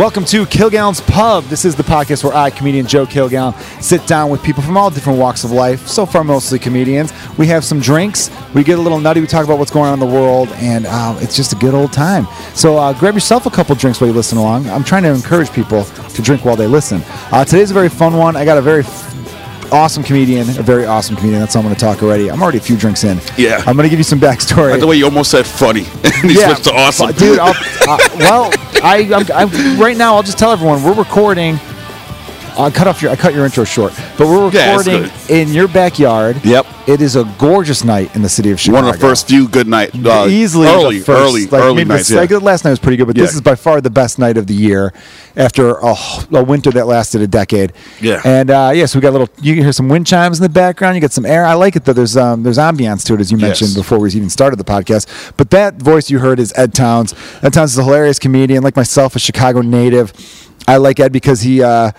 Welcome to Kilgallon's Pub. This is the podcast where I, comedian Joe Kilgallon, sit down with people from all different walks of life. So far, mostly comedians. We have some drinks. We get a little nutty. We talk about what's going on in the world, and uh, it's just a good old time. So uh, grab yourself a couple drinks while you listen along. I'm trying to encourage people to drink while they listen. Uh, today's a very fun one. I got a very awesome comedian, a very awesome comedian. That's all I'm going to talk already. I'm already a few drinks in. Yeah. I'm going to give you some backstory. By the way, you almost said funny. and he switched to awesome. dude. I'll, uh, well, I, I'm, I'm, right now. I'll just tell everyone we're recording. I cut off your I cut your intro short, but we're recording good. in your backyard. Yep. It is a gorgeous night in the city of Chicago. One of the first few good nights, Uh, Easily early, first, early, like, early nights. the, Yeah. like, last night was pretty good, but this is by far the best night of the year after a, a winter that lasted a decade. Yeah. and uh, yes, we got a little. You can hear some wind chimes in the background. You get some air. I like it though. There's um, there's ambiance to it as you mentioned Yes. before we even started the podcast. But that voice you heard is Ed Towns. Ed Towns is a hilarious comedian, like myself, a Chicago native. I like Ed because he, uh,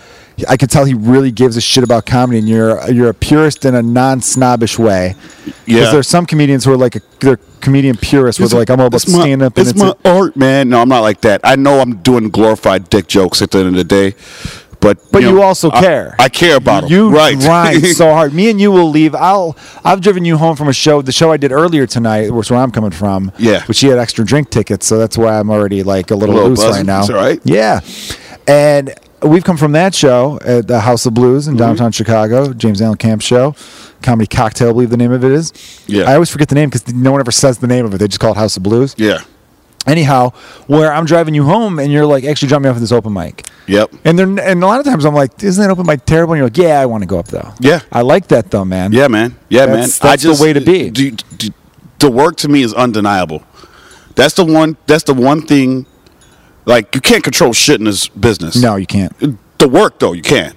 I could tell he really gives a shit about comedy, and you're you're a purist in a non-snobbish way. Yeah. Because there's some comedians who are like a, they're comedian purists, where they're like, I'm all about It's stand up. And it's, my art, man. No, I'm not like that. I know I'm doing glorified dick jokes at the end of the day, but But you, know, also I- care. I, care about them. You right? grind so hard. Me and you will leave. I'll. I've driven you home from a show. The show I did earlier tonight, which is where I'm coming from. Yeah. Which he had extra drink tickets, so that's why I'm already like a little, A little loose buzzing. right now. It's all right. Yeah, and we've come from that show at the House of Blues in mhm. downtown Chicago, James Allen Camp show. Comedy Cocktail, I believe the name of it is. Yeah. I always forget the name because no one ever says the name of it. They just call it House of Blues. yeah. Anyhow, where I'm driving you home and you're like, actually, drop me off at this open mic. Yep. And then, and a lot of times I'm like, isn't that open mic terrible? And you're like, yeah, I want to go up though. Yeah. I like that though, man. Yeah, man. Yeah, That's- man. that's the way to be. do- do- the work to me is undeniable. That's the one. That's the one thing. Like you can't control shit in this business. No, you can't. The work though, you can.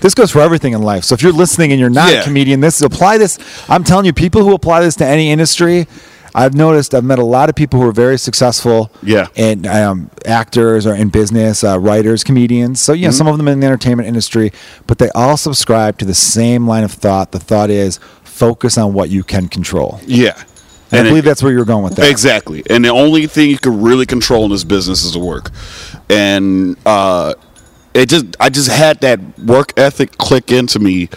This goes for everything in life. So if you're listening and you're not a comedian, this apply this. I'm telling you, people who apply this to any industry, I've noticed. I've met a lot of people who are very successful. Yeah. And um, actors or in business, uh, writers, comedians. So Mm-hmm. some of them in the entertainment industry, but they all subscribe to the same line of thought. The thought is focus on what you can control. Yeah. And, I it- believe that's where you're going with that. Exactly. And the only thing you can really control in this business is the work. And uh it just I just had that work ethic click into me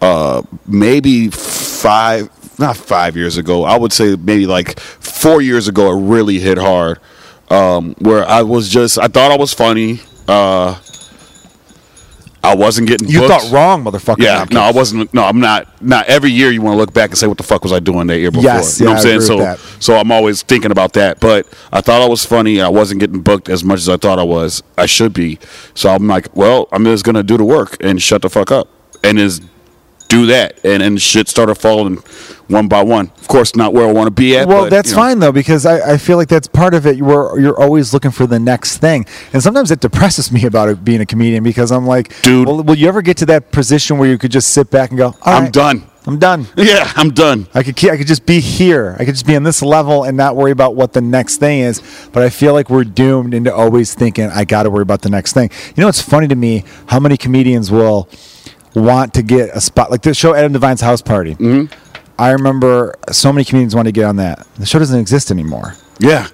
uh maybe 5 not 5 years ago. I would say maybe like 4 years ago it really hit hard. Um where I was just I thought I was funny. Uh I wasn't getting You booked. thought wrong, motherfucker. Yeah, no, I wasn't. No, I'm not. Not every year you want to look back and say, "What the fuck was I doing that year before?" Yes, you know yeah, what I I'm saying. So, so I'm always thinking about that. But I thought I was funny. I wasn't getting booked as much as I thought I was. I should be. So I'm like, well, I'm just gonna do the work and shut the fuck up and just do that. And and shit started falling one by one. Of course, not where I want to be at. Well, but, that's you know. fine though because I, I feel like that's part of it. You're you're always looking for the next thing, and sometimes it depresses me about it being a comedian because I'm like, Dude. well, will you ever get to that position where you could just sit back and go, I'm right, done. I'm done. Yeah, I'm done. I could keep, I could just be here. I could just be on this level and not worry about what the next thing is. But I feel like we're doomed into always thinking I got to worry about the next thing. You know, it's funny to me how many comedians will want to get a spot like the show Adam DeVine's House Party. Mm-hmm. I remember so many comedians want to get on that. The show doesn't exist anymore. Yeah,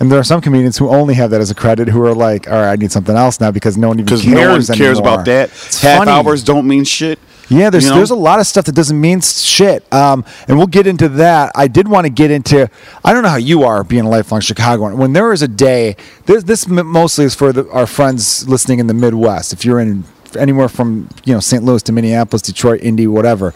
And there are some comedians who only have that as a credit who are like, all right, I need something else now because no one even cares no one cares anymore." about that. It's Half funny. hours don't mean shit. Yeah, there's You know? there's a lot of stuff that doesn't mean shit. Um, and we'll get into that. I did want to get into. I don't know how you are being a lifelong Chicagoan. When there is a day, this, this mostly is for the, our friends listening in the Midwest. If you're in anywhere from you know St. Louis to Minneapolis, Detroit, Indy, whatever.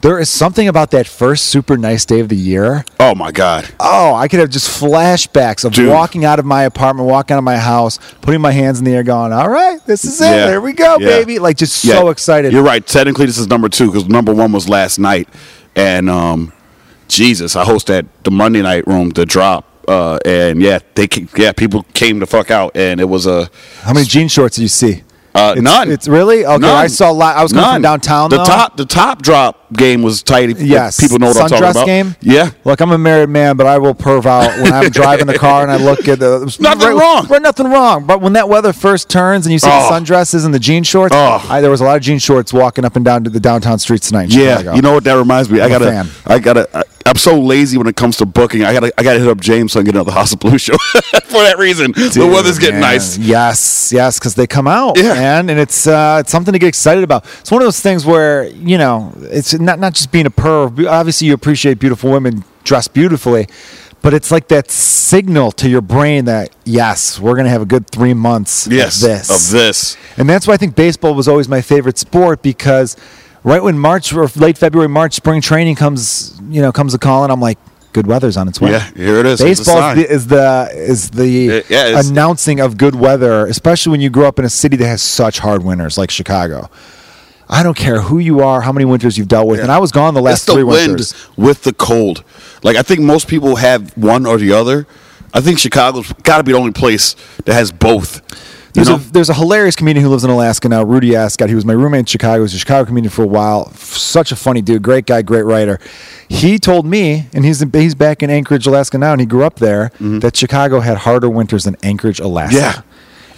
There is something about that first super nice day of the year. Oh my god. Oh, I could have just flashbacks of Dude. walking out of my apartment, walking out of my house, putting my hands in the air, going, "All right, this is it. Yeah. There we go, Yeah. baby!" Like just so excited. You're right. Technically, this is number two because number one was last night, and um, Jesus, I host at the Monday night room, the drop, uh, and yeah, they yeah people came to fuck out, and it was a How many jean shorts do you see? Uh, It's- none. It's really okay. None. I saw. a lot. I was coming from downtown. The though. top, the top drop game was tight. if Yes. people know what I'm talking about. game? Yeah, Look, I'm a married man, but I will perv out when I'm driving the car and I look at the. Nothing wrong. Right, nothing wrong. But when that weather first turns and you see Oh. the sundresses and the jean shorts, Oh. I, there was a lot of jean shorts walking up and down to the downtown streets tonight. Yeah. You know what that reminds me? I I'm a gotta, fan. I gotta. I, I'm so lazy when it comes to booking. I gotta, I gotta hit up James so I can get another House of Blue show for that reason. the weather's getting man. nice. Yes, yes, because they come out, Yeah. man, and it's uh, it's something to get excited about. It's one of those things where you know it's not not just being a perv. Obviously, you appreciate beautiful women dressed beautifully, but it's like that signal to your brain that yes, we're gonna have a good three months Yes, of this. of this. And that's why I think baseball was always my favorite sport because right when March or late February, March, spring training comes, you know, comes a call, and I'm like, good weather's on its way. Yeah, here it is. Baseball is the is the Yeah, yeah, announcing of good weather, especially when you grow up in a city that has such hard winters like Chicago. I don't care who you are, how many winters you've dealt with, and I was gone the last it's the three wind winters. with the cold. Like I think most people have one or the other. I think Chicago's got to be the only place that has both. You There's know? a, there's a hilarious comedian who lives in Alaska now, Rudy Ascott. He was my roommate in Chicago. He was a Chicago comedian for a while. Such a funny dude, great guy, great writer. He told me, and he's he's back in Anchorage, Alaska now, and he grew up there. That Chicago had harder winters than Anchorage, Alaska. Mm-hmm. Yeah.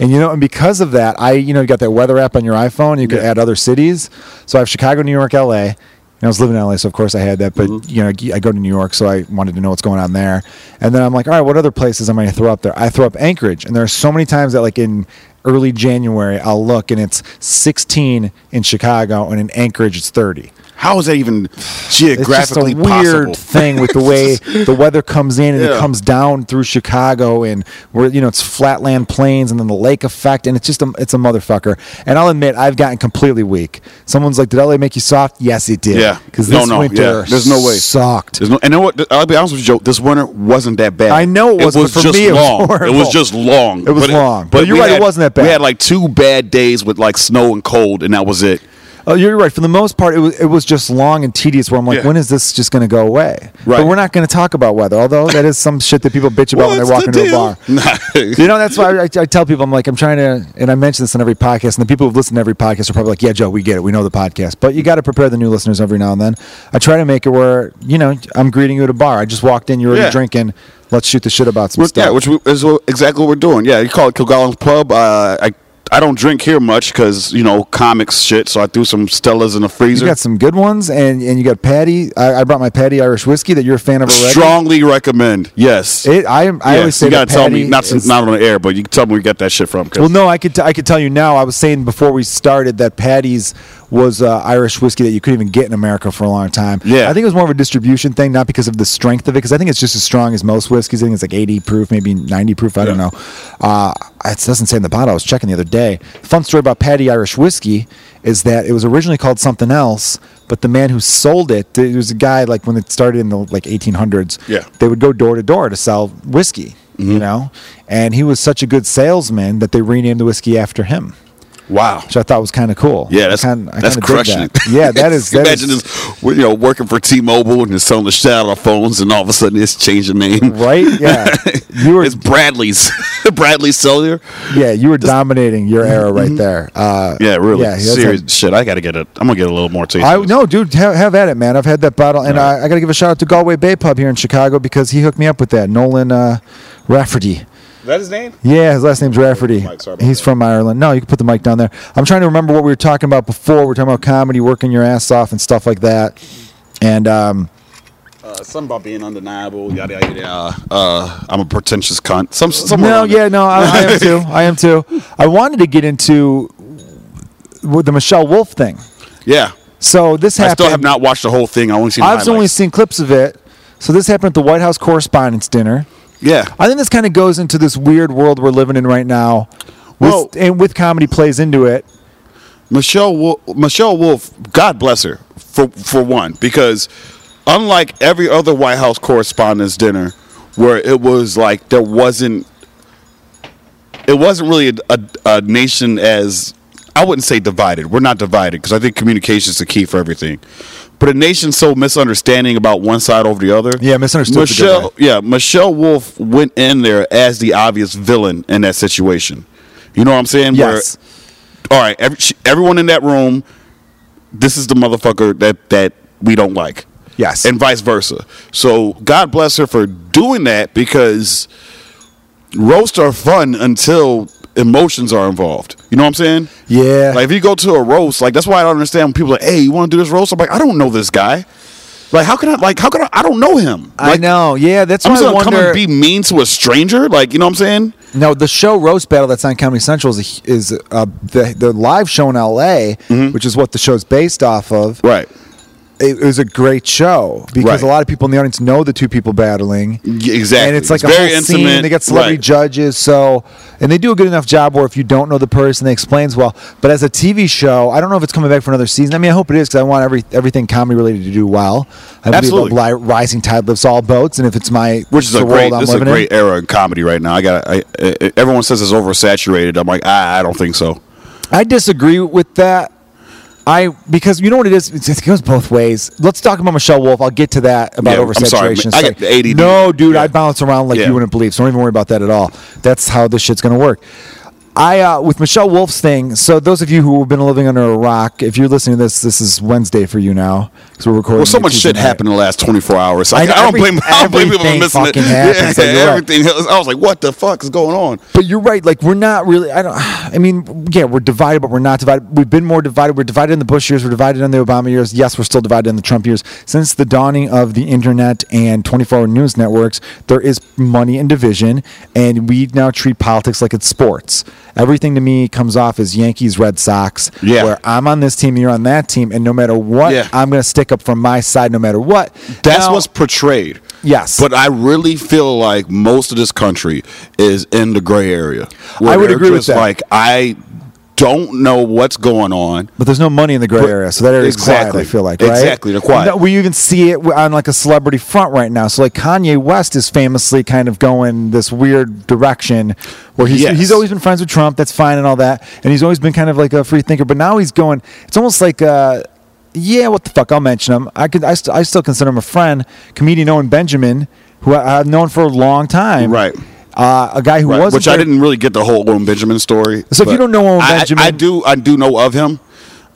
And you know, and because of that, I you know you got that weather app on your iPhone. You could Yeah. add other cities. So I have Chicago, New York, L.A. And I was living in LA, so of course I had that. But Mm-hmm. you know, I go to New York, so I wanted to know what's going on there. And then I'm like, all right, what other places am I going to throw up there? I throw up Anchorage, and there are so many times that like in early January I'll look and it's 16 in Chicago, and in Anchorage it's 30. How is that even geographically It's just a weird possible? thing with the way the weather comes in and it comes down through Chicago and where you know it's flatland plains and then the lake effect and it's just a it's a motherfucker. And I'll admit I've gotten completely weak. Someone's like, "Did LA make you soft?" Yes, it did. Yeah. because this no, winter yeah. There's no way. sucked. There's no, and know what? I'll be honest with you, Joe. This winter wasn't that bad. I know it wasn't, was for just me it was long. it was just long. It was long. But you're we right, it wasn't that bad. We had like two bad days with like snow and cold, and that was it. Oh, you're right. For the most part, it was it was just long and tedious. Where I'm like, Yeah. when is this just going to go away? Right. But we're not going to talk about weather, although that is some shit that people bitch about when they walk the into a bar. Nah. You know, that's why I, I tell people, I'm like, I'm trying to, and I mention this on every podcast, and the people who've listened to every podcast are probably like, yeah, Joe, we get it. We know the podcast. But you got to prepare the new listeners every now and then. I try to make it where, you know, I'm greeting you at a bar. I just walked in, you're already Yeah. drinking. Let's shoot the shit about some Well, stuff. Yeah, which we, is exactly what we're doing. Yeah, you call it Kilgallon's Pub. Uh, I I don't drink here much because you know comics shit. So I threw some Stellas in the freezer. you got some good ones, and, and you got Paddy. I, I brought my Paddy Irish whiskey that you're a fan of already. Strongly recommend. Yes. It, I, I Yeah, always say you gotta tell me not is- not on the air, but you can tell me where you got that shit from. Well, no, I could t- I could tell you now. I was saying before we started that Paddy's was uh, Irish whiskey that you couldn't even get in America for a long time. Yeah. I think it was more of a distribution thing, not because of the strength of it, because I think it's just as strong as most whiskeys. I think it's like 80 proof, maybe 90 proof. I don't know. Uh, it doesn't say in the bottle. I was checking the other day. Fun story about Paddy Irish whiskey is that it was originally called something else, but the man who sold it, there was a guy like when it started in the like 1800s. Yeah. they would go door to door to sell whiskey. Mm-hmm. You know, and he was such a good salesman that they renamed the whiskey after him wow. which I thought was kind of cool. Yeah, that's I kinda, I that's crushing that. it. Yeah, that is. That Imagine is- this, you know, working for T-Mobile and just selling the shit out of phones, and all of a sudden it's changed the name. right. Yeah, you were. it's Bradley's, Bradley Cellular. Yeah, you were dominating your era right there. Uh, Yeah, really Yeah, serious a- shit. I got to get it. I'm gonna get a little more taste. I no, dude, have, have at it, man. I've had that bottle, and I, I got to give a shout out to Galway Bay Pub here in Chicago because he hooked me up with that. Nolan uh, Rafferty. Is that his name? Yeah, his last name's Rafferty. Mike, He's that. from Ireland. No, you can put the mic down there. I'm trying to remember what we were talking about before. We are talking about comedy, working your ass off, and stuff like that. And um, Uh, something about being undeniable. Yada yada. yada. Uh, I'm a pretentious cunt. Some, somewhere no, yeah, no, I, I am too. I am too. I wanted to get into the Michelle Wolf thing. yeah. So this happened. I still have not watched the whole thing. I only seen. I've only seen clips of it. So this happened at the White House Correspondents' Dinner. Yeah. I think this kind of goes into this weird world we're living in right now. With, Well- and with comedy plays into it. Michelle Wolf, Michelle Wolf, God bless her for for one, because unlike every other White House Correspondents' Dinner, where it was like there wasn't, it wasn't really a, a, a nation as I wouldn't say divided. We're not divided because I think communication is the key for everything. But a nation so misunderstanding about one side over the other. Yeah, good Michelle, yeah, Michelle Wolf went in there as the obvious villain in that situation. You know what I'm saying? Yes. Where all right, every, she, everyone in that room, this is the motherfucker that that we don't like. Yes. And vice versa. So God bless her for doing that because roasts are fun until emotions are involved. You know what I'm saying? Yeah. Like if you go to a roast, like that's why I don't understand when people are like, "Hey, you want to do this roast?" I'm like, I don't know this guy. Like how can I? Like how can I? I don't know him. I Like, know. Yeah, that's what I'm why gonna come wonder. and be mean to a stranger. Like you know what I'm saying? No, the show Roast Battle that's on Comedy Central is, is uh, the the live show in L.A., which is what the show's based off of. Mm-hmm. Right. It, it was a great show because Right. a lot of people in the audience know the two people battling. Exactly. And it's like It's a very whole scene. They got celebrity Right. judges, so and they do a good enough job where if you don't know the person, they explains well. But as a TV show, I don't know if it's coming back for another season. I mean, I hope it is because I want every everything comedy related to do well. I Absolutely. believe a li- rising tide lifts all boats, and if it's my Which is the a world great. I'm This is a living in- great era in comedy right now. I got. I, I, everyone says it's oversaturated. I'm like, I, I don't think so. I disagree with that. I because you know what it is. It goes both ways. Let's talk about Michelle Wolf. I'll get to that about Yeah, I'm sorry, oversaturation. I got the ADD. No, dude, Yeah. I bounce around like Yeah. you wouldn't believe. So don't even worry about that at all. That's how this shit's gonna work. I uh, with Michelle Wolf's thing. So those of you who have been living under a rock, if you're listening to this, this is Wednesday for you now because we're recording. Well, so much shit night. happened in the last 24 hours. I, I I, don't blame. I don't blame people for missing it. happens, Yeah, like, you're right. I was like, what the fuck is going on? But you're right. Like we're not really. I don't. I mean, yeah, we're divided, but we're not divided. We've been more divided. We're divided in the Bush years. We're divided in the Obama years. Yes, we're still divided in the Trump years. Since the dawning of the internet and 24-hour news networks, there is money and division, and we now treat politics like it's sports. Everything to me comes off as Yankees, Red Sox. Yeah. Where I'm on this team, you're on that team, and no matter what, Yeah. I'm going to stick up for my side, no matter what. That's Now- what's portrayed. Yes. But I really feel like most of this country is in the gray area. I would agree with that. Like I don't know what's going on. But there's no money in the gray But- area, so that area quiet. Exactly. I feel like right? Exactly, they're quiet. We even see it on like a celebrity front right now. So like Kanye West is famously kind of going this weird direction where he's Yes. he's always been friends with Trump. That's fine and all that, and he's always been kind of like a free thinker. But now he's going. It's almost like. Uh, yeah, what the fuck? I'll mention him. I could. I, st- I still consider him a friend. Comedian Owen Benjamin, who I, I've known for a long time. Right. Uh, a guy who Right, was which I didn't really get the whole Owen Benjamin story. So if you don't know Owen I- Benjamin- I, do. I do know of him.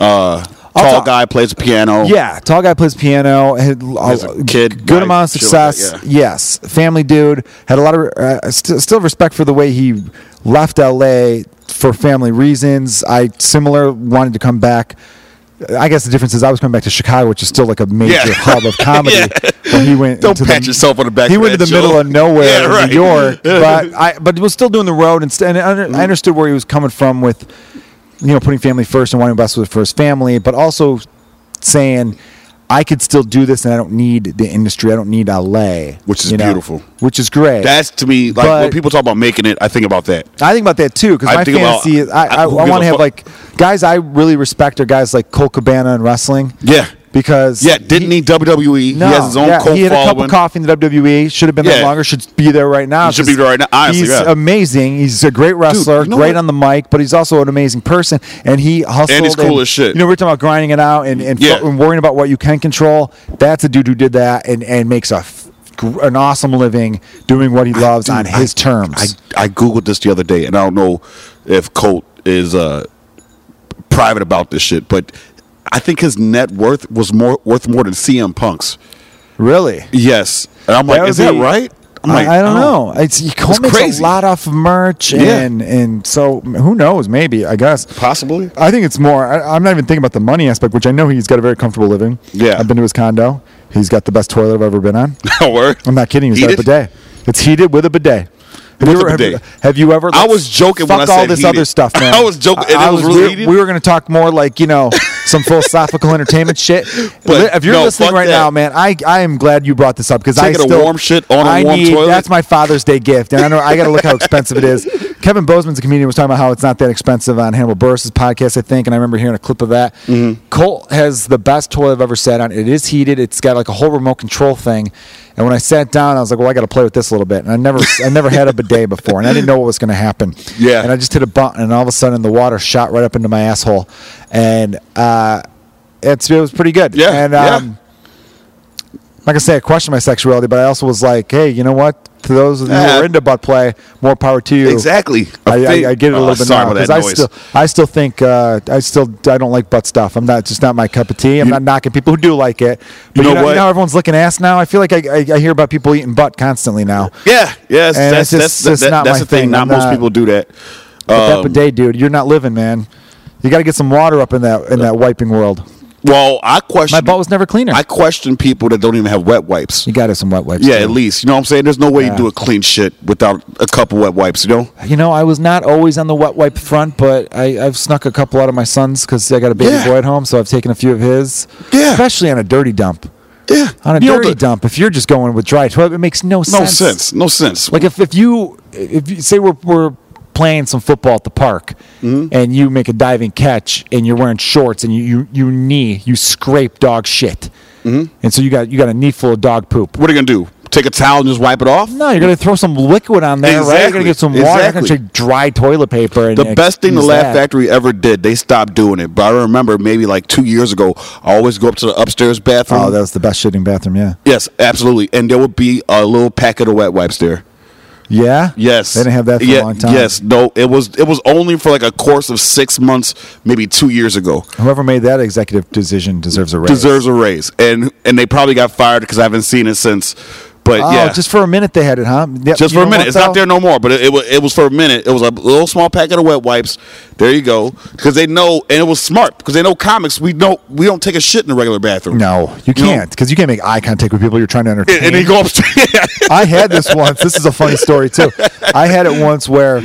Uh, tall talk- guy plays piano. Yeah, tall guy plays piano. Had a kid, good wife, amount of shit like that, success. yeah. Yes, family dude. Had a lot of uh, st- still respect for the way he left L.A. for family reasons. I similar wanted to come back. I guess the difference is I was coming back to Chicago, which is still like a major Yeah. hub of comedy. Yeah. He went, Don't pat the, yourself on the back He went to the middle of nowhere Yeah, in right. New York, but I but was still doing the road and, st- and I, I mm-hmm. understood where he was coming from with, you know, putting family first and wanting best for his family, but also saying I could still do this and I don't need the industry. I don't need LA, Which is you know, beautiful. Which is great. That's to me like But- when people talk about making it. I think about that. I think about that too because I my think about- fantasy is I, I, I who want to have like guys I really respect are guys like Colt Cabana in wrestling. Yeah. Because Yeah. Didn't he, WWE? No, he has his own yeah, he had a cup of coffee in the WWE. Should have been there longer. Should be there right now. He should be there right now, honestly, he's yeah. amazing. He's a great wrestler, you know great what? on the mic, but he's also an amazing person. And he hustled. And he's cool as shit. You know, we're talking about grinding it out and and, Yeah. and worrying about what you can control. That's a dude who did that and and makes a f- an awesome living doing what he loves Dude, on I- his terms. I, I googled this the other day, and I don't know if Colt is uh, private about this shit, but I think his net worth was more worth more than CM Punk's. really. Yes, and I'm like, would is that right? I'm I, like, I don't oh. know. It's Colt It's makes crazy. a lot off of merch, Yeah. and and so who knows? Maybe I guess Possibly. I think it's more. I, I'm not even thinking about the money aspect, which I know he's got a very comfortable living. Yeah. I've been to his condo. He's got the best toilet I've ever been on. Word. I'm not kidding. He's got a bidet. It's heated with a bidet. Have you a ever, have you- Have, you ever? I was joking Fuck when I all this heated. other stuff, man. I was joking, and it was really we, heated? we were going to talk more like you know some philosophical entertainment shit. But if you're no, listening right that. now, man, I I am glad you brought this up because I Taking a still warm shit on a I warm need, toilet? That's my Father's Day gift, and I know I got to look how expensive it is. Kevin Bozeman's a comedian was talking about how it's not that expensive on Hannibal Buress' podcast, I think, and I remember hearing a clip of that. Mm-hmm. Colt has the best toilet I've ever sat on. It is heated. It's got like a whole remote control thing. And when I sat down, I was like, "Well, I got to play with this a little bit." And I never, I never had a bidet before, and I didn't know what was going to happen. Yeah. And I just hit a button, and all of a sudden, the water shot right up into my asshole, and uh, it's it was pretty good. Yeah, And yeah. um, like I say, I questioned my sexuality, but I also was like, "Hey, you know what? To those of you who are into butt play, more power to you. Exactly. I, I, I get it a Oh, little bit sorry now because I still, I still think, uh, I still, I don't like butt stuff. I'm not, just not my cup of tea. I'm not knocking people who do like it. But know you know, what? you know everyone's looking ass now. I feel like I, I, I hear about people eating butt constantly now. Yeah, yes, And that's that's just- it's that- not that's my the thing. Not most people do that. But that Um, bidet, dude, you're not living, man. You got to get some water up in that in that wiping world. Well, I question. My butt was never cleaner. I question people that don't even have wet wipes. you got to have some wet wipes. Yeah, too. at least you know what I'm saying. There's no way Yeah. you do a clean shit without a couple wet wipes. You know. You know, I was not always on the wet wipe front, but I, I've snuck a couple out of my son's because I got a baby Yeah. boy at home, so I've taken a few of his. Yeah. Especially on a dirty dump. Yeah. On a You dirty the- dump, if you're just going with dry toilet, it makes no, No sense. No sense. No sense. Like if, if you if you say we're we're playing some football at the park Mm-hmm. and you make a diving catch and you're wearing shorts and you you, you knee you scrape dog shit. Mm-hmm. And so you got you got a knee full of dog poop. what are you gonna do? Take a towel and just wipe it off? No, you're gonna throw some liquid on there, right? You're gonna get some water. You're gonna Exactly. take dry toilet paper. And The and best thing the Laugh that. Factory ever did, they stopped doing it. But I remember maybe like two years ago, I always go up to the upstairs bathroom. Oh, that was the best shitting bathroom. Yeah. yes, absolutely. And there would be a little packet of wet wipes there. Yeah. Yes, They didn't have that for Yeah, a long time. Yes, no, it was it was only for like a course of six months, maybe two years ago. Whoever made that executive decision deserves a raise. Deserves a raise, and and they probably got fired because I haven't seen it since. But Oh, yeah, just for a minute they had it, huh? Yep, just for a minute. It's not there no more, but it, it, was, it was for a minute. It was a little small packet of wet wipes. There you go, because they know, and it was smart because they know comics. We don't we don't take a shit in the regular bathroom. No, you can't because you can't make eye contact with people you're trying to entertain. and, and they go upstairs. I had this once. This is a funny story too. I had it once where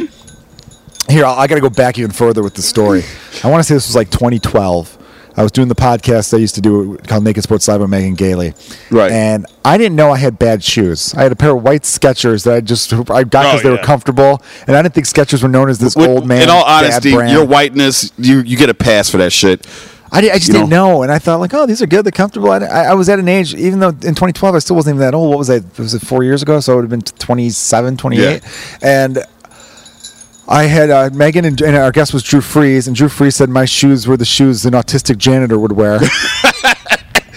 here I got to go back even further with the story. I want to say this was like 2012. I was doing the podcast I used to do called Naked Sports Live with Megan Gailey. Right. And I didn't know I had bad shoes. I had a pair of white Skechers that I just I got because Oh, they were comfortable, and I didn't think Skechers were known as this With- old man. in all honesty, your whiteness, you you get a pass for that shit. I, di- I just You didn't know. and I thought like, oh, these are good, they're comfortable. I, I I was at an age, even though in 2012 I still wasn't even that old. What was I? Was it four years ago? So it would have been 27, 28, and. I had uh, Megan and, and our guest was Drew Freeze, and Drew Freeze said my shoes were the shoes an autistic janitor would wear.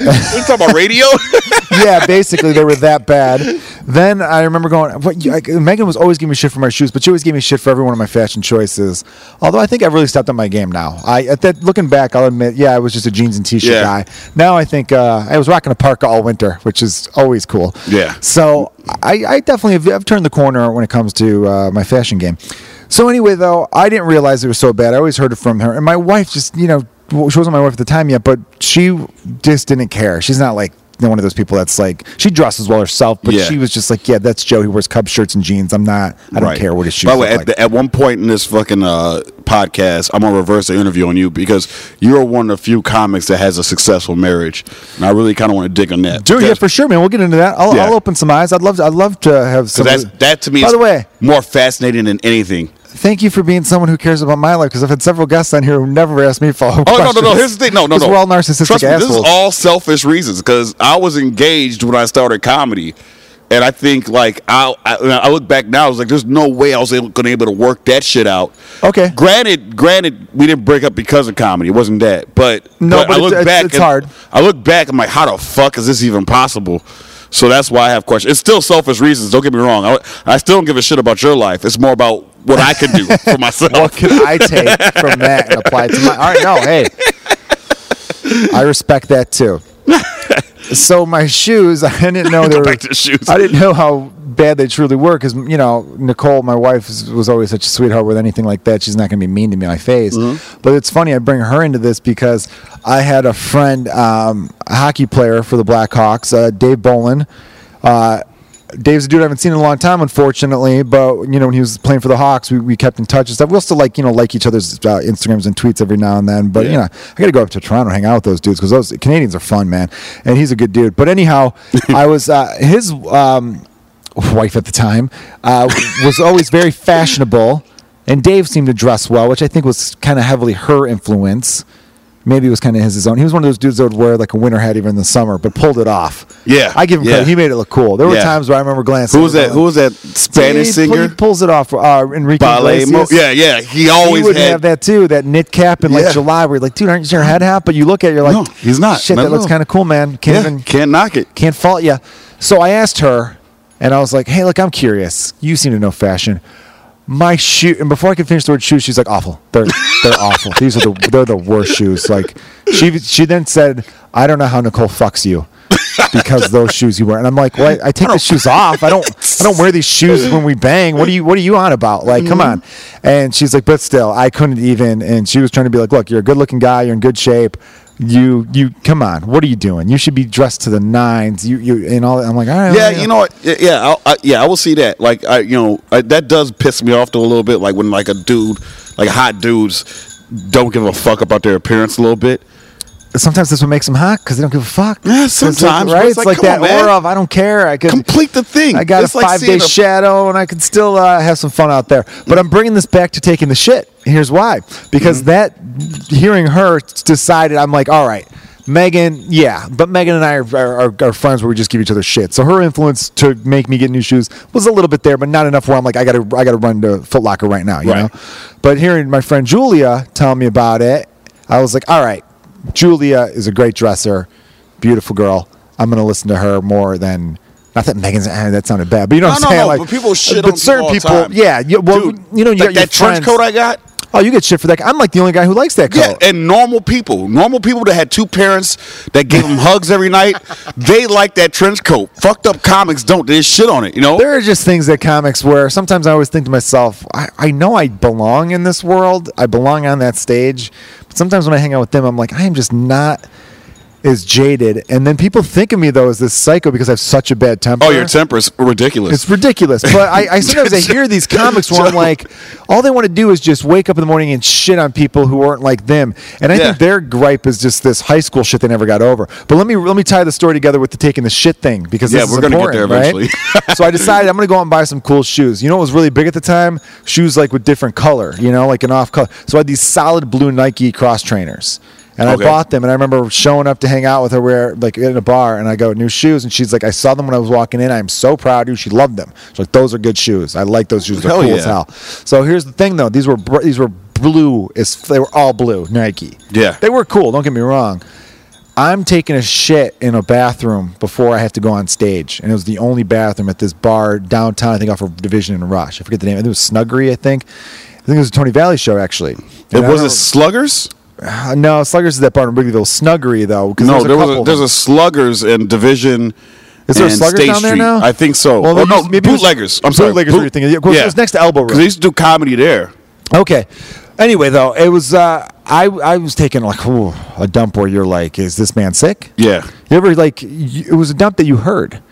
We talking about radio? yeah, basically they were that bad. Then I remember going. What, you, I, Megan was always giving me shit for my shoes, but she always gave me shit for every one of my fashion choices. Although I think I've really stepped up my game now. I at that looking back, I'll admit, yeah, I was just a jeans and t-shirt Yeah. guy. Now I think uh, I was rocking a parka all winter, which is always cool. Yeah. So I, I definitely have I've turned the corner when it comes to uh, my fashion game. So anyway, though, I didn't realize it was so bad. I always heard it from her, and my wife just, you know, she wasn't my wife at the time yet, but she just didn't care. She's not like one of those people that's like she dresses well herself, but Yeah. she was just like, yeah, that's Joe. He wears Cub shirts and jeans. I'm not. I don't Right. care what his shoes. By the way, at, like. the, at one point in this fucking uh, podcast, I'm gonna reverse the interview on you because you're one of the few comics that has a successful marriage, and I really kind of want to dig on that. Dude, yeah, for sure, man. We'll get into that. I'll, Yeah. I'll open some eyes. I'd love. To, I'd love to have some. that's that to me. By is the way, more fascinating than anything. Thank you for being someone who cares about my life because I've had several guests on here who never asked me follow. Oh no no no! Here's the thing. No no no. We're all narcissistic Trust me, assholes. This is all selfish reasons because I was engaged when I started comedy, and I think like I I, I look back now, I was like, there's no way I was able, gonna be able to work that shit out. Okay. Granted, granted, we didn't break up because of comedy. It wasn't that, but No, but I look it's- back. it's and- hard. I look back. I'm like, how the fuck is this even possible? So that's why I have questions. It's still selfish reasons. Don't get me wrong. I, I still don't give a shit about your life. It's more about what I can do for myself. what can I take from that and apply it to my? All right, no, hey, I respect that too. So my shoes, I didn't know they were. the shoes. I didn't know how bad they truly were because you know Nicole, my wife, was, was always such a sweetheart with anything like that. She's not going to be mean to me in my face. Mm-hmm. But it's funny I bring her into this because I had a friend, um, a hockey player for the Blackhawks, uh, Dave Bolland. Uh, Dave's a dude I haven't seen in a long time, unfortunately. But you know, when he was playing for the Hawks, we, we kept in touch and stuff. We'll still like you know like each other's uh, Instagrams and tweets every now and then. But you know, I got to go up to Toronto and hang out with those dudes because those Canadians are fun, man. And he's a good dude. But anyhow, I was uh, his um, wife at the time uh, was always very fashionable, and Dave seemed to dress well, which I think was kind of heavily her influence. Maybe it was kind of his, his own. He was one of those dudes that would wear like a winter hat even in the summer, but pulled it off. Yeah, I give him yeah. credit. He made it look cool. There were Yeah. times where I remember glancing. Who was that? over Who was that Spanish he singer? He pulls it off. Uh, Enrique Ballet Mo- Yeah, yeah. He He always would had have that too, that knit cap in like Yeah. July, where you're like, dude, aren't you your head hat? But you look at it, you're like, No, he's not. Shit, that at looks kind of cool, man. Can't Yeah, even can't knock it. can't fault you. So I asked her, and I was like, "Hey, look, I'm curious. You seem to know fashion." My shoe, and before I could finish the word shoes, she's like, "Awful. They're they're awful. These are the they're the worst shoes." Like she she then said, "I don't know how Nicole fucks you." because those shoes you wear. And I'm like, well, I, I take the shoes off. I don't, I don't wear these shoes when we bang. What are you, what are you on about? Like, come on. Mm-hmm. And she's like, but still, I couldn't even. And she was trying to be like, look, you're a good looking guy. You're in good shape. You, you, come on. What are you doing? You should be dressed to the nines. You, you, and all. that. I'm like, all right. Yeah, you know what? Yeah, Yeah, I, I, yeah, I will see that. Like, I, you know, I, that does piss me off though a little bit. Like when like a dude, like hot dudes, don't give a fuck about their appearance a little bit. Sometimes that's what makes them hot because they don't give a fuck. Yeah, sometimes, but right? it's It's like, like, that on, aura of I don't care. I could Complete the thing. I got It's a like five day a- shadow, and I could still uh, have some fun out there. But I'm bringing this back to taking the shit. Here's why: because Mm-hmm. that hearing her decided, I'm like, all right, Megan, yeah, but Megan and I are, are, are, are friends where we just give each other shit. So her influence to make me get new shoes was a little bit there, but not enough where I'm like, I gotta, I gotta run to Foot Locker right now, you Right. know. But hearing my friend Julia tell me about it, I was like, all right, Julia is a great dresser, beautiful girl. I'm gonna listen to her more than. Not that Megan's. Eh, that sounded bad, but you know what No, I'm no, saying. no, like, but people shit but on certain people time. yeah. You, well, Dude, you know, you like that trench coat I got. Oh, you get shit for that. I'm like the only guy who likes that coat. Yeah, and normal people, normal people that had two parents that gave them hugs every night, they like that trench coat. Fucked up comics don't. There's shit on it, you know. there are just things that comics where sometimes I always think to myself, I, I know I belong in this world. I belong on that stage. But sometimes when I hang out with them, I'm like, I am just not as jaded. And then people think of me though as this psycho because I have such a bad temper. oh, your temper's ridiculous. It's ridiculous. But I, I sometimes I hear these comics where I'm like, all they want to do is just wake up in the morning and shit on people who aren't like them. And I Yeah. think their gripe is just this high school shit they never got over. But let me let me tie the story together with the taking the shit thing because Yeah, this we're gonna get there right? eventually. so I decided I'm gonna go out and buy some cool shoes. You know what was really big at the time? Shoes like with different color, you know, like an off color. So I had these solid blue Nike cross trainers. And Okay. I bought them, and I remember showing up to hang out with her, where like in a bar, and I go new shoes, and she's like, I saw them when I was walking in. I'm so proud of you. She loved them. She's like, those are good shoes. I like those shoes. They're Hell cool as yeah. hell. So here's the thing, though. These were br- these were blue. Is they were all blue Nike. Yeah. they were cool. Don't get me wrong. I'm taking a shit in a bathroom before I have to go on stage, and it was the only bathroom at this bar downtown. I think off of Division and Rush. I forget the name. I think it was Snuggery. I think. I think it was a Tony Valley show actually. it And I was it Sluggers? Uh, no, Sluggers is that part in Wrigleyville. Snuggery though. 'cause No, there's there was a, there's a Sluggers in Division. Is there a Sluggers State down there Street. now? I think so. Well, oh, no, maybe bootleggers. I'm sorry, bootleggers. What you're thinking? Yeah, of course, it was next to Elbow Room. because they used to do comedy there. Okay. Anyway, though, it was uh, I I was taking like ooh, a dump where you're like, is this man sick? Yeah. You ever like you, it was a dump that you heard.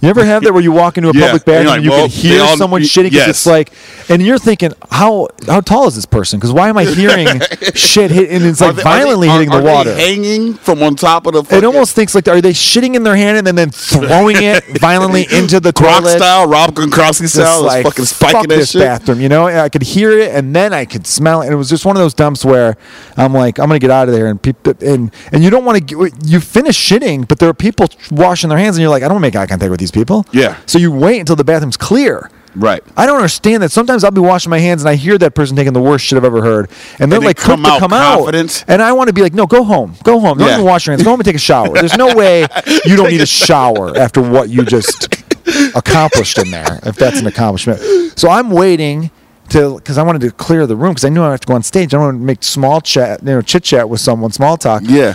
You ever have that where you walk into a Yeah, public and bathroom like, and you well, can hear all- someone shitting? 'cause yes. It's like, and you're thinking, how how tall is this person? Because why am I hearing shit hit and it's like they- violently are- hitting are the water? hanging from on top of the. It almost thinks like, are they shitting in their hand and then, then throwing it violently into the Croc toilet? style, Rob Gronkowski style, like, fucking spiking fuck this shit. bathroom, you know. And I could hear it, and then I could smell it, and it was just one of those dumps where I'm like, I'm gonna get out of there, and people, and and you don't want to. You finish shitting, but there are people washing their hands, and you're like, I don't make eye contact with these people. Yeah. So you wait until the bathroom's clear. Right. I don't understand that. Sometimes I'll be washing my hands and I hear that person taking the worst shit I've ever heard, and they're And they like come out come confident. out, and I want to be like, no, go home, go home, don't Yeah. even wash your hands, go home and take a shower. There's no way you don't need a shower after what you just accomplished in there, if that's an accomplishment. So I'm waiting to because I wanted to clear the room because I knew I have to go on stage. I want to make small chat, you know, chit chat with someone, small talk Yeah.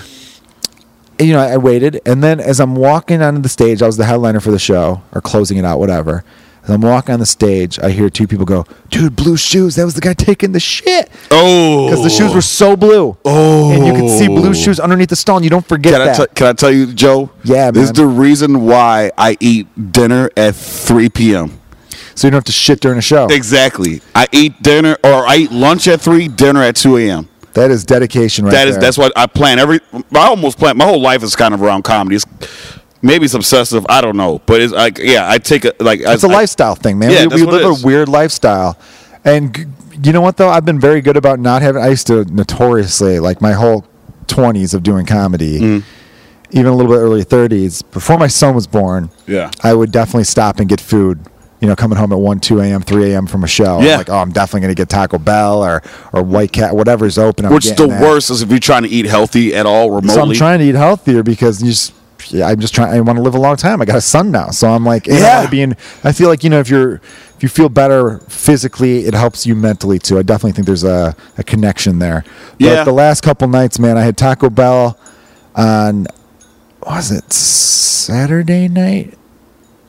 You know, I waited, and then as I'm walking onto the stage, I was the headliner for the show or closing it out, whatever. As I'm walking on the stage, I hear two people go, "Dude, blue shoes! That was the guy taking the shit." Oh. Because the shoes were so blue, Oh. and you could see blue oh. shoes underneath the stall, and you don't forget Can that. t- can I tell you, Joe? Yeah, man. This is the reason why I eat dinner at 3 p.m. so you don't have to shit during a show. Exactly. I eat dinner or I eat lunch at 3, dinner at 2 a.m. That is dedication, right That is there. that's what I plan every. I almost plan. My whole life is kind of around comedy. It's, maybe it's obsessive. I don't know, but it's like yeah. I take a like. It's a a lifestyle thing, man. Yeah, we we live a weird lifestyle, and you know what though? I've been very good about not having. I used to notoriously like my whole twenties of doing comedy, Mm. even a little bit early thirties. Before my son was born, Yeah. I would definitely stop and get food. You know, coming home at one, two a.m., three a.m. from a show. I'm like, oh, I'm definitely gonna get Taco Bell or or White Cat, whatever's open. I'm Which the that. worst is if you're trying to eat healthy at all remotely. So I'm trying to eat healthier because you just yeah, I'm just trying. I want to live a long time. I got a son now, so I'm like, Yeah. wanna be. I feel like you know, if you're if you feel better physically, it helps you mentally too. I definitely think there's a, a connection there. But Yeah. the last couple nights, man, I had Taco Bell on. Was it Saturday night?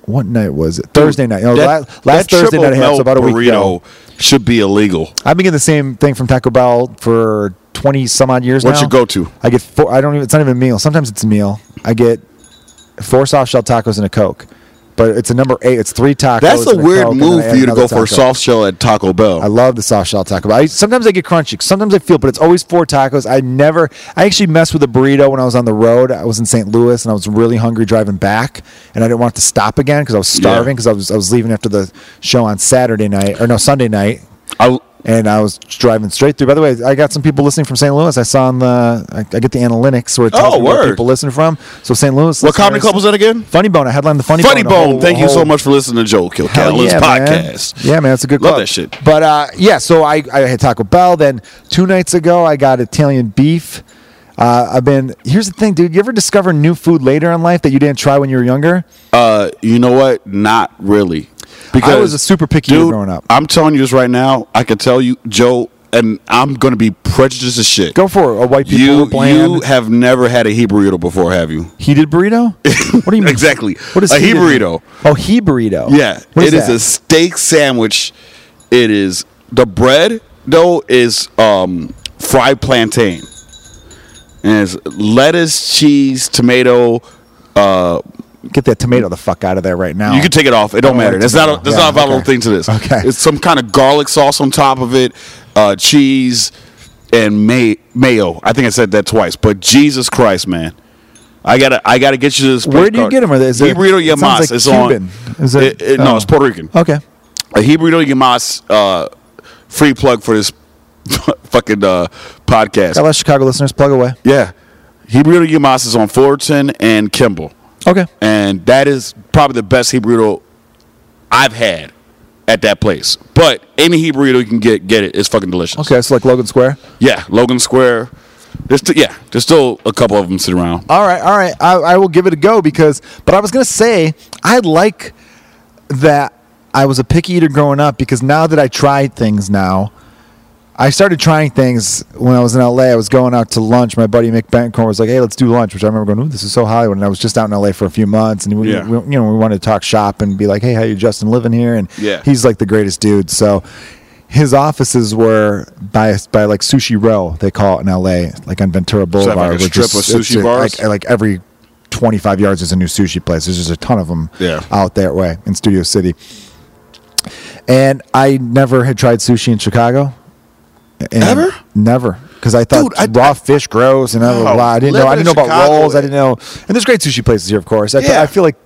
What night was it? Thursday night. No, That- la- last that Thursday night I had so about a week ago. should be illegal. I've been getting the same thing from Taco Bell for twenty some odd years What's now. your go-to? I get four. I don't even. It's not even a meal. Sometimes it's a meal. I get four soft shell tacos and a coke, but it's a number eight. It's three tacos. That's a weird Coke, move for you to go for a soft shell at Taco Bell. I love the soft shell taco. But I, sometimes I get crunchy. Sometimes I feel, but it's always four tacos. I never. I actually messed with a burrito when I was on the road. I was in St. Louis and I was really hungry driving back, and I didn't want to stop again because I was starving because I was I was leaving after the show on Saturday night or no Sunday night I, and I was driving straight through. By the way, I got some people listening from St. Louis. I saw on the, I, I get the analytics where it tells Oh, me where people listen from. So St. Louis. what comedy club was that again? Funny Bone. I headlined the Funny, Funny Bone. a Bone. Thank a you so much for listening to Joe Kill Hell Catalyst yeah, man. Yeah, man, it's a good Love club. that shit. But uh, yeah, so I, I had Taco Bell. Then two nights ago, I got Italian beef. Uh, I've been. Here's the thing, dude. You ever discover new food later in life that you didn't try when you were younger? Uh, you know what? Not really. I was a super picky dude, growing up. I'm telling you this right now. I can tell you, Joe, and I'm going to be prejudiced as shit. Go for it. A white people you, bland. you have never had a jibarito before, have you? heated burrito. What do you mean Exactly. What is A jibarito. Oh, jibarito. Yeah, What it is a steak sandwich. It is the bread though is um, fried plantain, and it's lettuce, cheese, tomato. Uh, Get that tomato the fuck out of there right now. you can take it off. It don't Oh, matter. That's not a, that's Yeah, not a valuable okay. thing to this. Okay. it's some kind of garlic sauce on top of it, uh, cheese, and may- mayo. I think I said that twice. But Jesus Christ, man. I gotta, I gotta get you this. Where do you get 'em? Are they- is it- Hebrew it Yamas. like it's Cuban. on. Is it- it- it- no, oh. it's Puerto Rican. Okay. a Hebrew Yamas uh, free plug for this fucking uh, podcast. Got a Chicago listeners. Plug away. Yeah, Jibaritos y Mas is on Fullerton and Kimball, Okay. and that is probably the best jibarito I've had at that place. But any jibarito you can get, get it. It's fucking delicious. Okay. So like Logan Square. Yeah, Logan Square. There's yeah, there's still a couple of them sitting around. All right, all right. I, I will give it a go because, but I was gonna say I like that I was a picky eater growing up because now that I tried things now, I started trying things when I was in LA. I was going out to lunch. My buddy Mick Bencourt was like, "Hey, let's do lunch," which I remember going, "Ooh, this is so Hollywood." And I was just out in LA for a few months, and we, Yeah. we- you know, we wanted to talk shop and be like, "Hey, how you Justin living here?" And Yeah. he's like the greatest dude. So his offices were by by like Sushi Row, they call it in LA, like on Ventura Boulevard. like a which strip is- of sushi bars? Like, like every 25 yards is a new sushi place. There's just a ton of them Yeah. out that way in Studio City. And I never had tried sushi in Chicago. And Ever? Never. Because I thought Dude, I- raw fish gross and blah, blah, blah. I didn't know. I didn't know in about Chicago- rolls. I didn't know. And there's great sushi places here, of course. I, Yeah. I feel like.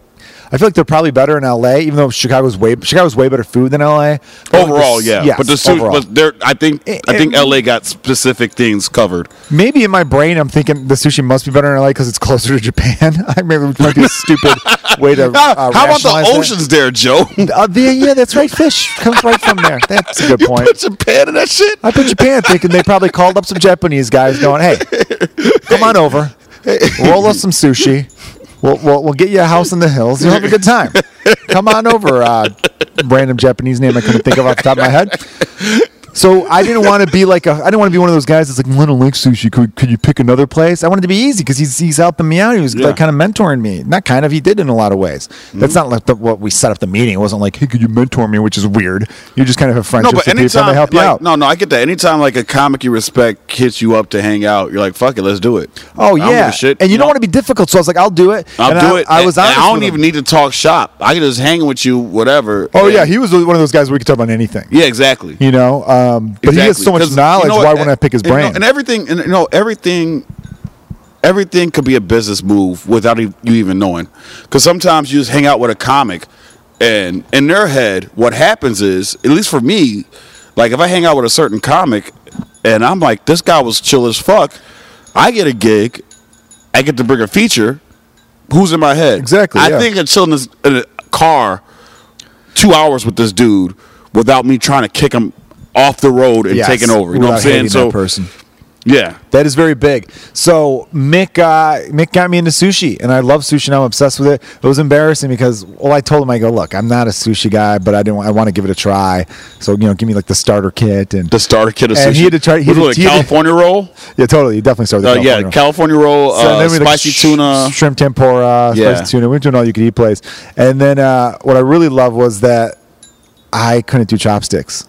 I feel like they're probably better in LA, even though Chicago's way Chicago's way better food than LA. Overall, the- yeah, yes, but the overall. but there, I think, It- I think it- LA got specific things covered. Maybe in my brain, I'm thinking the sushi must be better in LA because it's closer to Japan. I maybe it might be a stupid way to. How, Uh, how about the rationalize that. oceans there, Joe? Uh, the- yeah, that's right. Fish comes right from there. That's a good you point. put Japan in that shit. I put Japan thinking they probably called up some Japanese guys going, "Hey, come on over, roll us some sushi. We'll, we'll we'll get you a house in the hills. You'll have a good time. Come on over." Uh, random Japanese name I couldn't think of off the top of my head. So I didn't want to be like a. I didn't want to be one of those guys that's like, well, "I don't like sushi. Could, could you pick another place?" I wanted to be easy because he's he's helping me out. He was Yeah. like kind of mentoring me. Not kind of. He did in a lot of ways. Mm-hmm. That's not like the, what we set up the meeting. It wasn't like, "Hey, could you mentor me?" Which is weird. You just kind of have No, friendships but with people anytime, they help you out. no, no, I get that. Anytime like a comic you respect hits you up to hang out, you're like, fuck it, let's do it. Oh I yeah, shit. and you No. don't want to be difficult, so I was like, "I'll do it." I'll And do I, it. I was. And, and I don't with him. even need to talk shop. I can just hang with you, whatever. Oh yeah, he was one of those guys where we could talk about anything. yeah, exactly. You know, um, Um, but he has so much knowledge. you know why wouldn't I pick his And, you know, brain? And everything, and you know, everything, everything could be a business move without you even knowing. Because sometimes you just hang out with a comic, and in their head, what happens is, at least for me, like if I hang out with a certain comic, and I'm like, this guy was chill as fuck. I get a gig, I get to bring a feature. Who's in my head? Exactly, I yeah. think of chilling this- in a car two hours with this dude without me trying to kick him off the road and Yes, taking over. You know what I'm saying? So person. Yeah. That is very big. So Mick, uh, Mick got me into sushi, and I love sushi. Now I'm obsessed with it. It was embarrassing because, well, I told him, I go, look, I'm not a sushi guy, but I didn't. I want to give it a try. So you know, give me like the starter kit and The starter kit of And sushi. he had to try- he Was had it to- a he had California roll. yeah, totally. You definitely started. Uh, with yeah, California roll, So uh, then we had, like, spicy sh- tuna. shrimp tempura, Yeah. spicy tuna. We went to an all you could eat place, and then uh, what I really loved was that I couldn't do chopsticks.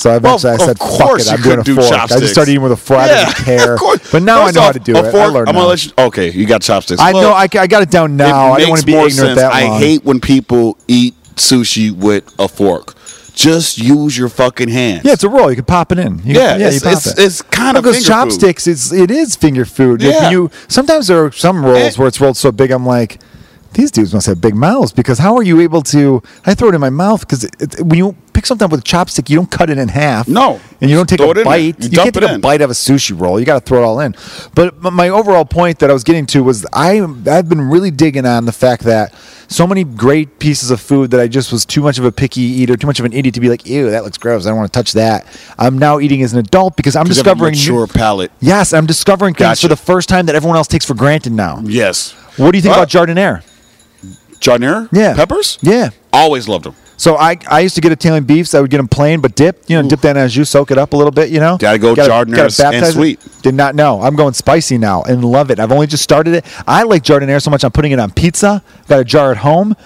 So eventually of I said, "Fuck course it, I'm doing a do fork." I just started eating with a fork. I didn't care. But now First I know how to do it. I learned I'm gonna let you. Okay, you got chopsticks. I Look, know. I, I got it down now. it I didn't want to be ignorant sense. that I hate when people eat sushi with a fork. Just use your fucking hands. Yeah, it's a roll. You can pop it in. You, Yeah, you it's- pop it's- it. it's kind of because finger food. chopsticks. It's it is finger food. Yeah. you sometimes there are some rolls Eh. where it's rolled so big. I'm like, these dudes must have big mouths because how are you able to? I throw it in my mouth because when you pick something up with a chopstick, you don't cut it in half. No. and you don't take a it in there. bite. You You, dump can't it take a in. bite of a sushi roll. You got to throw it all in. But my overall point that I was getting to was I I've been really digging on the fact that so many great pieces of food that I just was too much of a picky eater, too much of an idiot to be like, ew, that looks gross. I don't want to touch that. I'm now eating as an adult because I'm 'Cause you have a discovering new- mature palate. Yes, I'm discovering things Gotcha. for the first time that everyone else takes for granted now. Yes. What do you think Uh, about jardiniere? Jardiniere? Yeah. Peppers? Yeah. Always loved them. So I, I used to get Italian beefs. I would get them plain, but dipped. You know, dip that in a jus, soak it up a little bit. You know, Gotta go jardiniere gotta and baptize it. sweet. Did not know. I'm going spicy now and love it. I've only just started it. I like jardiniere so much. I'm putting it on pizza. Got a jar at home.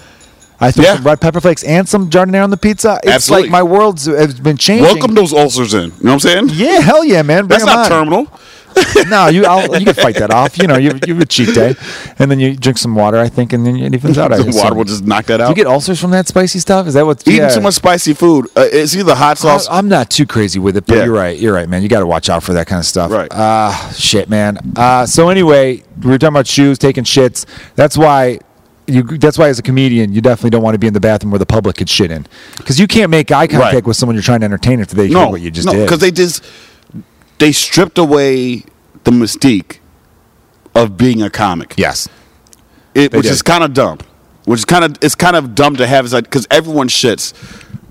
I threw Yeah. some red pepper flakes and some jardiniere on the pizza. It's Absolutely. like my world's has been changing. Welcome those ulcers in. You know what I'm saying? Yeah, hell yeah, man. Bring That's not on. terminal. no, you I'll, you can fight that off. You know, you, you have a cheat day, and then you drink some water, I think, and then it evens out. I the water will just knock that Do out. you get ulcers from that spicy stuff? Is that what? Eating yeah. too much spicy food. Uh, it's either hot sauce. I, am not too crazy with it, but Yeah. you're right. You're right, man. You got to watch out for that kind of stuff. Right. Uh, shit, man. Uh, so anyway, we were talking about shoes, taking shits. That's why. You, that's why, as a comedian, you definitely don't want to be in the bathroom where the public could shit in, because you can't make eye contact Right. with someone you're trying to entertain if they hear no, what you just did. no, did. because they just they stripped away the mystique of being a comic. yes, it, which did. is kind of dumb. Which is kind of it's kind of dumb to have because everyone shits,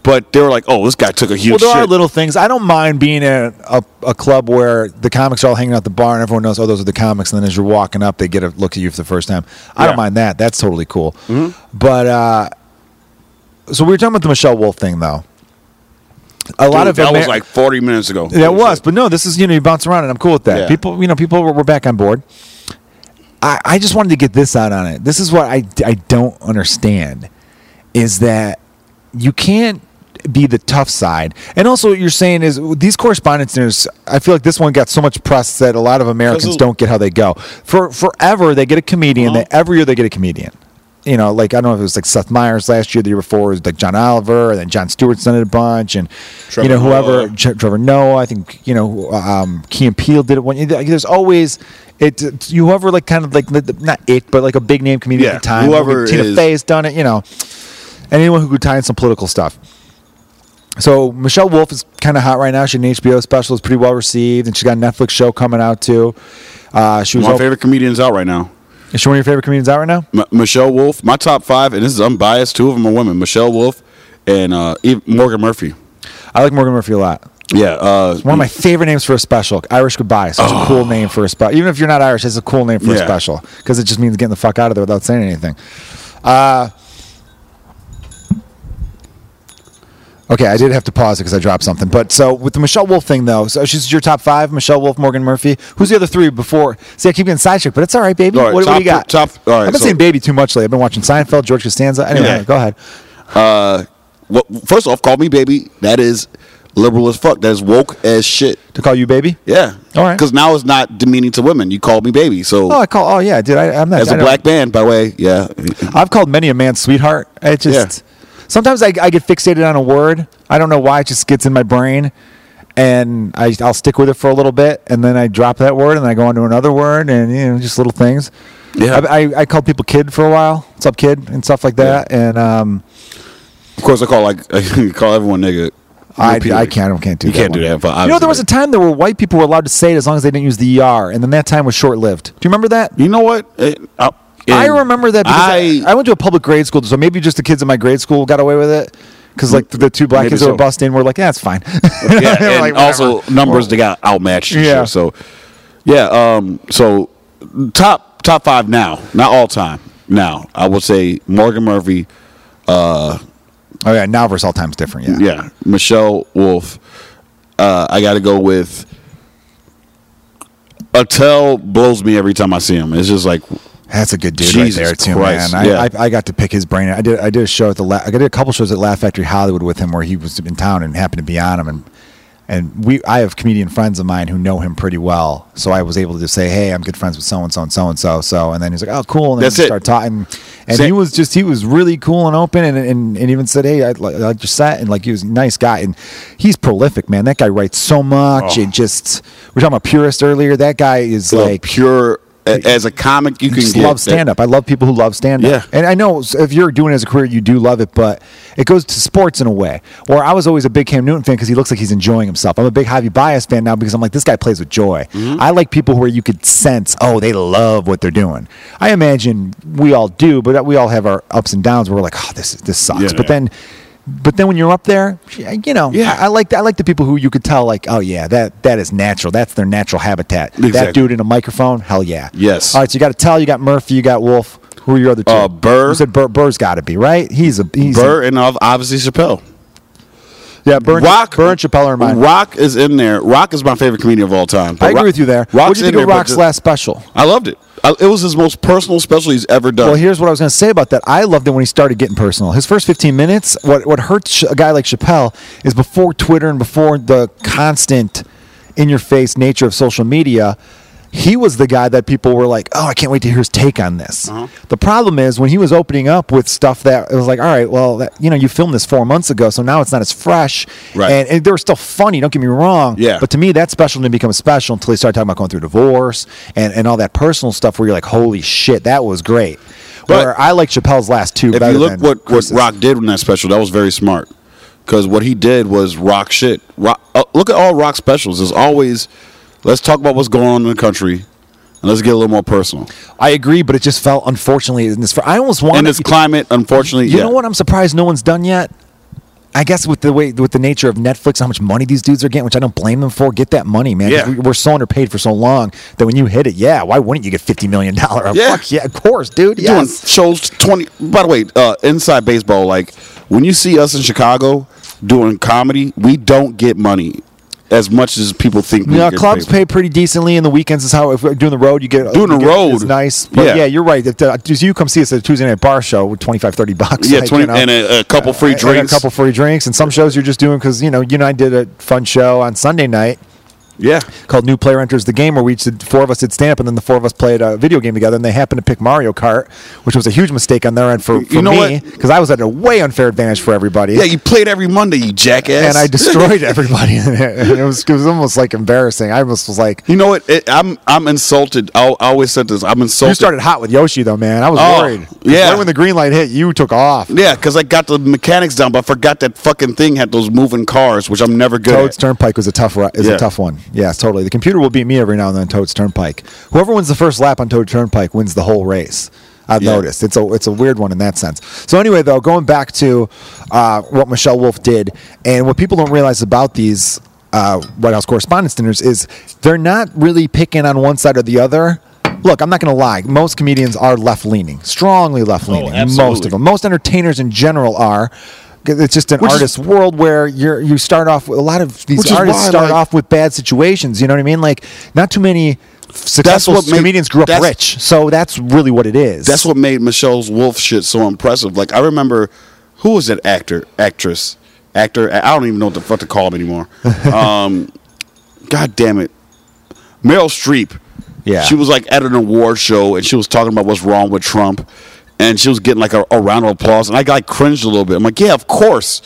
but they were like, "Oh, this guy took a huge well, there shit." are little things. I don't mind being at a, a club where the comics are all hanging out the bar and everyone knows, oh, those are the comics. And then as you're walking up, they get a look at you for the first time. I Yeah. don't mind that. That's totally cool. But uh, so we were talking about the Michelle Wolf thing, though. A lot Dude, of that Amer- was like forty minutes ago. that was, but no, this is you know you bounce around and I'm cool with that. Yeah. People, you know, people were, were back on board. I, I just wanted to get this out on it. This is what I, I don't understand is that you can't be the tough side. And also what you're saying is these correspondence dinners, I feel like this one got so much press that a lot of Americans don't get how they go. For forever they get a comedian, Uh-huh. they, every year they get a comedian. You know, like I don't know if it was like Seth Meyers last year, the year before it was like John Oliver, and then Jon Stewart's done it a bunch, and Trevor you know whoever Noah. Trevor Noah, I think you know um, Key and Peele did it one. There's always it it's whoever like kind of like not it, but like a big name comedian Yeah, at the time. whoever Tina is- Fey has done it. You know, anyone who could tie in some political stuff. So Michelle Wolf is kind of hot right now. She had an HBO special, is pretty well received, and she's got a Netflix show coming out too. Uh, she was my op- favorite comedians out right now. Is she one of your favorite comedians out right now? M- Michelle Wolf, my top five, and this is unbiased. Two of them are women: Michelle Wolf and uh, Eve- Morgan Murphy. I like Morgan Murphy a lot. Yeah, uh, One of my favorite names for a special, Irish Goodbye. so Such a cool name for a special. Even if you're not Irish, it's a cool name for a Oh. Special because it just means getting the fuck out of there without saying anything. Uh, okay, I did have to pause it because I dropped something. But so with the Michelle Wolf thing, though, so she's your top five: Michelle Wolf, Morgan Murphy. Who's the other three before? See, I keep getting sidetracked, but it's all right, baby. All right, what, what do top you got? top- all right, I've been so- saying baby too much lately. I've been watching Seinfeld, George Costanza. Anyway, Yeah. go ahead. uh, well, first off, call me baby. That is liberal as fuck. That is woke as shit. To call you baby? Yeah, All right. Because now it's not demeaning to women. You call me baby. So Oh, I call. Oh, yeah, dude. I, I'm not. as I a black man, by the way, yeah. I've called many a man sweetheart. It just sometimes I, I get fixated on a word. I don't know why it just gets in my brain, and I I'll stick with it for a little bit, and then I drop that word, and then I go on to another word, and you know just little things. Yeah. I, I, I called people kid for a while. What's up, kid, and stuff like that. And um, Of course, I call like I call everyone nigga. I, I can't I can't do that. You that. can't do that. but You know, there was a time there where white people were allowed to say it as long as they didn't use the er, and then that time was short lived. Do you remember that? You know what? It- I and remember that because I, I, I went to a public grade school, so maybe just the kids in my grade school got away with it. Because like the, two black Maybe kids that were so. busting were like, yeah, it's fine. yeah, and like, also numbers they got outmatched. Yeah. so Yeah. Um. So top top five now, not all time. Now I would say Morgan Murphy. Oh yeah, now versus all time's different. Yeah. Yeah, Michelle Wolf. Uh, I got to go with. Attell blows me every time I see him. It's just like That's a good dude Jesus right there too, Christ, man. yeah. I, I I got to pick his brain. I did I did a show at the La- I did a couple shows at Laugh Factory Hollywood with him where he was in town and happened to be on him and and we I have comedian friends of mine who know him pretty well, so I was able to just say, hey, I'm good friends with so and so and so and so so, and then he's like, oh, cool, and then That's we it. start talking, and he was just he was really cool and open, and and, and even said, hey, I like I just sat and like he was a nice guy, and he's prolific, man. That guy writes so much, Oh. and just we are talking about purist earlier. That guy is the like pure. As a comic, you you can love stand up. I love people who love stand up. Yeah. And I know if you're doing it as a career, you do love it, but it goes to sports in a way. Or I was always a big Cam Newton fan because he looks like he's enjoying himself. I'm a big Javy Baez fan now because I'm like, this guy plays with joy. Mm-hmm. I like people where you could sense, oh, they love what they're doing. I imagine we all do, but we all have our ups and downs where we're like, oh, this, this sucks. Yeah, but yeah. then. But then when you're up there, you know, Yeah. I, I like I like the people who you could tell, like, oh yeah, that that is natural. That's their natural habitat. That dude in a microphone, hell yeah. Yes. All right, so you got Attell. You got Murphy. You got Wolf. Who are your other two? Uh, Burr. You said Burr. Burr's got to be right. He's a he's Burr and obviously Chappelle. Yeah, Burr. and- Rock, Burr and Chappelle are mine. Rock is in there. Rock is my favorite comedian of all time. I agree Rock- with you there. What do you in think of there, Rock's last special? I loved it. I, it was his most personal special he's ever done. Well, here's what I was going to say about that. I loved it when he started getting personal. His first 15 minutes, what what hurts a guy like Chappelle is before Twitter and before the constant in your face nature of social media. He was the guy that people were like, "Oh, I can't wait to hear his take on this." Uh-huh. The problem is when he was opening up with stuff that it was like, "All right, well, that, you know, you filmed this four months ago, so now it's not as fresh." Right. And, and they were still funny. Don't get me wrong. Yeah. But to me, that special didn't become a special until he started talking about going through divorce and, and all that personal stuff where you're like, holy shit, that was great. But- Where I like Chappelle's last two if you look what, what Rock did in that special, that was very smart. Because what he did was rock shit. Rock, uh, look at all Rock specials. There's always, let's talk about what's going on in the country, and let's get a little more personal. I agree, but it just felt unfortunately in this. I almost want In this climate, unfortunately, You yeah. know what? I'm surprised no one's done yet. I guess with the way with the nature of Netflix, how much money these dudes are getting, which I don't blame them for. Get that money, man. Yeah. we, we're so underpaid for so long that when you hit it, yeah, why wouldn't you get fifty million dollar? Yeah. Fuck yeah, of course, dude. doing shows 20 by the way uh, inside baseball like when you see us in chicago doing comedy we don't get money as much as people think Yeah, clubs paid. pay pretty decently, and the weekends is how if we're doing the road, you get Doing you the get- road. is nice. But yeah. Yeah. you're right. If just you come see us at a Tuesday night bar show with 25, 30 bucks. yeah like, 20 you know. and a, a couple free drinks a couple free drinks, and some shows you're just doing because you know you and I did a fun show on Sunday night yeah called New Player Enters the Game, where we did, four of us did stand up, and then the four of us played a video game together, and they happened to pick Mario Kart, which was a huge mistake on their end for, for You know me because I was at a way unfair advantage for everybody. yeah you played every monday you jackass and I destroyed everybody. it. Was it was almost like embarrassing. I almost was like, you know what it, i'm i'm insulted I, I always said this i'm insulted You started hot with Yoshi though, man. I was Oh, worried. yeah. Right when the green light hit, you took off. yeah because i got the mechanics down but i forgot that fucking thing had those moving cars which i'm never good Toad's at Turnpike was a tough is Yeah. a tough one. Yes, totally. The computer will beat me every now and then. Toad's Turnpike. Whoever wins the first lap on Toad Turnpike wins the whole race. I've Yeah. noticed it's a it's a weird one in that sense. So anyway, though, going back to uh, what Michelle Wolf did and what people don't realize about these uh, White House Correspondents' dinners is they're not really picking on one side or the other. Look, I'm not going to lie. Most comedians are left leaning, strongly left leaning. most of them. Most entertainers in general are. It's just an Which is- artist world where you're you start off with a lot of these artists start like- off with bad situations. You know what I mean? Like not too many successful what made- comedians grew up rich, so that's really what it is. That's what made Michelle's Wolf shit so impressive. Like I remember, who was that actor, actress, actor? I don't even know what the fuck to call him anymore. um, God damn it, Meryl Streep. Yeah. she was like at an award show and she was talking about what's wrong with Trump, and she was getting like a, a round of applause, and I like cringed a little bit. I'm like, yeah, of course.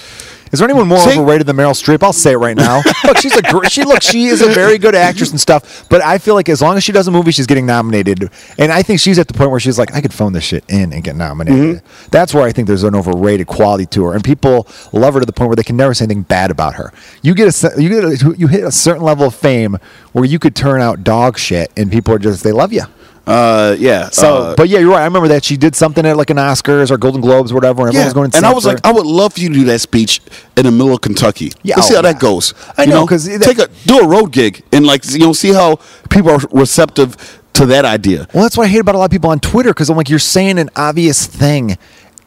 Is there anyone more Take- overrated than Meryl Streep? I'll say it right now. look, she's a gr- she look she is a very good actress and stuff. But I feel like as long as she does a movie, she's getting nominated. And I think she's at the point where she's like, I could phone this shit in and get nominated. Mm-hmm. That's where I think there's an overrated quality to her, and people love her to the point where they can never say anything bad about her. You get a you get a, you hit a certain level of fame where you could turn out dog shit, and people are just they love you. Uh, yeah. So, uh, but yeah, you're right. I remember that she did something at like an Oscars or Golden Globes or whatever, and everyone yeah. was going. and I was for like. I would love for you to do that speech in the middle of Kentucky. Yeah, Let's see oh, how that goes. I You know, 'cause that- take a do a road gig and like you know see how people are receptive to that idea. Well, that's what I hate about a lot of people on Twitter because I'm like, you're saying an obvious thing,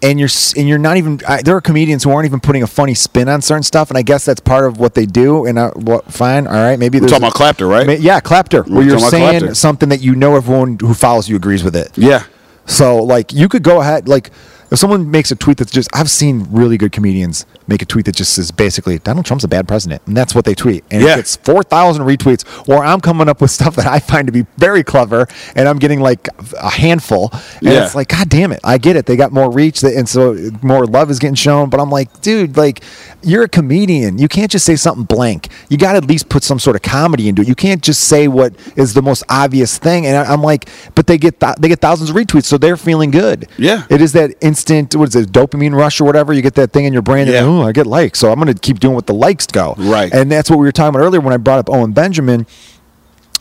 and you're and you're not even. I, there are comedians who aren't even putting a funny spin on certain stuff, and I guess that's part of what they do. And uh, what? Fine, all right, maybe We're talking a- about Clapter, right? Ma- yeah, Clapter, where We're you're saying something that you know everyone who follows you agrees with it. Yeah. So like you could go ahead like if someone makes a tweet that's just I've seen really good comedians make a tweet that just says basically Donald Trump's a bad president and that's what they tweet. And Yeah. it gets 4000 retweets or I'm coming up with stuff that I find to be very clever and I'm getting like a handful. And Yeah. it's like god damn it I get it. They got more reach and so more love is getting shown but I'm like dude like you're a comedian. You can't just say something blank. You got to at least put some sort of comedy into it. You can't just say what is the most obvious thing and I'm like but they get th- they get thousands of retweets so they're feeling good. Yeah. it is that instant what is it dopamine rush or whatever you get that thing in your brain Yeah. and oh I get likes so I'm going to keep doing what the likes go Right. and that's what we were talking about earlier when I brought up Owen Benjamin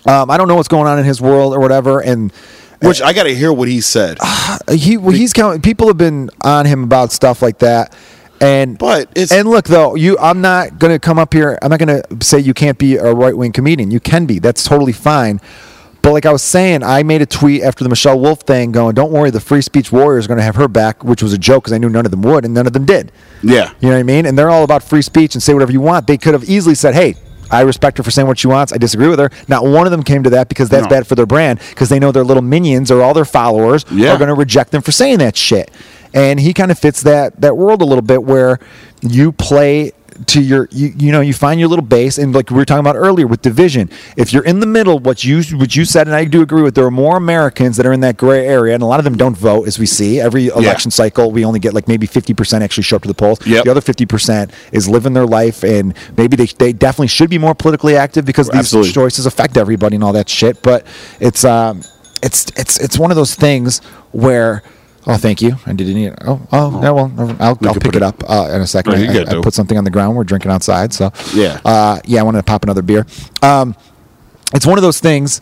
um, I don't know what's going on in his world or whatever and Which I got to hear what he said. uh, he well, he's counting. People have been on him about stuff like that, and But it's- and look though, you I'm not gonna come up here. I'm not gonna say you can't be a right wing comedian. You can be. That's totally fine. But like I was saying, I made a tweet after the Michelle Wolf thing, going, "Don't worry, the free speech warriors are going to have her back," which was a joke because I knew none of them would, and none of them did. Yeah. you know what I mean. And they're all about free speech and say whatever you want. They could have easily said, "Hey." I respect her for saying what she wants. I disagree with her. Not one of them came to that because that's No. bad for their brand because they know their little minions or all their followers Yeah. are going to reject them for saying that shit. And he kind of fits that that world a little bit where you play to your you, you know you find your little base and like we were talking about earlier with division if you're in the middle what you what you said and I do agree with there are more Americans that are in that gray area and a lot of them don't vote as we see every election cycle we only get like maybe 50% actually show up to the polls Yep. the other 50% is living their life and maybe they, they definitely should be more politically active because these Absolutely. choices affect everybody and all that shit but it's um it's it's it's one of those things where oh thank you I didn't eat oh oh no well I'll, I'll pick it it- up uh, in a second No, I, good, I put something on the ground we're drinking outside so Yeah. uh yeah I wanted to pop another beer um it's one of those things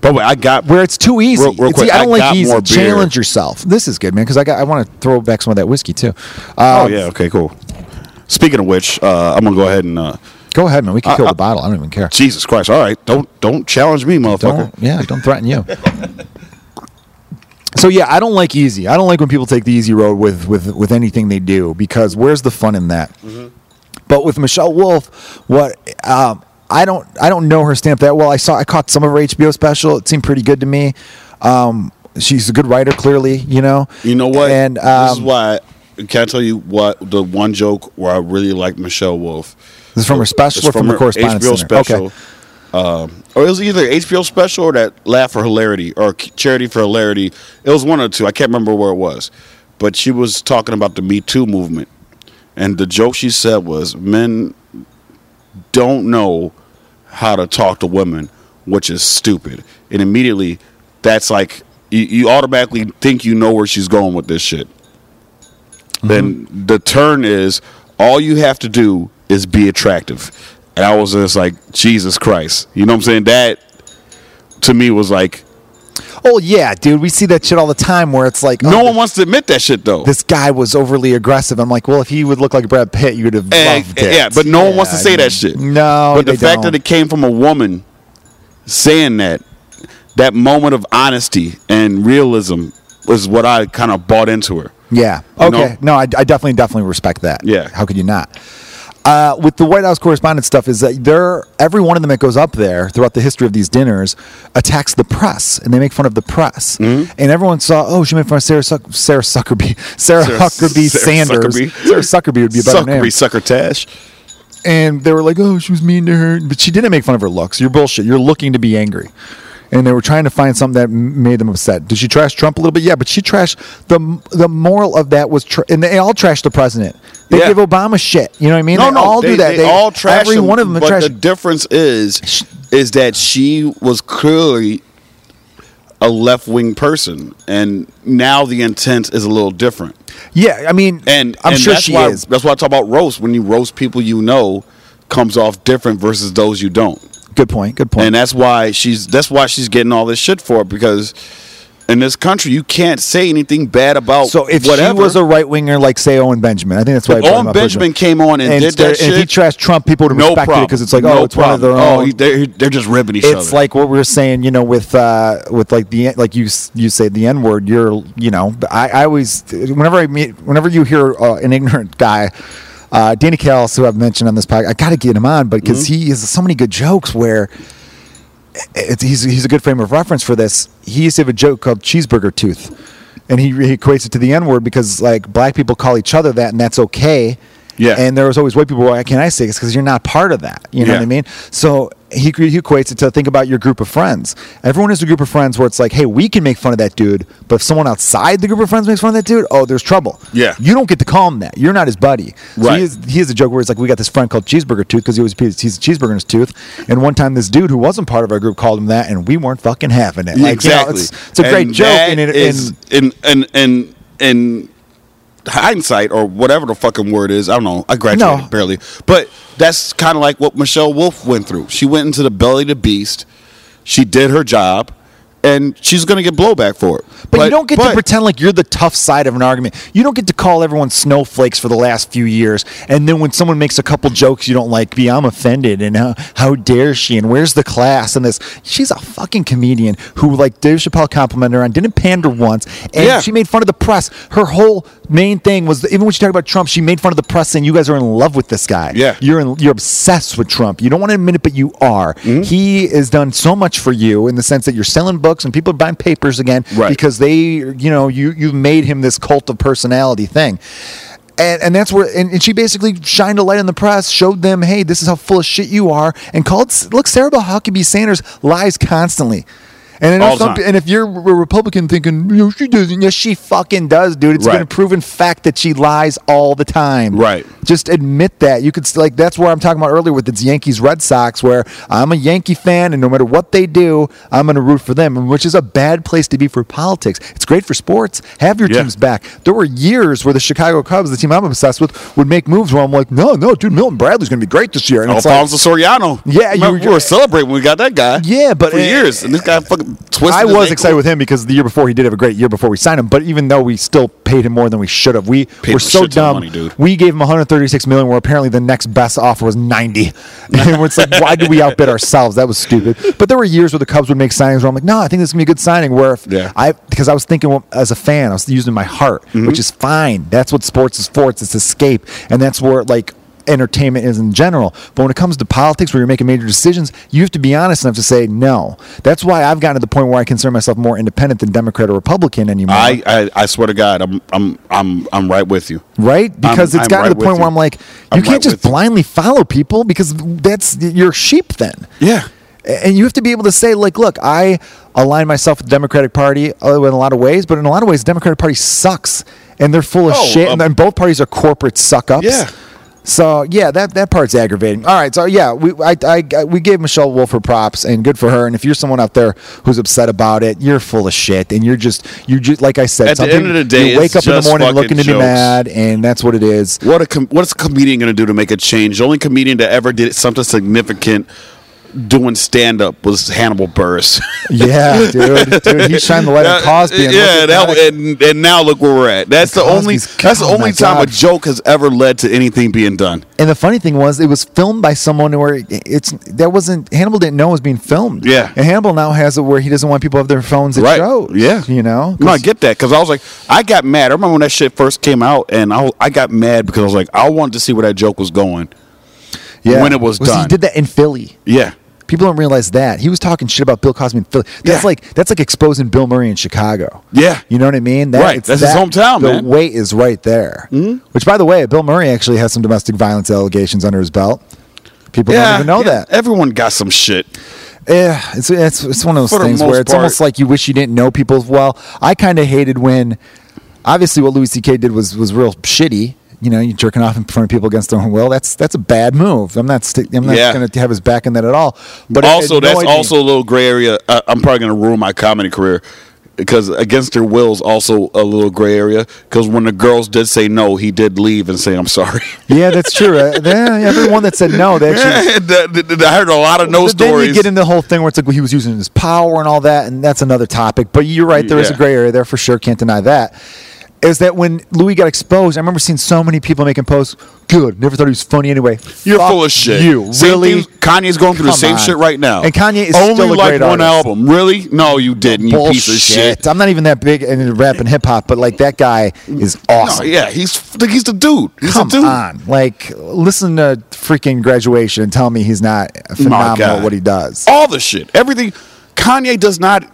But wait, I got where it's too easy. Real- real It's- quick, I don't I like easy. Challenge yourself. This is good, man, because I got I want to throw back some of that whiskey too. Oh Um, yeah, okay, cool. Speaking of which, uh, I'm gonna go ahead and uh, Go ahead, man. We can I- kill I- the bottle. I don't even care. Jesus Christ! All right, don't don't challenge me, motherfucker. Don't yeah, don't threaten you. So yeah, I don't like easy. I don't like when people take the easy road with with with anything they do because where's the fun in that? But with Michelle Wolf, what um, I don't I don't know her stamp that well. I saw I caught some of her HBO special. It seemed pretty good to me. Um, she's a good writer, clearly. You know. You know what? And this is um, why. Can I tell you what the one joke where I really like Michelle Wolf? This is from her special It's or from her correspondence HBO center? special. Okay. Um, or it was either HBO special or that Laugh for Hilarity or Charity for Hilarity. It was one or two. I can't remember where it was, but she was talking about the Me Too movement, and the joke she said was men don't know how to talk to women, which is stupid. And immediately, that's like you, you automatically think you know where she's going with this shit. Then the turn is all you have to do is be attractive. And I was just like, Jesus Christ. You know what I'm saying? That to me was like, Oh yeah, dude. We see that shit all the time where it's like, no oh, one wants to admit that shit though. this guy was overly aggressive. I'm like, well, if he would look like Brad Pitt, you would have And- loved eh, it. yeah, but no one wants to Yeah, say that shit. No, but the fact don't. that it came from a woman saying that, that moment of honesty and realism was what I kind of bought into her. yeah, you okay, know? no, I, I definitely definitely respect that. Yeah. how could you not? Uh, with the White House correspondence stuff, is that there every one of them that goes up there throughout the history of these dinners attacks the press, and they make fun of the press. Mm-hmm. And everyone saw, oh, she made fun of Sarah Suck- Sarah Suckerby, Sarah, Sarah- Huckabee Sarah Sanders. Suckerby. Sarah Suckerby would be a better name. Suckery, succotash. and they were like, "Oh, she was mean to her," but she didn't make fun of her looks. You're bullshit. You're looking to be angry, and they were trying to find something that made them upset. Did she trash Trump a little bit? Yeah, but she trashed the the moral of that was, tr- and they all trashed the president. They Yeah. give Obama shit. You know what I mean? No, they no, all they, do that. They, all trash Every him, one of them But trash. the difference is, is that she was clearly a left wing person, and now the intent is a little different. yeah, I mean, And I'm and sure she why, is. That's why I talk about roast. When you roast people, you know, comes off different versus those you don't. Good point. Good point. and that's why she's that's why she's getting all this shit for it because in this country. You can't say anything bad about. So if whatever. she was a right winger like say Owen Benjamin, I think that's why Owen Benjamin came on and, did that and if he shit, trashed Trump, people would have no problem it because it's like, no oh, it's one of their own. Oh, they're, they're just ribbing each it's other. like what we were saying, you know, with uh, with like the like you you say the n word. You're you know, I, I always whenever I meet whenever you hear uh, an ignorant guy. Uh, Danny Callis, who I've mentioned on this podcast, I got to get him on, but because Mm-hmm. he has so many good jokes where it's, he's he's a good frame of reference for this. He used to have a joke called cheeseburger tooth, and he, he equates it to the N word because like black people call each other that, and that's okay. Yeah. And there was always white people. Why can't I say it? Because you're not part of that. You know Yeah. what I mean? So he, he equates it to think about your group of friends. Everyone has a group of friends where it's like, hey, we can make fun of that dude, but if someone outside the group of friends makes fun of that dude, oh, there's trouble. Yeah. You don't get to call him that. You're not his buddy. So Right. he, is, he has a joke where it's like, we got this friend called Cheeseburger Tooth because he was he's a cheeseburger in his tooth. And one time this dude who wasn't part of our group called him that, and we weren't fucking having it. Like, you know, exactly. it's, it's a great And joke. And, it, is and in in in hindsight or whatever the fucking word is. I don't know. I graduated No. barely, but that's kind of like what Michelle Wolf went through. She went into the belly of the beast. She did her job, and she's going to get blowback for it. But, you don't get to pretend like you're the tough side of an argument. You don't get to call everyone snowflakes for the last few years, and then when someone makes a couple jokes you don't like, be I'm offended and how, how dare she and where's the class and this. She's a fucking comedian who like Dave Chappelle complimented her on, didn't pander once, and Yeah. she made fun of the press. Her whole main thing was even when she talked about Trump, she made fun of the press saying you guys are in love with this guy. Yeah. you're in, you're obsessed with Trump. You don't want to admit it, but you are. Mm-hmm. He has done so much for you in the sense that you're selling books and people are buying papers again Right. because they, you know, you you've made him this cult of personality thing. And, and that's where and, and she basically shined a light on the press, showed them, hey, this is how full of shit you are, and called look, Sarah Huckabee Sanders lies constantly. And, All some, and if you're a Republican thinking, no, she doesn't, yes, she fucking does, dude. It's Right. been a proven fact that she lies all the time. Right. Just admit that. You could like that's where I'm talking about earlier with it's Yankees Red Sox, where I'm a Yankee fan, and no matter what they do, I'm going to root for them, and which is a bad place to be for politics. It's great for sports. Have your Yeah. teams back. There were years where the Chicago Cubs, the team I'm obsessed with, would make moves where I'm like, no, no, dude, Milton Bradley's going to be great this year. And it's like, Soriano. Yeah, you Remember, were- we celebrating when we got that guy. Yeah, but for it- years, eh, and this guy fucking twisted. I was excited with him because the year before he did have a great year before we signed him. But even though we still paid him more than we should have, we Paid were so dumb. money, dude. We gave him 136 million, where apparently the next best offer was 90. and it's like, why did we outbid ourselves? That was stupid. But there were years where the Cubs would make signings where I'm like, no, I think this is gonna be a good signing. Where if Yeah. I because I was thinking well, as a fan, I was using my heart, Mm-hmm. which is fine. That's what sports is for. It's its escape, and that's where like entertainment is in general. But when it comes to politics, where you're making major decisions, you have to be honest enough to say no. That's why I've gotten to the point where I consider myself more independent than Democrat or Republican anymore. I, I I swear to God, I'm I'm I'm I'm right with you. right? Because I'm- it's I'm gotten right to the point with where. I'm like, you I'm can't right just with you. blindly follow people because that's you're sheep then. Yeah. And you have to be able to say, like, look, I align myself with the Democratic Party uh, in a lot of ways, but in a lot of ways, the Democratic Party sucks, and they're full of Oh, shit, um, and both parties are corporate suck ups. Yeah. So yeah, that that part's aggravating. All right, so yeah, we I, I we gave Michelle Wolf her props, and good for her. And if you're someone out there who's upset about it, you're full of shit, and you're just you just like I said, At the end of the day, you wake up in the morning fucking looking to be mad, and that's what it is. What a com- what's a comedian going to do to make a change? The only comedian that ever did something significant doing stand up was Hannibal Buress. Yeah, dude, dude, he shined the light on Cosby. And yeah, that, and, and now look where we're at. That's the only Cosby's- that's the oh only time a joke has ever led to anything being done. And the funny thing was, it was filmed by someone where it's that wasn't Hannibal didn't know it was being filmed. Yeah. and Hannibal now has it where he doesn't want people to have their phones at Right. shows. Yeah. you know. No, I get that because I was like, I got mad. I remember when that shit first came out, and I, I got mad because I was like, I wanted to see where that joke was going. yeah. when it was He done. He did that in Philly. Yeah, People don't realize that he was talking shit about Bill Cosby in Philly. That's Yeah. like that's like exposing Bill Murray in Chicago. Yeah. you know what I mean. That, Right. That's his hometown, the man. weight is right there. Mm-hmm. Which, by the way, Bill Murray actually has some domestic violence allegations under his belt. People yeah. don't even know yeah. that. Everyone got some shit. Yeah, it's it's it's one of those For things where it's part. almost like you wish you didn't know people as well. I kind of hated when, obviously, what Louis C.K. did was was real shitty. You know, you're jerking off in front of people against their own will. That's that's a bad move. I'm not sti- I'm not Yeah. going to have his back in that at all. But it- also, that's also a little gray area. Uh, I'm probably going to ruin my comedy career. because against their will is also a little gray area. Because when the girls did say no, he did leave and say, "I'm sorry." Yeah, that's true. Uh, yeah, everyone that said no, they actually. That- that- that- I heard a lot of no then stories. you get into the whole thing where it's like well, he was using his power and all that, and that's another topic. But you're right, there is a gray area there for sure. Can't deny that. Is that when Louis got exposed? I remember seeing so many people making posts. Good, never thought he was funny anyway. You're Fuck full of shit. You Same really? thing- Kanye's going through the same on. shit right now. And Kanye is only still a like great one artist. album. Really? No, you didn't. You piece of shit. I'm not even that big in rap and hip hop, but like that guy is No, awesome. yeah, he's he's the dude. He's Come the dude. on, like listen to freaking graduation and tell me he's not phenomenal at what he does. All the shit. Everything. Kanye does not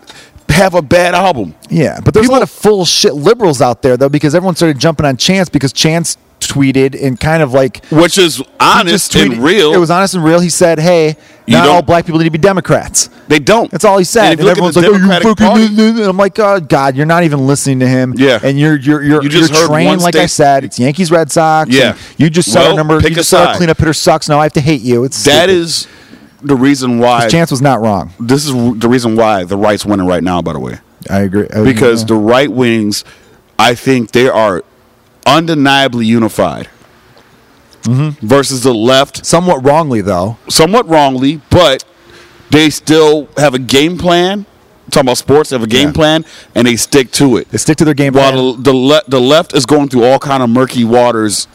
have a bad album. Yeah, but there's a lot of full shit liberals out there though because everyone started jumping on Chance because Chance tweeted and kind of like Which is honest just and real. It was honest and real. He said, "Hey, You not all black people need to be Democrats." they don't. That's all he said. And And, if you look everyone's like, "Oh, you fucking." Party, And I'm like, "Oh God, you're not even listening to him." Yeah. and you're you're you're, you you're trained like I said. It's Yankees, Red Sox. Yeah. You just said Well, our number. pick You a just our side. cleanup hitter sucks. Now I have to hate you. It's that stupid. is the reason why. Chance was not wrong. This is the reason why the right's winning right now. By the way, I agree I- because yeah. the right wings, I think they are undeniably unified. Mm-hmm. Versus the left, somewhat wrongly though. somewhat wrongly, but they still have a game plan. talking about sports, they have a game Yeah. plan, and they stick to it. They stick to their game plan. While the the, le- the left is going through all kind of murky waters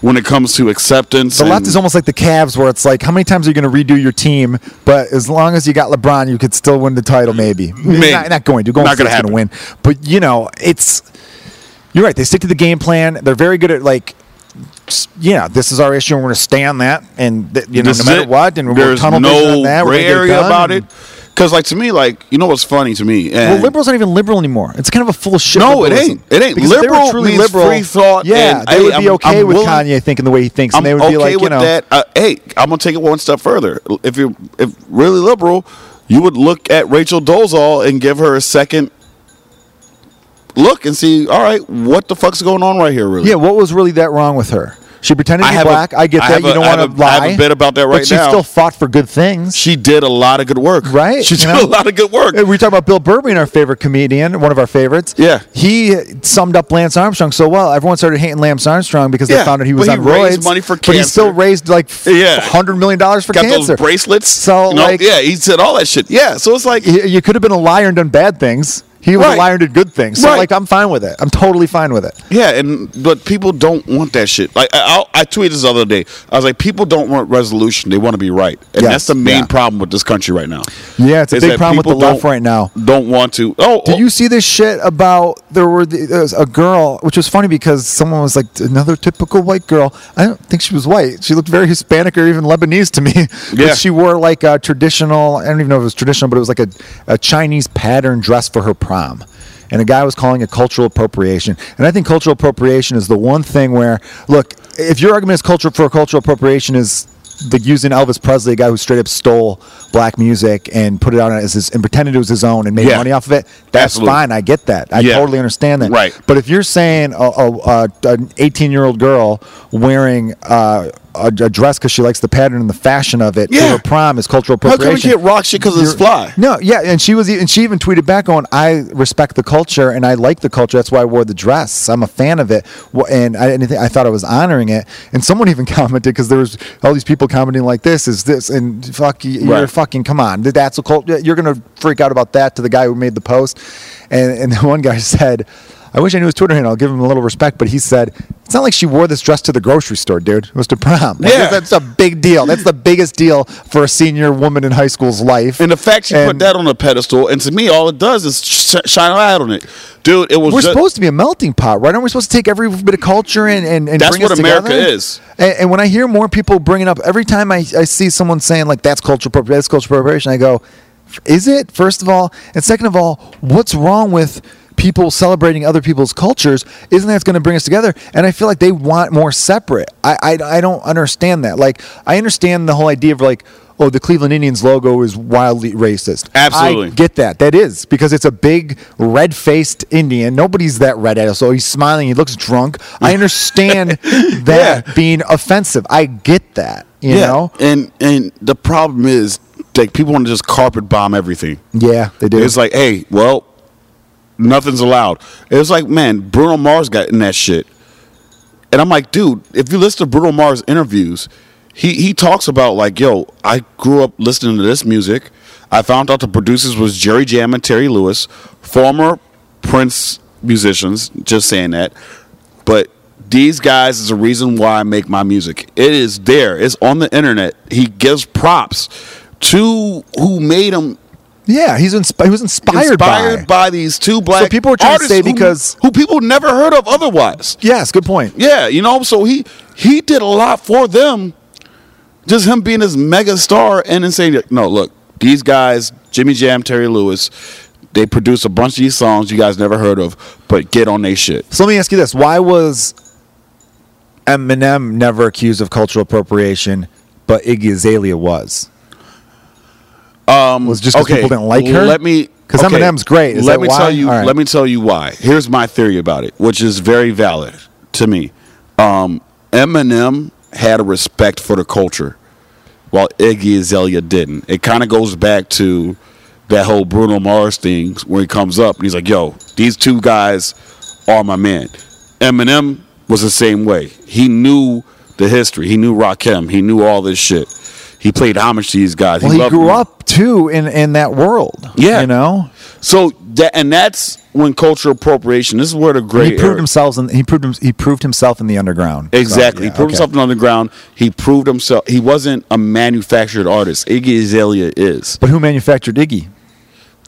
when it comes to acceptance. The left is almost like the Cavs, where it's like, how many times are you going to redo your team? But as long as you got LeBron, you could still win the title. Maybe, mm. Maybe. Not, not going to. Going Not going win. But you know, it's you're right. They stick to the game plan. They're very good at like, yeah, this is our issue, and we're going to stay on that. And th- you know, This no matter it. what, and we're there's tunnel vision no on that. we're gray area about it. Because, like to me, like you know what's funny to me? And Well, liberals aren't even liberal anymore. It's kind of a full of shit. No, it ain't. It ain't. Because if Liberal truly means liberal, free thought, Yeah, and, they hey, would be I'm- okay I'm with willing- Kanye thinking the way he thinks, I'm and they would okay be like, with you know, that. Uh, hey, I'm gonna take it one step further. If you're if really liberal, you would look at Rachel Dolezal and give her a second look and see. All right, what the fuck's going on right here? Really? Yeah, what was really that wrong with her? She pretended to be black. I get I that. you a- don't want to a- I lie. have a bit about that right but she now. still fought for good things. She did a lot of good work. Right, She you did know? a lot of good work. We talk about Bill Burbank, our favorite comedian, one of our favorites. Yeah. he summed up Lance Armstrong so well. Everyone started hating Lance Armstrong because they found out he was but on he raised roids. money for but he still raised like Yeah. hundred million dollars for Got cancer. those bracelets. So, you know? like- yeah, he said all that shit. Yeah, so it's like You you could have been a liar and done bad things. He was Right. a liar and did good things. So Right. like, I'm fine with it. I'm totally fine with it. Yeah, and but people don't want that shit. Like I, I, I tweeted this the other day. I was like, people don't want resolution; they want to be right, and Yes, that's the main yeah. problem with this country right now. Yeah, it's a big problem with the left right now. Don't want to. Oh, Did oh, you see this shit about there were the, there was a girl, which was funny because someone was like another typical white girl. I don't think she was white. She looked very Hispanic or even Lebanese to me. Yeah. She wore like a traditional. I don't even know if it was traditional, but it was like a, a Chinese pattern dress for her prom. And a guy was calling it cultural appropriation. And I think cultural appropriation is the one thing where, look, if your argument is culture for cultural appropriation is the using Elvis Presley, a guy who straight up stole black music and put it out as his and pretended it was his own and made Yeah. money off of it. That's Absolutely. fine. I get that. I Yeah. totally understand that. Right. But if you're saying a, a, a, an 18 year old girl wearing uh, a, a dress because she likes the pattern and the fashion of it Yeah. her prom is cultural appropriation. How come we get rock shit because it's fly? No, yeah, and she was, and she even tweeted back on, "I respect the culture and I like the culture. That's why I wore the dress. I'm a fan of it, and I didn't. Think, I thought I was honoring it." And someone even commented because there was all these people commenting like, "This is this," and fuck, you, you're Right. fucking come on. That's a cult. You're gonna freak out about that to the guy who made the post, and and the one guy said. I wish I knew his Twitter handle. I'll give him a little respect, but he said it's not like she wore this dress to the grocery store, dude. It was to prom. Like, Yeah. that's a big deal. That's the biggest deal for a senior woman in high school's life. And the fact she put And- that on a pedestal, and to me, all it does is sh- shine a light on it, dude. It was. We're supposed to be a melting pot, right? Aren't we supposed to take every bit of culture and and, and That's bring what us America together? is. And, and when I hear more people bringing up, every time I, I see someone saying like that's cultural appropriation, that's cultural appropriation, I go, is it? First of all, and second of all, what's wrong with people celebrating other people's cultures? Isn't that going to bring us together? And I feel like they want more separate. I, I I don't understand that. Like I understand the whole idea of like. Oh, the Cleveland Indians logo is wildly racist. Absolutely. I get that. That is because it's a big red-faced Indian. Nobody's that red at us. So he's smiling. He looks drunk. I understand that Yeah. being offensive. I get that. You know. and and the problem is like people want to just carpet bomb everything. Yeah, they do. It's like, hey, well, nothing's allowed. It was like, man, Bruno Mars got in that shit. And I'm like, dude, if you listen to Bruno Mars interviews, he he talks about like, yo, I grew up listening to this music. I found out the producers was Jerry Jam and Terry Lewis, former Prince musicians. Just saying that, but these guys is the reason why I make my music. It is there. It's on the internet. He gives props to who made him Yeah, he's insp- he was inspired, inspired by. by, these two black. people were trying to say who- because- who, people never heard of otherwise. Yes, good point. Yeah, you know, so he he did a lot for them. Just him being this mega star and then saying, no, look, these guys, Jimmy Jam, Terry Lewis, they produce a bunch of these songs you guys never heard of, but get on their shit. So let me ask you this: Why was Eminem never accused of cultural appropriation, but Iggy Azalea was? Um, was just because people didn't like her? Let me because okay, Eminem's great. Is let me why? tell you. Right. Let me tell you why. Here's my theory about it, which is very valid to me. Um, Eminem had a respect for the culture, while Iggy Azalea didn't. It kind of goes back to that whole Bruno Mars thing where he comes up and he's like, "Yo, these two guys are my man." Eminem was the same way. He knew the history. He knew Rakim. He knew all this shit. He played homage to these guys. Well, he loved grew them. up too in in that world. Yeah. you know, So that and that's when cultural appropriation. This is where the great. he proved himself. In, he proved him, he proved himself in the underground. So, exactly. yeah, he proved okay. himself on the ground. He proved himself. He wasn't a manufactured artist. Iggy Azalea is But who manufactured Iggy?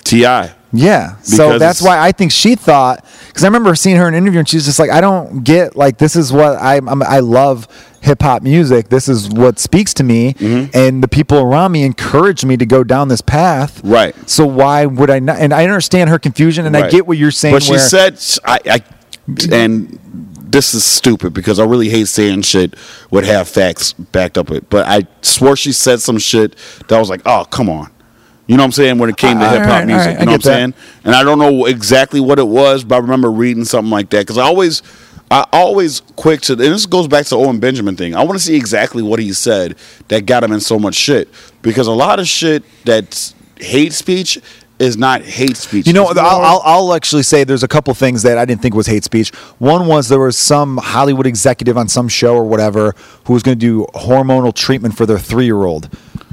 Ti. Yeah. So that's why I think she thought because I remember seeing her in an interview and she's just like, I don't get like this is what I I'm, I love hip hop music. This is what speaks to me, Mm-hmm. and the people around me encourage me to go down this path. Right. So why would I not? And I understand her confusion, and I get what you're saying. But she said, I, I, and this is stupid because I really hate saying shit would have facts backed up it. But I swore she said some shit that was like, oh, come on. You know what I'm saying? When it came to Uh, hip hop alright, music, alright, I you know what I'm that. saying? And I don't know exactly what it was, but I remember reading something like that because I always, I always quick to, and this goes back to the Owen Benjamin thing. I want to see exactly what he said that got him in so much shit because a lot of shit that's hate speech is not hate speech. You know, I'll, more- I'll, I'll actually say there's a couple things that I didn't think was hate speech. One was there was some Hollywood executive on some show or whatever who was going to do hormonal treatment for their three year old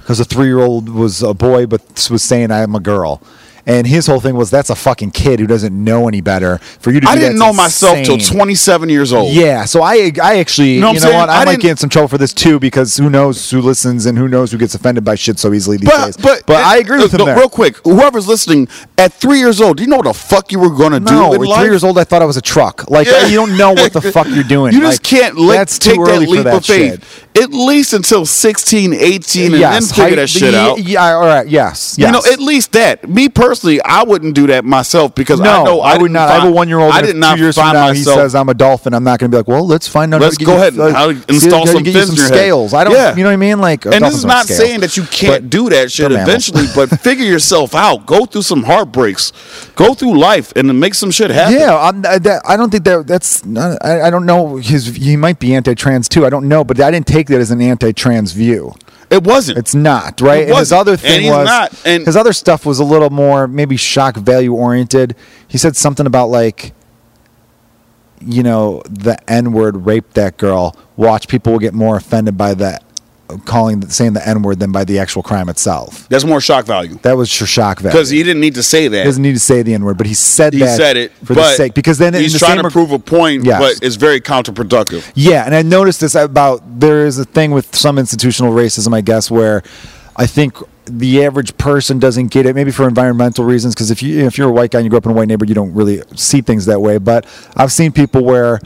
because a three year old was a boy but was saying I'm a girl. And his whole thing was that's a fucking kid who doesn't know any better. For you to, I didn't know myself till 27 years old. Yeah, so I I actually you know know, what I I, might get in some trouble for this too because who knows who listens and who knows who gets offended by shit so easily these days. But but, I agree with uh, him no, there. Real quick, whoever's listening, at three years old, do you know what the fuck you were going to No, do in at life? three years old, I thought I was a truck. Like Yeah. you don't know what the fuck you're doing. You just Like, can't let, that's take too that early for leap that of faith. At least until 16, 18, and then figure height- that shit the- out. Yeah, all right. Yes, You know, at least that. Me personally, I wouldn't do that myself because no, I know I, would didn't not. I have a one year old. I did not years find now myself. he says I'm a dolphin. I'm not going to be like, well, let's find out. Let's go ahead you- and how to see, install some get you fins some head. scales. I don't. Yeah. You know what I mean? Like, and this is don't scales. saying that you can't But do that shit eventually, but figure yourself out. Go through some heartbreaks. Go through life and make some shit happen. Yeah, I'm, I, that, I don't think that that's. Not, I, I don't know. His he might be anti-trans too. I don't know, but I didn't take that as an anti-trans view. It wasn't. It's not right. It and his other thing he's was not. And- his other stuff was a little more maybe shock value oriented. He said something about like, you know, the N word raped that girl. Watch people will get more offended by that calling saying the N word than by the actual crime itself. That's more shock value That was for shock value. because he didn't need to say that. He doesn't need to say the N word, but he said he that said it for the sake because then he's the trying to reg- prove a point, Yes. but it's very counterproductive. Yeah, and I noticed this about there is a thing with some institutional racism, I guess, where I think the average person doesn't get it. Maybe for environmental reasons, because if you if you're a white guy and you grow up in a white neighborhood, you don't really see things that way. But I've seen people where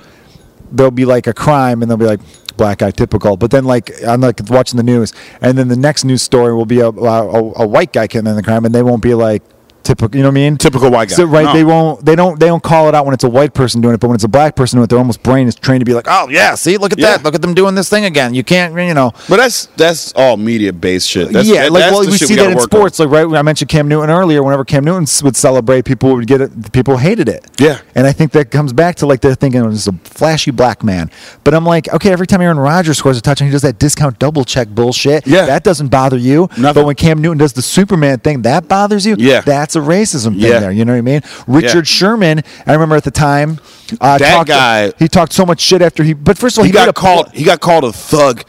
there'll be like a crime and they'll be like black guy typical. But then like i'm like watching the news and then the next news story will be a, a, a white guy committing the crime and they won't be like typical you know what i mean Typical white guy. so, right No. they won't they don't they don't call it out when it's a white person doing it but when it's a black person doing it their almost brain is trained to be like oh yeah see look at Yeah. that look at them doing this thing again you can't you know But that's that's all media based shit. That's, yeah, that- like well, we see gotta that in work on. sports. Like right, when I mentioned Cam Newton earlier. Whenever Cam Newton would celebrate, people would get it. People hated it. Yeah. and I think that comes back to like they're thinking oh, it was a flashy black man. But I'm like, okay, every time Aaron Rodgers scores a touchdown, he does that discount double check bullshit. Yeah. that doesn't bother you. Nothing. But when Cam Newton does the Superman thing, that bothers you. Yeah. that's of racism thing Yeah. there. You know what I mean? Richard Sherman, I remember at the time. Uh, That talked, guy- he talked so much shit after he. But first of all, He, he, got a called. He got called a thug.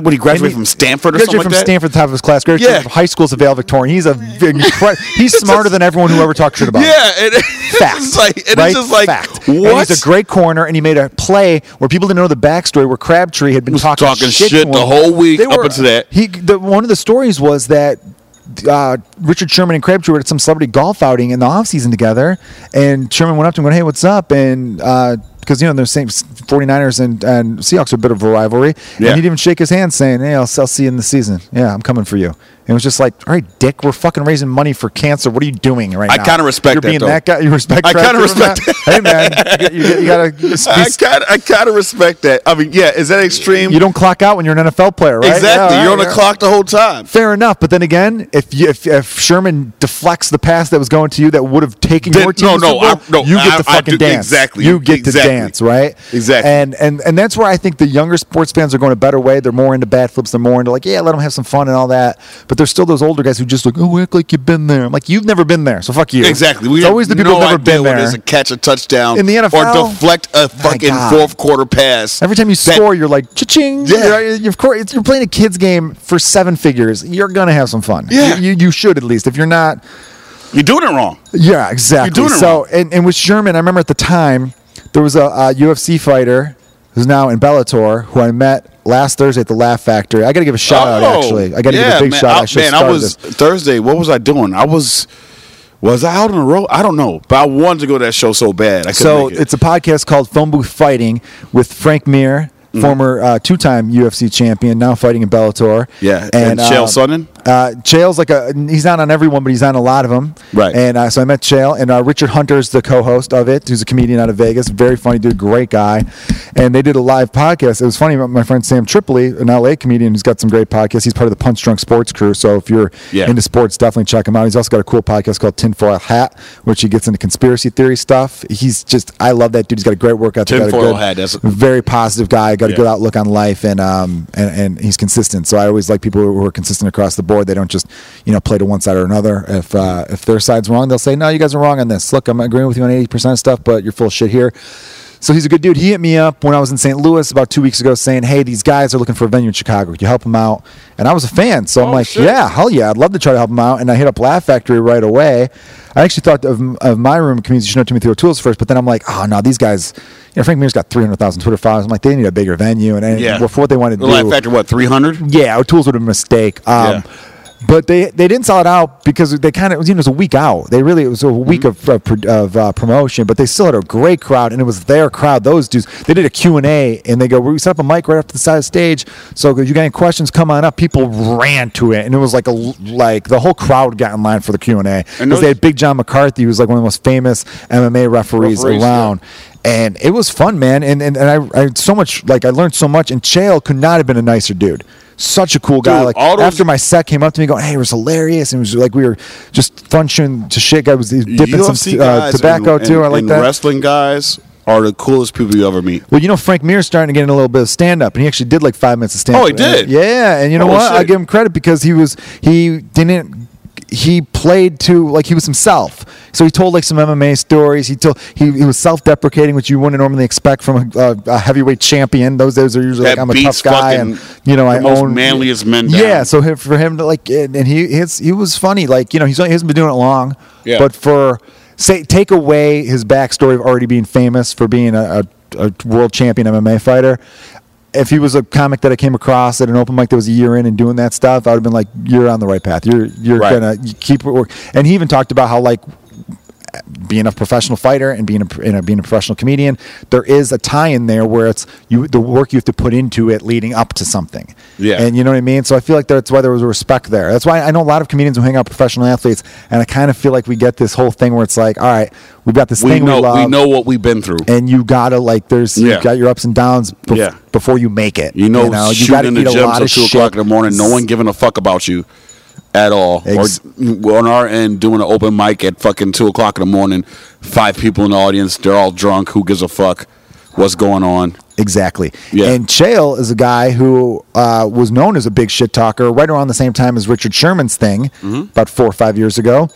When he graduated he- from Stanford or graduated something like from that. Stanford, top of his class. Graduated Yeah. from high school to Vale Victorian. He's a he's smarter than everyone who ever talked shit about. Yeah, and Fact. it's like, and right? it's just like Fact. what? And he's a great corner, and he made a play where people didn't know the backstory, where Crabtree had been talking, talking shit, shit the whole week They up into that. He, the, one of the stories was that uh, Richard Sherman and Crabtree were at some celebrity golf outing in the offseason together, and Sherman went up to him and went, "Hey, what's up?" And uh, because you know the same 49ers and, and Seahawks are a bit of a rivalry, Yeah. and he'd even shake his hand saying, "Hey, I'll, I'll see you in the season. Yeah, I'm coming for you." It was just like, "All right, Dick, we're fucking raising money for cancer. What are you doing right I now?" kinda respect You're that, being though. that guy. You respect. I kinda respect that? Hey, man, you, you, you gotta. be- I kind I kind of respect that. I mean, yeah, is that extreme? you don't clock out when you're an NFL player, right? exactly. Yeah, You're all on the yeah. clock the whole time. Fair enough, but then again, if you, if, if Sherman deflects the pass that was going to you that would have taken Then- your team, no, no, Bowl, I- no, you get I- the I fucking do- dance. exactly, you get exactly. the dance, right? Exactly. And and and that's where I think the younger sports fans are going a better way. They're more into bat flips. They're more into like, yeah, let them have some fun and all that. But there's still those older guys who just like, oh, act like you've been there. I'm like, you've never been there, so fuck you. Exactly. it's have always the people no who've never been there. is to catch a touchdown In the NFL or deflect a fucking fourth quarter pass. Every time you That- score, you're like, cha-ching. Yeah. You're, uh, you're, of course, you're playing a kids game for seven figures. You're gonna have some fun. Yeah. You, you, you should at least. If you're not, you're doing it wrong. Yeah, exactly. You're doing it so, wrong. and, and with Sherman, I remember at the time there was a, a UFC fighter who's now in Bellator who I met last Thursday at the Laugh Factory. I got to give a shout out. Oh, Actually, I got to yeah, give a big man, shout. I, I man, I was this. Thursday. What was I doing? I was was I out on the road? I don't know, but I wanted to go to that show so bad. I So it. it's a podcast called Phone Booth Fighting with Frank Mir. Mm-hmm. Former uh, two-time UFC champion, now fighting in Bellator. Yeah, and Chael uh, Sonnen? Uh, Chael's like a he's not on everyone, but he's on a lot of them. Right. And uh, so I met Chael, and uh, Richard Hunter's the co-host of it. Who's a comedian out of Vegas, very funny dude, great guy. And they did a live podcast. It was funny. My friend Sam Tripoli, an LA comedian who's got some great podcasts. He's part of the Punch Drunk Sports crew. So if you're Yeah. into sports, definitely check him out. He's also got a cool podcast called Tinfoil Hat, which he gets into conspiracy theory stuff. He's just I love that dude. He's got a great workout. ethic. got a Tinfoil Hat, that's- very positive guy. Got a Yeah. good outlook on life, and um and, and he's consistent. So I always like people who are consistent across the board. They don't just you know play to one side or another. If uh, if their side's wrong, they'll say no, you guys are wrong on this. Look, I'm agreeing with you on eighty percent of stuff, but you're full shit here. So he's a good dude. He hit me up when I was in St. Louis about two weeks ago, saying, "Hey, these guys are looking for a venue in Chicago. Could you help them out?" And I was a fan, so I'm Oh, like, shit. "Yeah, hell yeah, I'd love to try to help them out." And I hit up Laugh Factory right away. I actually thought of, of my room community should know Timothy O'Toole's first, but then I'm like, "Oh no, these guys." You know, Frank Mir's got 300,000 Twitter followers. I'm like, they need a bigger venue, and, and Yeah. for what they wanted to the do. Laugh Factory, what three hundred? Yeah, O'Toole's would have been a mistake. Um, Yeah. But they, they didn't sell it out because they kind of was, you know, it was a week out. They really it was a week Mm-hmm. of, of, of uh, promotion, but they still had a great crowd, and it was their crowd. Those dudes they did a Q and A, and they go, we set up a mic right to the side of the stage. So you got any questions, come on up. People ran to it, and it was like a like the whole crowd got in line for the Q and A because they had Big John McCarthy, who's like one of the most famous MMA referees, Referees, yeah. around. And it was fun, man. And and, and I, I so much like I learned so much. And Chael could not have been a nicer dude. Such a cool guy. Dude, like all those- after my set came up to me going, "Hey, it was hilarious," and it was like we were just function to shit. I was dipping UFC some uh, guys tobacco and, too. I and- like and that. Wrestling guys are the coolest people you ever meet. Well, you know, Frank Mir's starting to get in a little bit of stand up, and he actually did like five minutes of stand up. Oh, he did? Yeah, and you know what? I give him credit because he was he didn't he played to like he was himself. So he told like some MMA stories. He told he, he was self deprecating, which you wouldn't normally expect from a, a heavyweight champion. Those days are usually That like I'm a tough guy, and you know I own manliest men down. Yeah, so him- for him to like, and and he his, he was funny. Like you know he's he hasn't been doing it long, Yeah. but for say take away his backstory of already being famous for being a, a, a world champion MMA fighter. If he was a comic that I came across at an open mic that was a year in and doing that stuff, I would have been like, "You're on the right path. You're you're Right. gonna you keep it work." And he even talked about how like being a professional fighter and being a, you know, being a professional comedian, there is a tie in there where it's you the work you have to put into it leading up to something. Yeah. And you know what I mean? So I feel like that's why there was a respect there. That's why I know a lot of comedians who hang out with professional athletes, and I kind of feel like we get this whole thing where it's like, all right, we've got this We thing know we love, we know what we've been through. and you gotta like, there's Yeah. you got your ups and downs bef- Yeah. before you make it. You know, you shooting gotta in the gym till of two o'clock in the morning, no one giving a fuck about you at all. Ex- or on our end, doing an open mic at fucking two o'clock in the morning, five people in the audience, they're all drunk. Who gives a fuck? What's going on? Exactly. Yeah. And Chael is a guy who uh, was known as a big shit talker right around the same time as Richard Sherman's thing, Mm-hmm. about four or five years ago.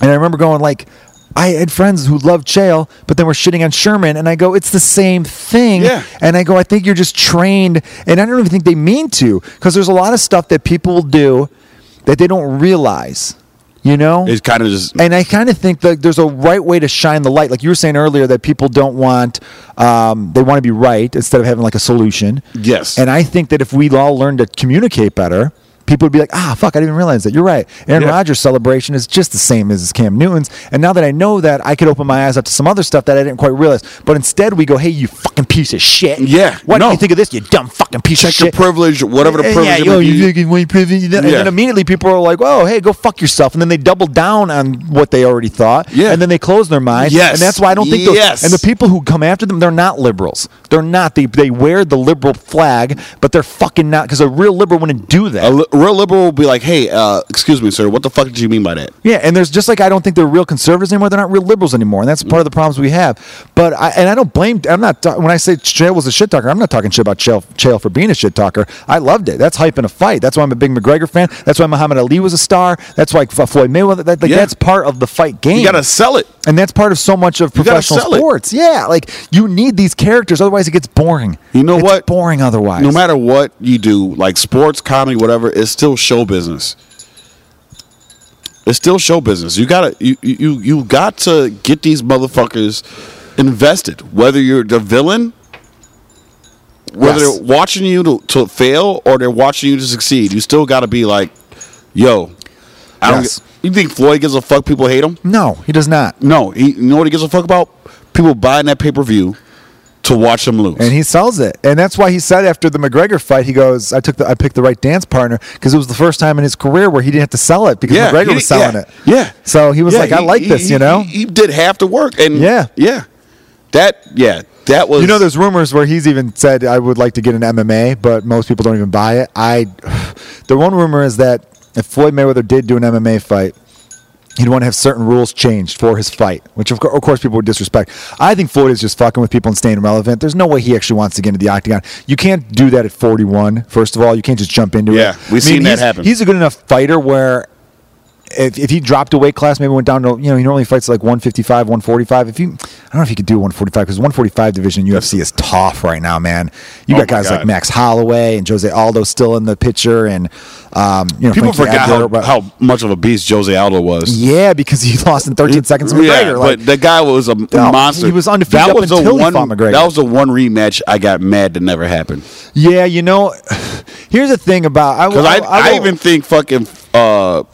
And I remember going like, I had friends who loved Chael, but then were shitting on Sherman, and I go, it's the same thing. Yeah. And I go, I think you're just trained, and I don't even think they mean to, because there's a lot of stuff that people will do that they don't realize. You know, It's kind of just and I kind of think that there's a right way to shine the light. Like you were saying earlier, that people don't want, um, they want to be right instead of having like a solution. Yes. And I think that if we all learn to communicate better, people would be like, ah, fuck, I didn't even realize that. You're right. Aaron Yeah. Rodgers' celebration is just the same as Cam Newton's. And now that I know that, I could open my eyes up to some other stuff that I didn't quite realize. But instead, we go, hey, you fucking piece of shit. Yeah, Why no. don't you think of this, you dumb fucking piece check of your shit? privilege, whatever the privilege. Yeah, yo, you fucking white privilege. And then immediately people are like, "Oh, hey, go fuck yourself," and then they double down on what they already thought. Yeah. and then they close their mind. Yes. and that's why I don't think. Those, Yes. and the people who come after them, they're not liberals. They're not. They they wear the liberal flag, but they're fucking not because a real liberal wouldn't do that. Real liberal will be like, "Hey, uh, excuse me, sir. What the fuck did you mean by that?" Yeah, and there's just like I don't think they're real conservatives anymore. They're not real liberals anymore, and that's part of the problems we have. But I and I don't blame. I'm not ta- when I say Chael was a shit talker. I'm not talking shit about Chael, Chael for being a shit talker. I loved it. That's hype in a fight. That's why I'm a big McGregor fan. That's why Muhammad Ali was a star. That's why Floyd Mayweather. That, like, Yeah. That's part of the fight game. You gotta sell it. And that's part of so much of professional sell it. sports. Yeah, like you need these characters, otherwise it gets boring. You know It's what? Boring otherwise. No matter what you do, like sports, comedy, whatever, it's still show business. It's still show business. You gotta you you you got to get these motherfuckers invested. Whether you're the villain, whether Yes. they're watching you to, to fail or they're watching you to succeed, you still got to be like, "Yo, I don't." Yes. Get, you think Floyd gives a fuck? People hate him. No, he does not. No, he, you know what he gives a fuck about? People buying that pay per view to watch him lose. and he sells it. And that's why he said after the McGregor fight, he goes, "I took the I picked the right dance partner because it was the first time in his career where he didn't have to sell it because Yeah, McGregor was selling yeah, it." yeah. So he was Yeah, like, "I he- like this," he- you know. He, he did half the work, and Yeah. yeah, that yeah, that was you know, there's rumors where he's even said, "I would like to get an MMA," but most people don't even buy it. I, the one rumor is that if Floyd Mayweather did do an MMA fight. He'd want to have certain rules changed for his fight, which of, cour- of course people would disrespect. I think Floyd is just fucking with people and staying relevant. There's no way he actually wants to get into the octagon. You can't do that at 41. First of all, you can't just jump into Yeah, it. Yeah, we've seen that happen. He's a good enough fighter where if, if he dropped a weight class, maybe went down to you know he normally fights like 155, 145. If you, I don't know if he could do 145 because 145 division UFC is tough right now, man. You Oh got my guys like Max Holloway and Jose Aldo still in the picture, and um, you know people Frankie forgot Edgar, how, how much of a beast Jose Aldo was. yeah, because he lost in 13 seconds to Yeah, McGregor. like, but the guy was a No, monster. he was undefeated That was the one. McGregor. That was the one rematch I got mad that never happened. yeah, you know, here's the thing about I, Because I, I, will- even think fucking uh,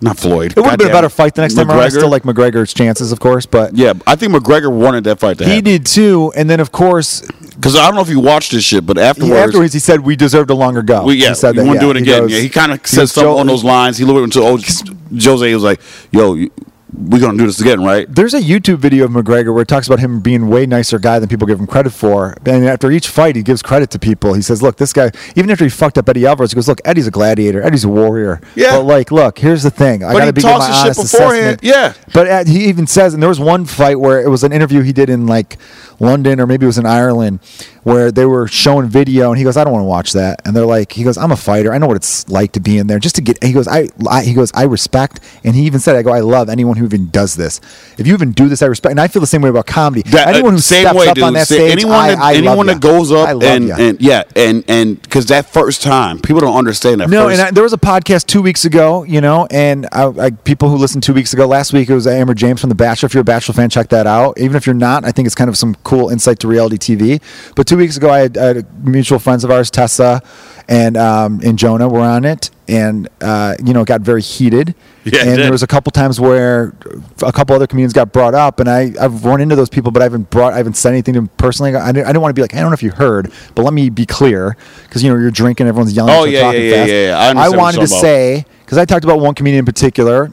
not Floyd. it would have been a better fight the next time around. I McGregor. still like McGregor's chances, of course, but Yeah, I think McGregor wanted that fight to he happen. did too. And then of course, Because I don't know if you watched this shit, but he, afterwards, afterwards he said we deserved a longer go. We, yeah, he said he that. wouldn't yeah. do it again. goes- yeah, he kind of he said goes, something "Joe- on those lines. He looked into oh, Jose. He was like, "Yo, you- we gonna do this again, right?" There's a YouTube video of McGregor where it talks about him being a way nicer guy than people give him credit for. And after each fight, he gives credit to people. He says, "Look, this guy. Even after he fucked up Eddie Alvarez, he goes, look, Eddie's a gladiator. Eddie's a warrior. Yeah. But like, look, here's the thing. I But gotta be my his shit honest beforehand. assessment. Yeah. But uh, he even says, and there was one fight where it was an interview he did in like London or maybe it was in Ireland, where they were showing video, and he goes, "I don't want to watch that." And they're like, "He goes, I'm a fighter. I know what it's like to be in there. Just to get." He goes, "I,", I he goes, "I respect," and he even said, "I go, I love anyone who even does this. If you even do this, I respect." And I feel the same way about comedy. That, uh, anyone who same steps way, up dude. on that Say- stage, anyone I, that, I anyone that goes I up love and, and yeah, and and because that first time, people don't understand that. No, first, and I, there was a podcast two weeks ago, you know, and I, I, people who listened two weeks ago, last week it was Amber James from The Bachelor. If you're a Bachelor fan, check that out. Even if you're not, I think it's kind of some cool insight to reality TV. But two weeks ago, I had, I had mutual friends of ours, Tessa and um, and Jonah, were on it, and uh, you know, it got very heated. Yeah, and there was a couple times where a couple other comedians got brought up, and I I've run into those people, but I haven't brought I haven't said anything to them personally. I didn't, I didn't want to be like I don't know if you heard, but let me be clear because you know you're drinking, everyone's yelling, Oh, yeah, yeah, yeah, yeah, yeah. I what wanted to talking say because I talked about one comedian in particular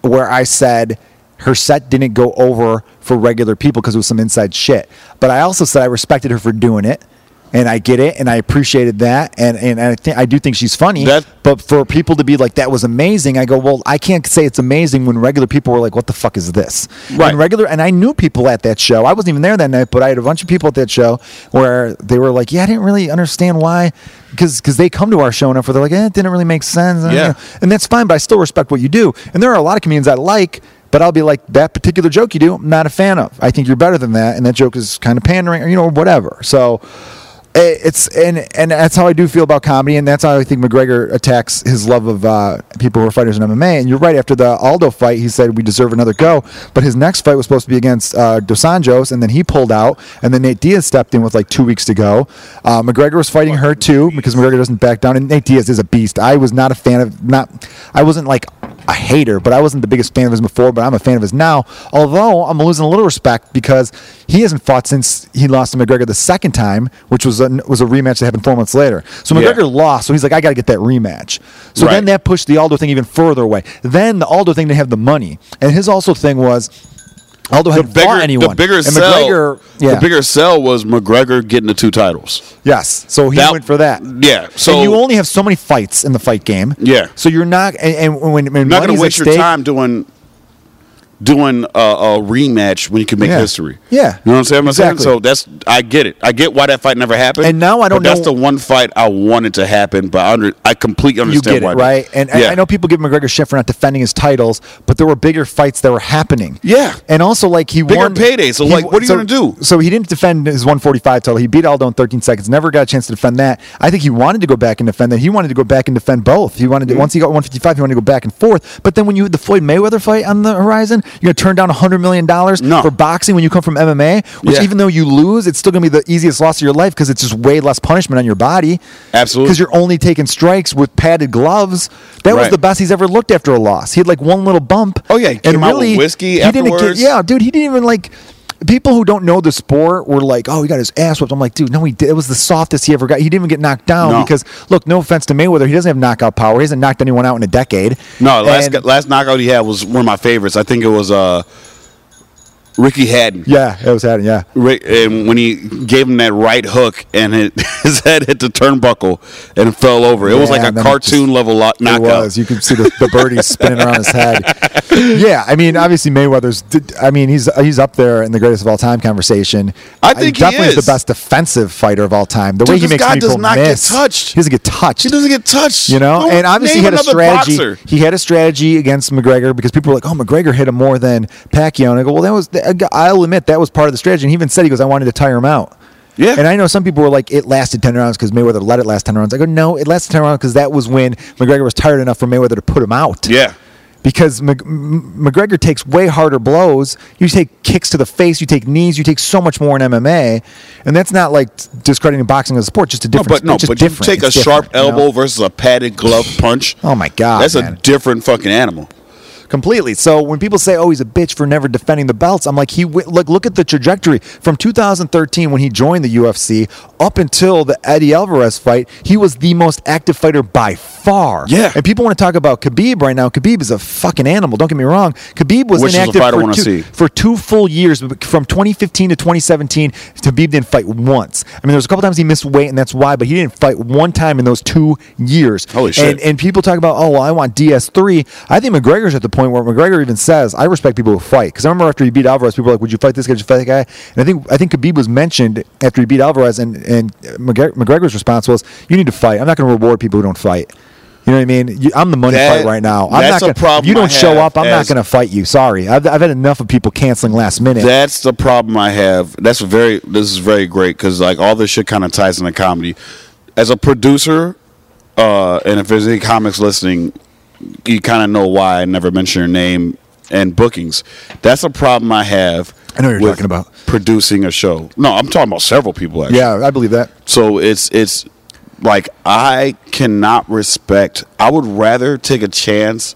where I said her set didn't go over for regular people because it was some inside shit. But I also said I respected her for doing it. and I get it, and I appreciated that, and and I think I do think she's funny. That- but for people to be like that was amazing, I go, well, I can't say it's amazing when regular people were like, what the fuck is this? Right. And regular, and I knew people at that show. I wasn't even there that night, but I had a bunch of people at that show where they were like, yeah, I didn't really understand why, because because they come to our show enough where they're like, eh, it didn't really make sense. Yeah. And that's fine, but I still respect what you do. And there are a lot of comedians I like. But I'll be like that particular joke you do. I'm not a fan of. I think you're better than that, and that joke is kind of pandering, or you know, whatever. So, eh, it's and and that's how I do feel about comedy, and that's how I think McGregor attacks his love of uh, people who are fighters in MMA. And you're right. After the Aldo fight, he said we deserve another go, but his next fight was supposed to be against uh, Dos Anjos, and then he pulled out, and then Nate Diaz stepped in with like two weeks to go. Uh, McGregor was fighting her too because McGregor doesn't back down, and Nate Diaz is a beast. I was not a fan of not. I wasn't like a hater, but I wasn't the biggest fan of his before, but I'm a fan of his now. Although I'm losing a little respect because he hasn't fought since he lost to McGregor the second time, which was a, was a rematch that happened four months later. So Yeah. McGregor lost, so he's like, I got to get that rematch. So Right. then that pushed the Aldo thing even further away. Then the Aldo thing didn't have the money, and his also thing was Aldo The hadn't bigger, fought anyone. the bigger sell, yeah, the bigger sell was McGregor getting the two titles. yes. So he That- went for that. Yeah, so and you only have so many fights in the fight game. Yeah. So you're not, and, and when, when You're not going to waste your stake- time doing doing a, a rematch when you can make Yeah. history. Yeah. you know what I'm saying? Exactly. So that's I get it. I get why that fight never happened. And now I don't but That's the one fight I wanted to happen, but I, under, I completely you get why. it right and and yeah. i know people give mcgregor shit for not defending his titles but there were bigger fights that were happening Yeah. and also like he Bigger won payday, so, he- like, what are you so- gonna do? so he didn't defend his 145 title he beat aldo in 13 seconds never got a chance to defend that i think he wanted to go back and defend that he wanted to go back and defend both he wanted to mm-hmm. once he got 155 he wanted to go back and forth but then when you had the floyd mayweather fight on the horizon you're gonna turn down 100 million dollars No. for boxing when you come from mma which Yeah. even though you lose it's still gonna be the easiest loss of your life because it's just way less punishment on your body Absolutely. because you're only taking strikes with padded gloves. That was the best he's ever looked after a loss. He had like one little bump. Oh, yeah, out with whiskey he didn't afterwards. Get, yeah, dude, he didn't even like. People who don't know the sport were like, "Oh, he got his ass whipped." I'm like, "Dude, no, he did. It was the softest he ever got. He didn't even get knocked down No. because, look, no offense to Mayweather, he doesn't have knockout power. He hasn't knocked anyone out in a decade. No, last And- last knockout he had was one of my favorites. I think it was uh, Ricky Hatton. yeah, it was happening. Yeah, Rick, and when he gave him that right hook and it, his head hit the turnbuckle and fell over, it was like a and then it cartoon just- level lo- It was. You could see the, the birdies spinning around his head. Yeah, I mean, obviously Mayweather's. I mean, he's he's up there in the greatest of all time conversation. I think he definitely is. the best defensive fighter of all time. The Dude, way he this makes guy people does not get miss. touched. He doesn't get touched. He doesn't get touched. You know, and obviously he had a strategy. boxer. He had a strategy against McGregor because people were like, "Oh, McGregor hit him more than Pacquiao." And I go, "Well, that was. I'll admit that was part of the strategy." And he even said, "He goes, I wanted to tire him out." Yeah. And I know some people were like, "It lasted ten rounds because Mayweather let it last ten rounds." I go, "No, it lasted ten rounds because that was when McGregor was tired enough for Mayweather to put him out." Yeah. because Mc- M- McGregor takes way harder blows. You take kicks to the face, you take knees, you take so much more in MMA, and that's not like discrediting boxing as a sport. Just a different No, but no, it's but you different. take a sharp different, you know? elbow versus a padded glove punch. Oh my god, That's man. a different fucking animal. Completely. So when people say, "Oh, he's a bitch for never defending the belts," I'm like, he w- look look at the trajectory from 2013 when he joined the UFC up until the Eddie Alvarez fight. He was the most active fighter by far. Yeah. And people want to talk about Khabib right now. Khabib is a fucking animal. Don't get me wrong. Khabib was Which inactive for two, for two full years from 2015 to 2017. Khabib didn't fight once. I mean, there was a couple times he missed weight, and that's why. But he didn't fight one time in those two years. Holy shit. And, and people talk about, oh, well, I want DS3. I think McGregor's at the point where McGregor even says, I respect people who fight. Because I remember after he beat Alvarez, people were like, would you fight this guy? Would you fight that guy? And I think I think Khabib was mentioned after he beat Alvarez, and, and McGregor's response was, you need to fight. I'm not going to reward people who don't fight. You know what I mean? You, I'm the money That- fight right now. I'm that's not a gonna, problem If you don't show up, I'm not going to fight you. Sorry. I've, I've had enough of people canceling last minute. That's the problem I have. That's very. This is very great because like all this shit kind of ties into comedy. As a producer, uh, and if there's any comics listening, you kind of know why I never mention your name and bookings. That's a problem I have. I know what you're talking about. producing a show. No, I'm talking about several people. Actually. yeah, I believe that. So it's it's like I cannot respect. I would rather take a chance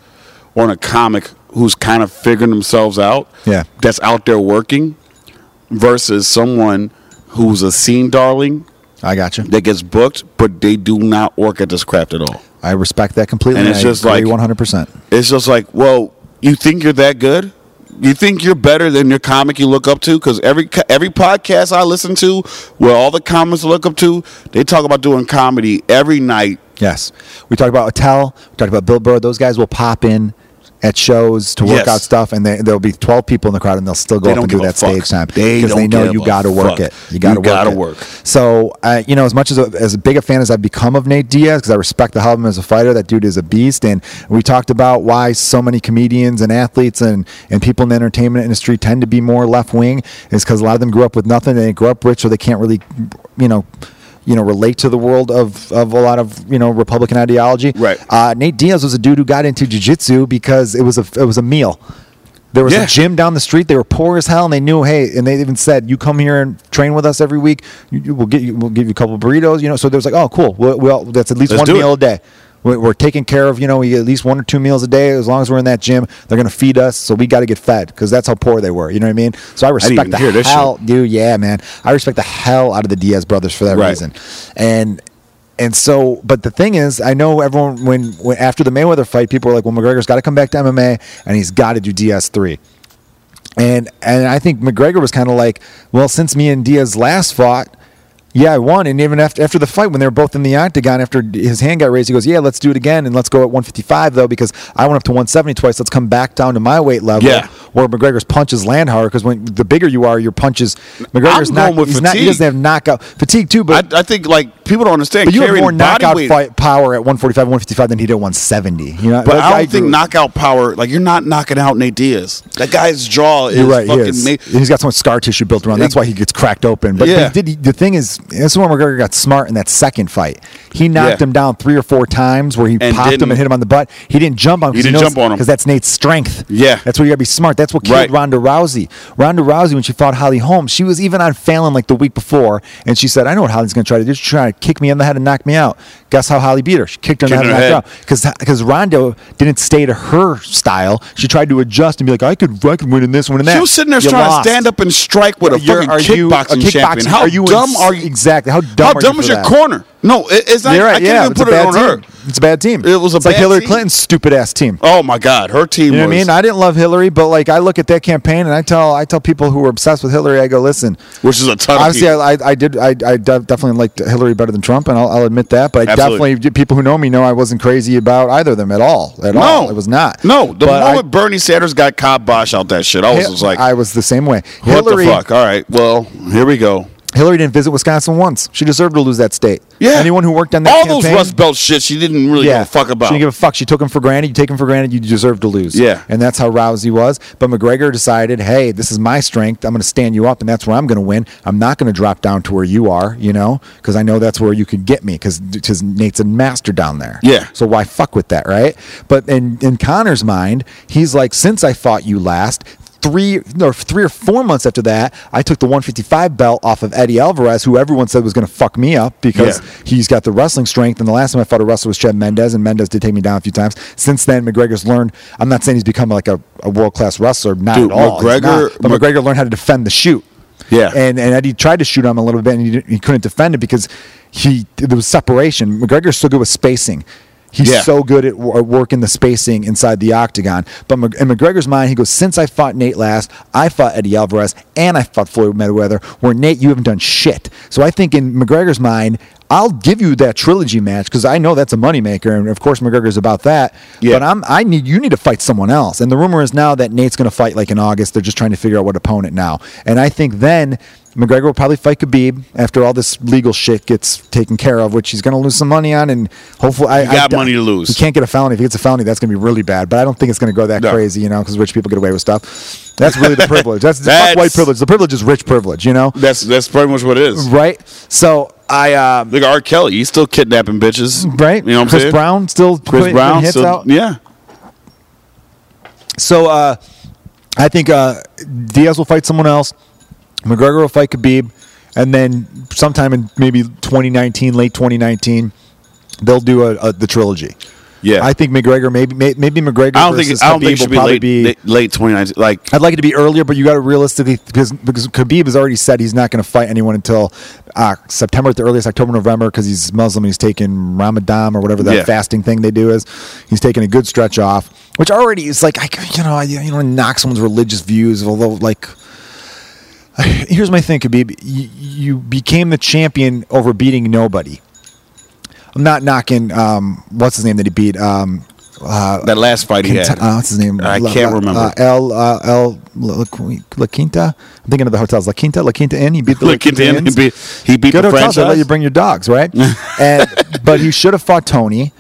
on a comic who's kind of figuring themselves out. Yeah. That's out there working versus someone who's a scene darling I got you. that gets booked, but they do not work at this craft at all. I respect that completely. And it's I just like- 100%. It's just like, well, you think you're that good? you think you're better than your comic you look up to? Because every every podcast I listen to, where all the comics I look up to, they talk about doing comedy every night. Yes. We talked about Attell. We talked about Bill Burr. Those guys will pop in at shows to work Yes. out stuff, and they, there'll be 12 people in the crowd, and they'll still go They up and do that stage time because they don't know you got to work fuck. it. You got to work gotta it. work. So, uh, you know, as much as a, as big a fan as I've become of Nate Diaz, because I respect the hell of him as a fighter, that dude is a beast. And we talked about why so many comedians and athletes and, and people in the entertainment industry tend to be more left wing, is because a lot of them grew up with nothing. They grow up rich, so they can't really, you know, you know, relate to the world of, of a lot of you know Republican ideology. Right. Uh, Nate Diaz was a dude who got into jiu-jitsu because it was a it was a meal. There was Yeah. a gym down the street. They were poor as hell, and they knew, hey, and they even said, "You come here and train with us every week. You, you- we'll get you, we'll give you a couple burritos." You know, so there was like, "Oh, cool. Well, well that's at least Let's one meal it. a day. We're, taking care of, you know, we get at least one or two meals a day. As long as we're in that gym, they're going to feed us. So we got to get fed because that's how poor they were. You know what I mean? So I respect even the hell, dude. Yeah, man. I respect the hell out of the Diaz brothers for that Right. reason. And and so, but the thing is, I know everyone when, when after the Mayweather fight, people were like, "Well, McGregor's got to come back to MMA and he's got to do DS three. And and I think McGregor was kind of like, well, since me and Diaz last fought, yeah, I won. And even after after the fight, when they were both in the octagon, after his hand got raised, he goes, yeah, let's do it again, and let's go at 155 though, because I went up to 170 twice. Let's come back down to my weight level, Yeah. Where McGregor's punches land harder. Because when the bigger you are, your punches, McGregor's not, going with he's not, he doesn't have knockout fatigue too, but. I, I think like people don't understand. but you have more knockout fight power at 145, 155 than he did at 170. You know, But I don't think knockout power. Like you're not knocking out Nate Diaz. That guy's jaw is You're right. He fucking. is. ma- He's got so much scar tissue built around. That's why he gets cracked open. But Yeah. he did, the thing is, this is when McGregor got smart in that second fight. He knocked Yeah. him down three or four times where he And popped him and hit him on the butt. He didn't jump on. him He didn't jump on him. because that's Nate's strength. Yeah. that's where you got to be smart. That's what killed Right. Ronda Rousey. Ronda Rousey when she fought Holly Holmes, she was even on Fallon like the week before, and she said, "I know what Holly's going to try to do. She's trying to kick me in the head and knock me out." Guess how Holly beat her? She kicked her in the Kicked head her and in knocked the her out because because Ronda didn't stay to her style. She tried to adjust and be like, "I could I could win in this, win in that." She was sitting there You trying lost. to stand up and strike with a You're- fucking are you- kickboxing, champion. How Are you dumb ins- are you? Exactly. How dumb? How are dumb you is your that? corner? No, it, it's not. You're I right. can't Yeah, even put it bad on team. her. It's a bad team. It was a it's like Hillary team. Clinton's stupid ass team. Oh my God, her team. You know what I mean? I didn't love Hillary, but like I look at that campaign and I tell I tell people who are obsessed with Hillary, I go, listen. which is a ton. Obviously, of I, I, I did. I, I definitely liked Hillary better than Trump, and I'll, I'll admit that. But I Absolutely. definitely, people who know me know I wasn't crazy about either of them at all. At no, all, it was not. No, the But I- moment Bernie Sanders got kibosh out that shit, I was just like, I was the same way. what Hillary, the fuck? All right, well, here we go. Hillary didn't visit Wisconsin once. She deserved to lose that state. Yeah, Anyone who worked on that all campaign, those Rust Belt shit, she didn't really give a fuck about. She didn't give a fuck. She took him for granted. You take him for granted, you deserve to lose. Yeah. And that's how Rousey was. But McGregor decided, hey, this is my strength. I'm going to stand you up, and that's where I'm going to win. I'm not going to drop down to where you are, you know, because I know that's where you could get me because Nate's a master down there. Yeah. So why fuck with that, right? But in, in Conor's mind, he's like, since I fought you last, three or three or four months after that, I took the 155 belt off of Eddie Alvarez, who everyone said was going to fuck me up because Yeah. he's got the wrestling strength. And the last time I fought a wrestler was Chad Mendes, and Mendes did take me down a few times. Since then, McGregor's learned. I'm not saying he's become like a, a world class wrestler, not Dude, at all. McGregor- not. but Mc- McGregor learned how to defend the shoot. Yeah. and and Eddie tried to shoot him a little bit, and he, didn't- he couldn't defend it because he there was separation. McGregor's so good with spacing. He's Yeah. so good at wo- working the spacing inside the octagon. But in McGregor's mind, he goes, Since I fought Nate last, I fought Eddie Alvarez and I fought Floyd Mayweather, where Nate, you haven't done shit. So I think in McGregor's mind, I'll give you that trilogy match because I know that's a moneymaker. And of course, McGregor's about that. Yeah. But I'm, I need you need to fight someone else. And the rumor is now that Nate's going to fight like in August. They're just trying to figure out what opponent now. And I think then McGregor will probably fight Khabib after all this legal shit gets taken care of, which he's going to lose some money on. And hopefully, I He got I, money to lose. He can't get a felony. If he gets a felony, that's going to be really bad. But I don't think it's going to go that No. crazy, you know, because rich people get away with stuff. That's really the privilege. That's, fuck That's- white privilege. The privilege is rich privilege, you know, That's that's pretty much what it is. right? So I. Uh, Look at R. Kelly. He's still kidnapping bitches. Right, You know what I'm Chris saying? Brown still Chris putting Brown. hits still, out. Yeah. So uh, I think uh, Diaz will fight someone else. McGregor will fight Khabib, and then sometime in maybe 2019, late 2019, they'll do a, a, the trilogy. Yeah. I think McGregor maybe may- maybe McGregor. I don't think I don't think it should be probably late, be. late late 2019. Like I'd like it to be earlier, but you got to realistically because because Khabib has already said he's not going to fight anyone until uh, September at the earliest, October, November, because he's Muslim. And He's taking Ramadan or whatever that Yeah. fasting thing they do is. He's taking a good stretch off, which already is like I you know I, you know knock someone's religious views, although like. Here's my thing, Khabib. You, you became the champion over beating nobody. I'm not knocking. Um, what's his name that he beat? Um, uh, that last fight he had. uh, what's his name? I La- can't La- remember. Uh, El uh, El La, La Quinta. I'm thinking of the hotels. La Quinta, La Quinta Inn. He beat the La at Quinta him. He beat, he beat Good the hotels. They let you bring your dogs, right? and but he should have fought Tony.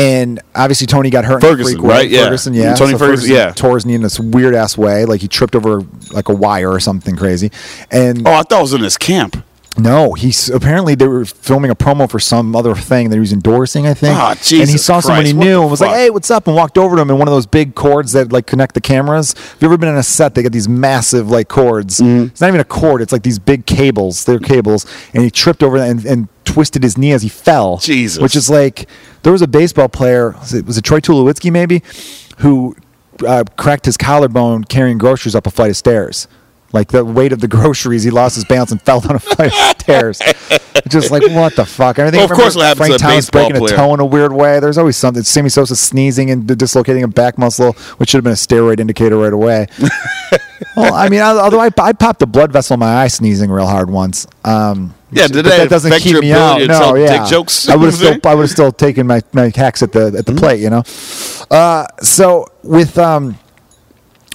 And obviously Tony got hurt. Ferguson, in right? Yeah. Ferguson, yeah. Tony Ferguson, yeah. tore his knee in this weird ass way, like he tripped over like a wire or something crazy. And oh, I thought it was in his camp. no, he's apparently they were filming a promo for some other thing that he was endorsing, I think. Ah, and he saw someone he Christ, what knew and was fuck? like, "Hey, what's up?" and walked over to him in one of those big cords that like connect the cameras. Have you ever been in a set? They got these massive like cords. Mm-hmm. It's not even a cord; it's like these big cables. They're cables, and he tripped over that and, and twisted his knee as he fell. Jesus. which is like there was a baseball player. Was it, was it Troy Tulowitzki maybe, who uh, cracked his collarbone carrying groceries up a flight of stairs. Like the weight of the groceries, he lost his balance and fell down a flight of stairs. Just like what the fuck? I think Well, of course it'll Frank to Thomas breaking player. a toe in a weird way. There's always something. Sammy Sosa sneezing and dislocating a back muscle, which should have been a steroid indicator right away. well, I mean, although I, I popped a blood vessel in my eye sneezing real hard once. Um, Yeah, did that that doesn't keep me out. No, yeah. jokes? I would have still, I'm would have still taken my, my hacks at the at Mm-hmm. the plate, you know. Uh, so with um,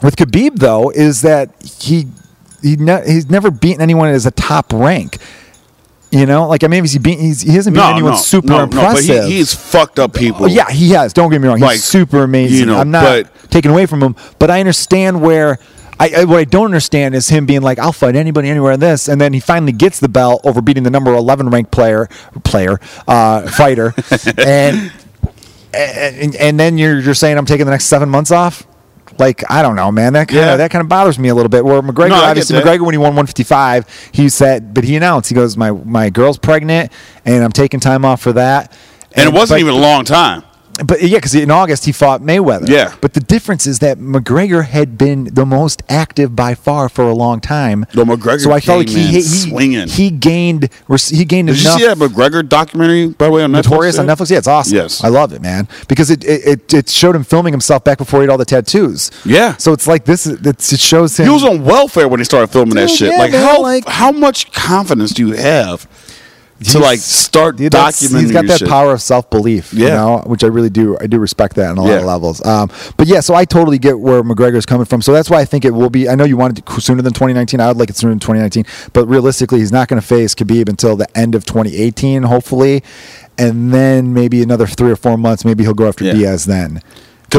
with Khabib though, is that he he ne- he's never beaten anyone as a top rank. You know, like I mean, he's beat, he's, he hasn't beaten No, anyone no, super no, impressive. no, but he, he's fucked up people. Oh, yeah, he has. Don't get me wrong. He's Like, super amazing. you know, I'm not taking away from him, but I understand where. I, I, what I don't understand is him being like, "I'll fight anybody anywhere in this," and then he finally gets the belt over beating the number eleven ranked player, player, uh, fighter, and, and and then you're you're saying I'm taking the next seven months off. Like I don't know, man. That kind of Yeah. that kind of bothers me a little bit. Where McGregor, No, obviously. McGregor, when he won 155, he said, but he announced, he goes, "My my girl's pregnant, and I'm taking time off for that." and it wasn't but- even a long time. But yeah, because in August he fought Mayweather. Yeah. But the difference is that McGregor had been the most active by far for a long time. No, McGregor So I felt like he he, swinging. he gained he gained Did you enough. see that McGregor documentary by the way on Notorious Netflix? on Netflix. Yeah, it's awesome. Yes. I love it, man, because it, it it showed him filming himself back before he had all the tattoos. Yeah. So it's like this. It's, it shows him. He was on welfare when he started filming that shit. yeah, like man, how like- how much confidence do you have to like start Dude, documenting? He's got that shit? power of self belief, you Yeah. know, which I really do. I do respect that on a lot of levels. Um, but yeah, so I totally get where McGregor's coming from. So that's why I think it will be. I know you wanted it sooner than 2019. I would like it sooner than 2019. But realistically, he's not going to face Khabib until the end of 2018, hopefully, and then maybe another three or four months. Maybe he'll go after Yeah. Diaz then.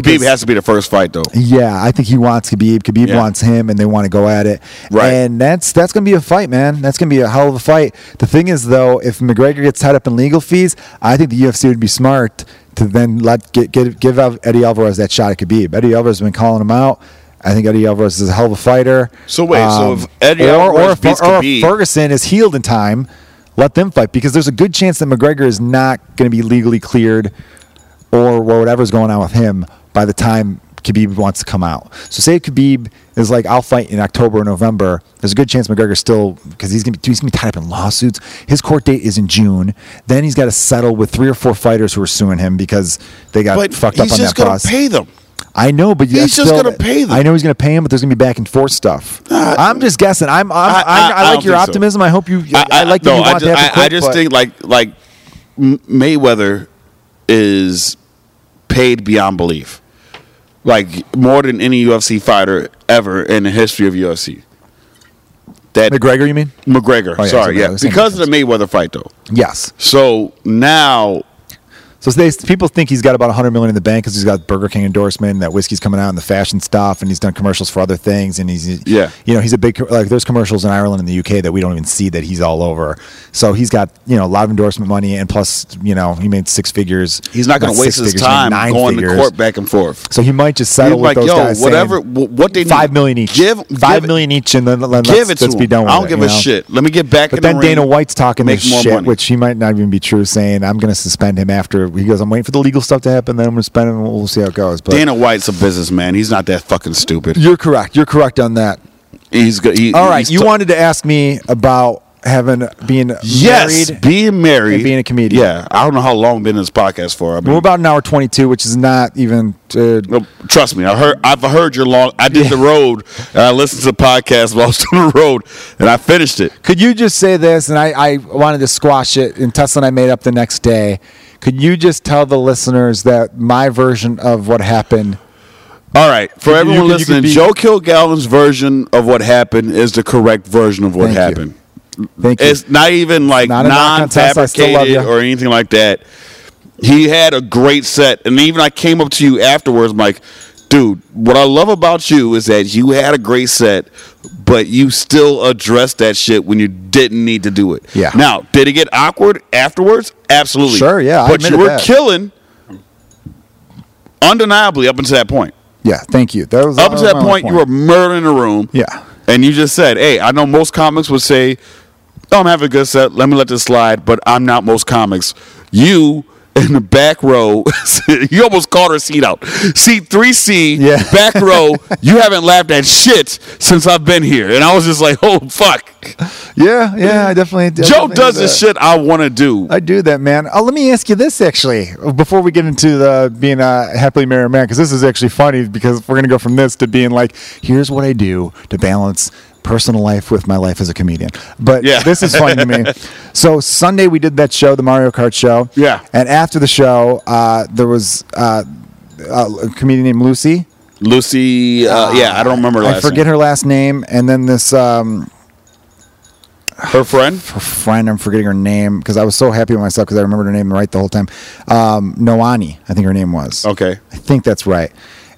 Khabib has to be the first fight though. yeah, I think he wants Khabib. Khabib Yeah. wants him, and they want to go at it. Right. And that's that's gonna be a fight, man. That's gonna be a hell of a fight. The thing is, though, if McGregor gets tied up in legal fees, I think the UFC would be smart to then let get, get give Eddie Alvarez that shot at Khabib. Eddie Alvarez has been calling him out. I think Eddie Alvarez is a hell of a fighter. Um, So wait, so if Eddie or, Alvarez or, if, beats or if Khabib- Ferguson is healed in time, let them fight because there's a good chance that McGregor is not going to be legally cleared or whatever's going on with him by the time Khabib wants to come out. So say Khabib is like, I'll fight in October or November. There's a good chance McGregor still because he's gonna be he's gonna be tied up in lawsuits. His court date is in June. Then he's got to settle with three or four fighters who are suing him because they got But fucked up he's on just that gonna process. pay them. I know, but He's just still- gonna pay them. I know he's going to pay him, but there's going to be back and forth stuff. Uh, I'm just guessing. I'm, I'm I, I- I- I, like your think so. optimism. I hope you. I, like that no, you want I to just, have I, I just think like like Mayweather is paid beyond belief, like more than any UFC fighter ever in the history of UFC. That McGregor. You mean? McGregor, Oh, yeah, sorry, yeah, because of the Mayweather fight though. Yes. So now, So they, people think he's got about 100 million in the bank because he's got Burger King endorsement, and that whiskey's coming out, and the fashion stuff, and he's done commercials for other things, and he's Yeah. you know, he's a big like there's commercials in Ireland and the UK that we don't even see that he's all over. So he's got you know a lot of endorsement money, and plus you know he made six figures. he's not going to waste his figures, time going figures. to court back and forth. So he might just settle He's with like, those yo, guys. whatever, wh- what they need, five million each. Give five give it- million each, and then let, Give let's, it to let's him. be done with it. I don't give a know? shit. Let me get back. But then the Dana White's talking this shit, money. which he might not even be true, saying I'm going to suspend him after he goes, I'm waiting for the legal stuff to happen. Then I'm going to spend it. and We'll see how it goes. But Dana White's a businessman. He's not that fucking stupid. you're correct. You're correct on that. He's good. He, All right, he's you t- wanted to ask me about having being Yes, married. being married, and being a comedian. Yeah, I don't know how long I've been in this podcast for. I mean, We're about an hour 22, which is not even. Uh, no, trust me, I heard. I've heard your long. I did the road, and I listened to the podcast while I was on the road, and I finished it. Could you just say this? And I, I wanted to squash it, and Tessa and I made up the next day. Could you just tell the listeners that my version of what happened? All right, for You- you everyone you listening, be- Joe Kilgallon's version of what happened is the correct version of what Thank you. happened. Thank you. It's not even like Not a knock on Tessa, I still love non-fabricated ya. or anything like that. He had a great set, and even I came up to you afterwards, I'm like, dude, what I love about you is that you had a great set, but you still addressed that shit when you didn't need to do it. Yeah. Now, did it get awkward afterwards? Absolutely. Sure, yeah, But you were that. killing, undeniably, up until that point. yeah, thank you. That was Up until that point, you were murdering the room. Yeah. And you just said, hey, I know most comics would say, oh, I'm having a good set. Let me let this slide. But I'm not most comics. You in the back row, you almost called her seat out. Seat 3C, Yeah. back row, you haven't laughed at shit since I've been here. And I was just like, oh, fuck. Yeah, yeah, I definitely. Joe definitely does do this shit I want to do. I do that, man. Oh, let me ask you this actually, before we get into the being a happily married man, because this is actually funny because we're gonna go from this to being like, here's what I do to balance personal life with my life as a comedian. But Yeah. this is funny to me. So Sunday we did that show, the Mario Kart show. Yeah. And after the show, uh, there was uh, a comedian named Lucy. Lucy, uh, yeah, I don't remember her I forget name. her last name, and then this um, Her friend? her friend. I'm forgetting her name because I was so happy with myself because I remembered her name right the whole time. Um, Noani, I think her name was. Okay. I think that's right.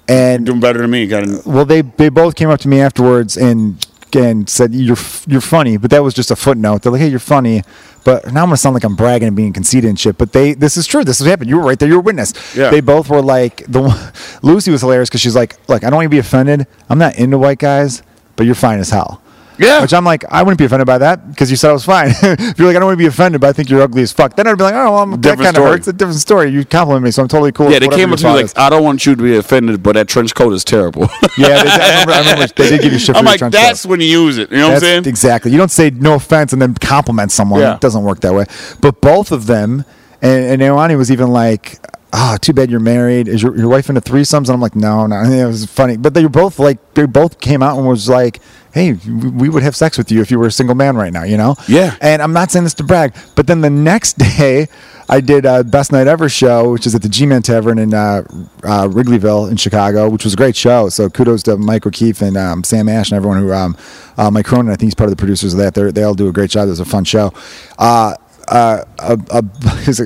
And Doing better than me. Got well, they they both came up to me afterwards and and said you're you're funny, but that was just a footnote. They're like, hey, you're funny, but now I'm gonna sound like I'm bragging and being conceited and shit. But they this is true. This has happened. You were right there. You were a witness. Yeah. They both were like the one, Lucy was hilarious because she's like, look, I don't want you to be offended. I'm not into white guys, but you're fine as hell. Yeah. Which I'm like, I wouldn't be offended by that because you said I was fine. if you're like, I don't want to be offended, but I think you're ugly as fuck, then I'd be like, oh, well, that Different kind of hurts. A different story. You compliment me, so I'm totally cool. Yeah, they came up to me like. I don't want you to be offended, but that trench coat is terrible. yeah, they, I, remember, I remember they did give you shit for I'm like, that's coat. when you use it. You know what I'm saying? exactly. You don't say no offense and then compliment someone. Yeah. It doesn't work that way. But both of them, and, and Naomi was even like, "Ah, too bad you're married. Is your, your wife into threesomes?" And I'm like, "No, no." And it was funny, but they were both like, they both came out and was like, "Hey, we would have sex with you if you were a single man right now," you know? Yeah. And I'm not saying this to brag, but then the next day, I did a Best Night Ever show, which is at the G-Man Tavern in uh, uh, Wrigleyville in Chicago, which was a great show. So kudos to Mike O'Keefe and um, Sam Ash and everyone who, um, uh, Mike Cronin, I think he's part of the producers of that. They're, they all do a great job. It was a fun show. Uh, uh, a, a,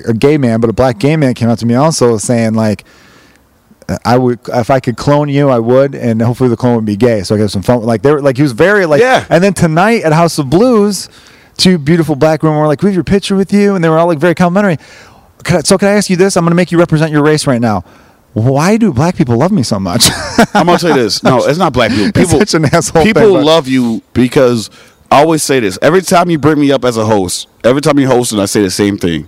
a gay man, but a black gay man came up to me also saying like, I would if I could clone you, I would, and hopefully the clone would be gay, so I could have some fun. Like they were like he was very like, Yeah. And then tonight at House of Blues, two beautiful black women were like, "We have your picture with you," and they were all like very complimentary. Could I, so can I ask you this? I'm going to make you represent your race right now. Why do black people love me so much? I'm gonna say this. No, it's not black people. It's People, such an asshole people thing, love you because I always say this. Every time you bring me up as a host, every time you host, and I say the same thing.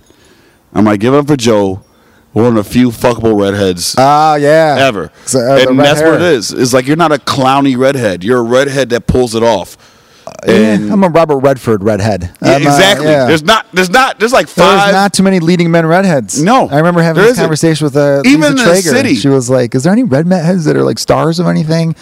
I'm like, give up for Joe, one of the few fuckable redheads Ah, yeah, ever, So, uh, and that's what it hair. is. It's like you're not a clowny redhead. You're a redhead that pulls it off. And I'm a Robert Redford redhead. Yeah, uh, exactly. yeah. There's not. There's not. There's like five. There's not too many leading men redheads. No, I remember having this conversation with uh, Even Lisa the Traeger. city. She was like, "Is there any red heads that are like stars of anything?"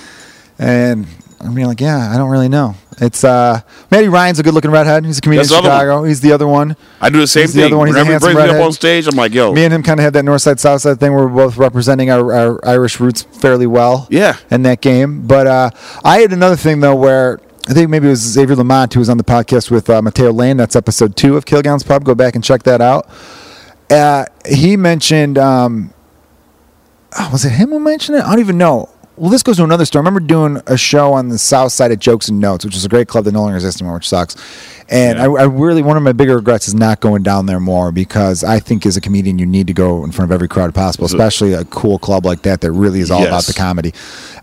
And I'm being like, "Yeah, I don't really know." It's uh, Matty Ryan's a good-looking redhead. He's a comedian That's in Chicago. He's the other one. I do the same He's the other one. He's Whenever he brings me up on stage, I'm like, yo, Me and him kind of had that north side south side thing where we're both representing our, our Irish roots fairly well. Yeah. In that game, but uh, I had another thing though where. I think maybe it was Xavier Lamont who was on the podcast with uh, Mateo Lane. That's episode two of Kilgallon's Pub. Go back and check that out. Uh, he mentioned, um, oh, was it him who mentioned it? I don't even know. Well, this goes to another story. I remember doing a show on the south side of Jokes and Notes, which is a great club that no longer exists anymore, which sucks. And I, I really, one of my bigger regrets is not going down there more because I think as a comedian, you need to go in front of every crowd possible, especially a cool club like that that really is all about the comedy.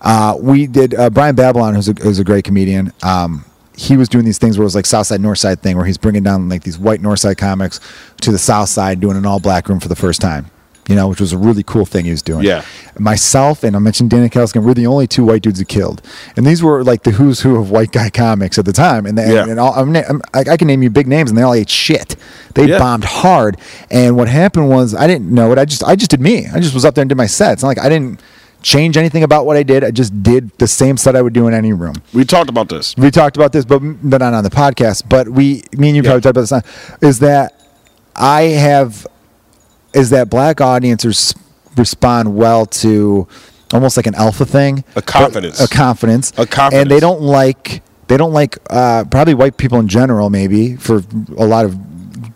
Uh, we did, uh, Brian Babylon, who's a, who's a great comedian, um, he was doing these things where it was like South Side, North Side thing, where he's bringing down like these white North Side comics to the South Side, doing an all black room for the first time. You know, which was a really cool thing he was doing. Yeah. Myself and I mentioned Danny Kelskin, we're the only two white dudes who killed, and these were like the who's who of white guy comics at the time. And, they, Yeah. and all, I'm, I'm, I, I can name you big names, and they all ate shit. They Yeah. bombed hard. And what happened was I didn't know it. I just I just did me. I just was up there and did my set. It's not like I didn't change anything about what I did. I just did the same set I would do in any room. We talked about this. We talked about this, but but not on the podcast. But we, me and you probably talked about this. Is that I have is that black audiences respond well to almost like an alpha thing, A confidence. a confidence, A confidence. and they don't like they don't like uh, probably white people in general, maybe for a lot of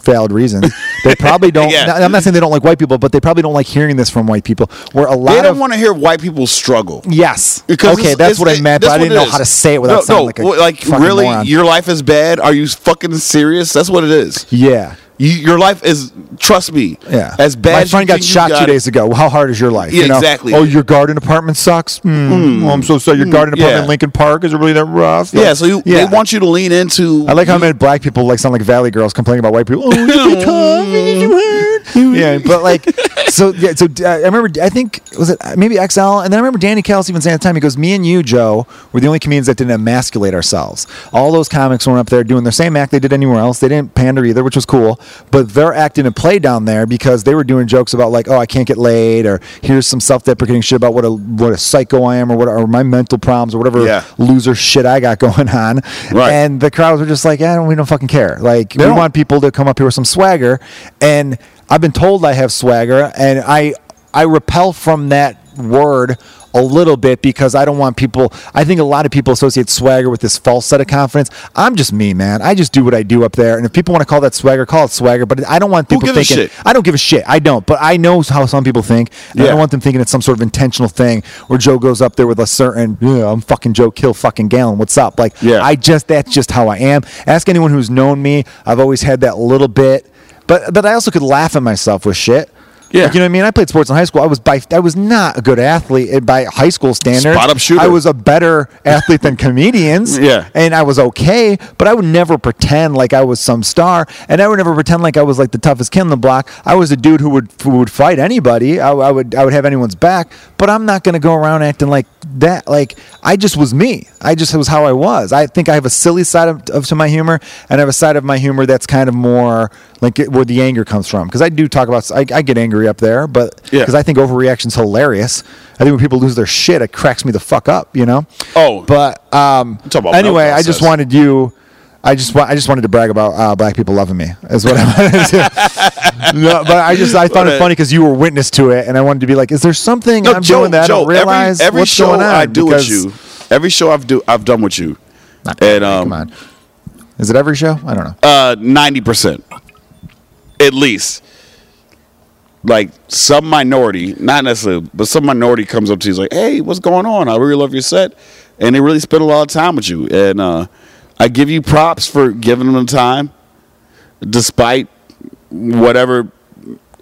valid reasons. They probably don't. Yeah. I'm not saying they don't like white people, but they probably don't like hearing this from white people. Where a lot They don't want to hear white people struggle. yes, Because okay, it's- that's it's- what I meant, but I didn't know is. how to say it without no, sounding no, like a like really, moron. your life is bad. Are you fucking serious? That's what it is. yeah. You, your life is. Trust me. Yeah. As bad. My as you friend got shot two got it- days ago. How hard is your life? Yeah, you know? exactly. Oh, your garden apartment sucks. Hmm. Oh, I'm so sorry. Your garden apartment yeah. in Lincoln Park is it really that rough? Yeah. So you, Yeah. they want you to lean into. I like how many black people like sound like Valley girls complaining about white people. Oh, you tough, you hurt. yeah, but like, so yeah, so uh, I remember. I think was it uh, maybe XL, and then I remember Danny Kells even saying at the time. He goes, "Me and you, Joe, were the only comedians that didn't emasculate ourselves. All those comics weren't up there doing their same act they did anywhere else. They didn't pander either, which was cool. But their act didn't play down there because they were doing jokes about like, oh, I can't get laid, or here's some self-deprecating shit about what a what a psycho I am, or what or my mental problems, or whatever Yeah. loser shit I got going on. Right. And the crowds were just like, yeah, we don't fucking care. Like, we don't. want people to come up here with some swagger. And I've been told I have swagger, and I I repel from that word a little bit because I don't want people. I think a lot of people associate swagger with this false set of confidence. I'm just me, man. I just do what I do up there, and if people want to call that swagger, call it swagger. But I don't want people thinking. shit? I don't give a shit. I don't. But I know how some people think. And I don't want them thinking it's some sort of intentional thing where Joe goes up there with a certain, yeah, I'm fucking Joe Kill fucking Gallon. What's up? Like, Yeah. I just that's just how I am. Ask anyone who's known me. I've always had that little bit, but but I also could laugh at myself with shit. Yeah. You know what I mean? I played sports in high school. I was by I was not a good athlete by high school standards. Spot-up shooter. I was a better athlete than comedians. Yeah. And I was okay, but I would never pretend like I was some star, and I would never pretend like I was like the toughest kid on the block. I was a dude who would who would fight anybody. I, I would I would have anyone's back, but I'm not going to go around acting like that. Like I just was me. I just was how I was. I think I have a silly side of, of to my humor, and I have a side of my humor that's kind of more like it, where the anger comes from. Because I do talk about I, I get angry up there, but Yeah. because I think overreaction's hilarious. I think when people lose their shit, it cracks me the fuck up. You know. Oh. but um, anyway, I just wanted you. I just I just wanted to brag about uh, black people loving me. Is what I wanted to. no, but I just I found it funny because you were witness to it, and I wanted to be like, is there something No, I'm Joe, doing that I Joe, don't realize? every, every what's show going on? I do Because- with you, every show I've do I've done with you, and um, Come on, is it every show? I don't know. uh, ninety percent, at least. Like some minority, not necessarily, but some minority comes up to you, is like, "Hey, what's going on? I really love your set," and they really spend a lot of time with you. And uh, I give you props for giving them the time, despite whatever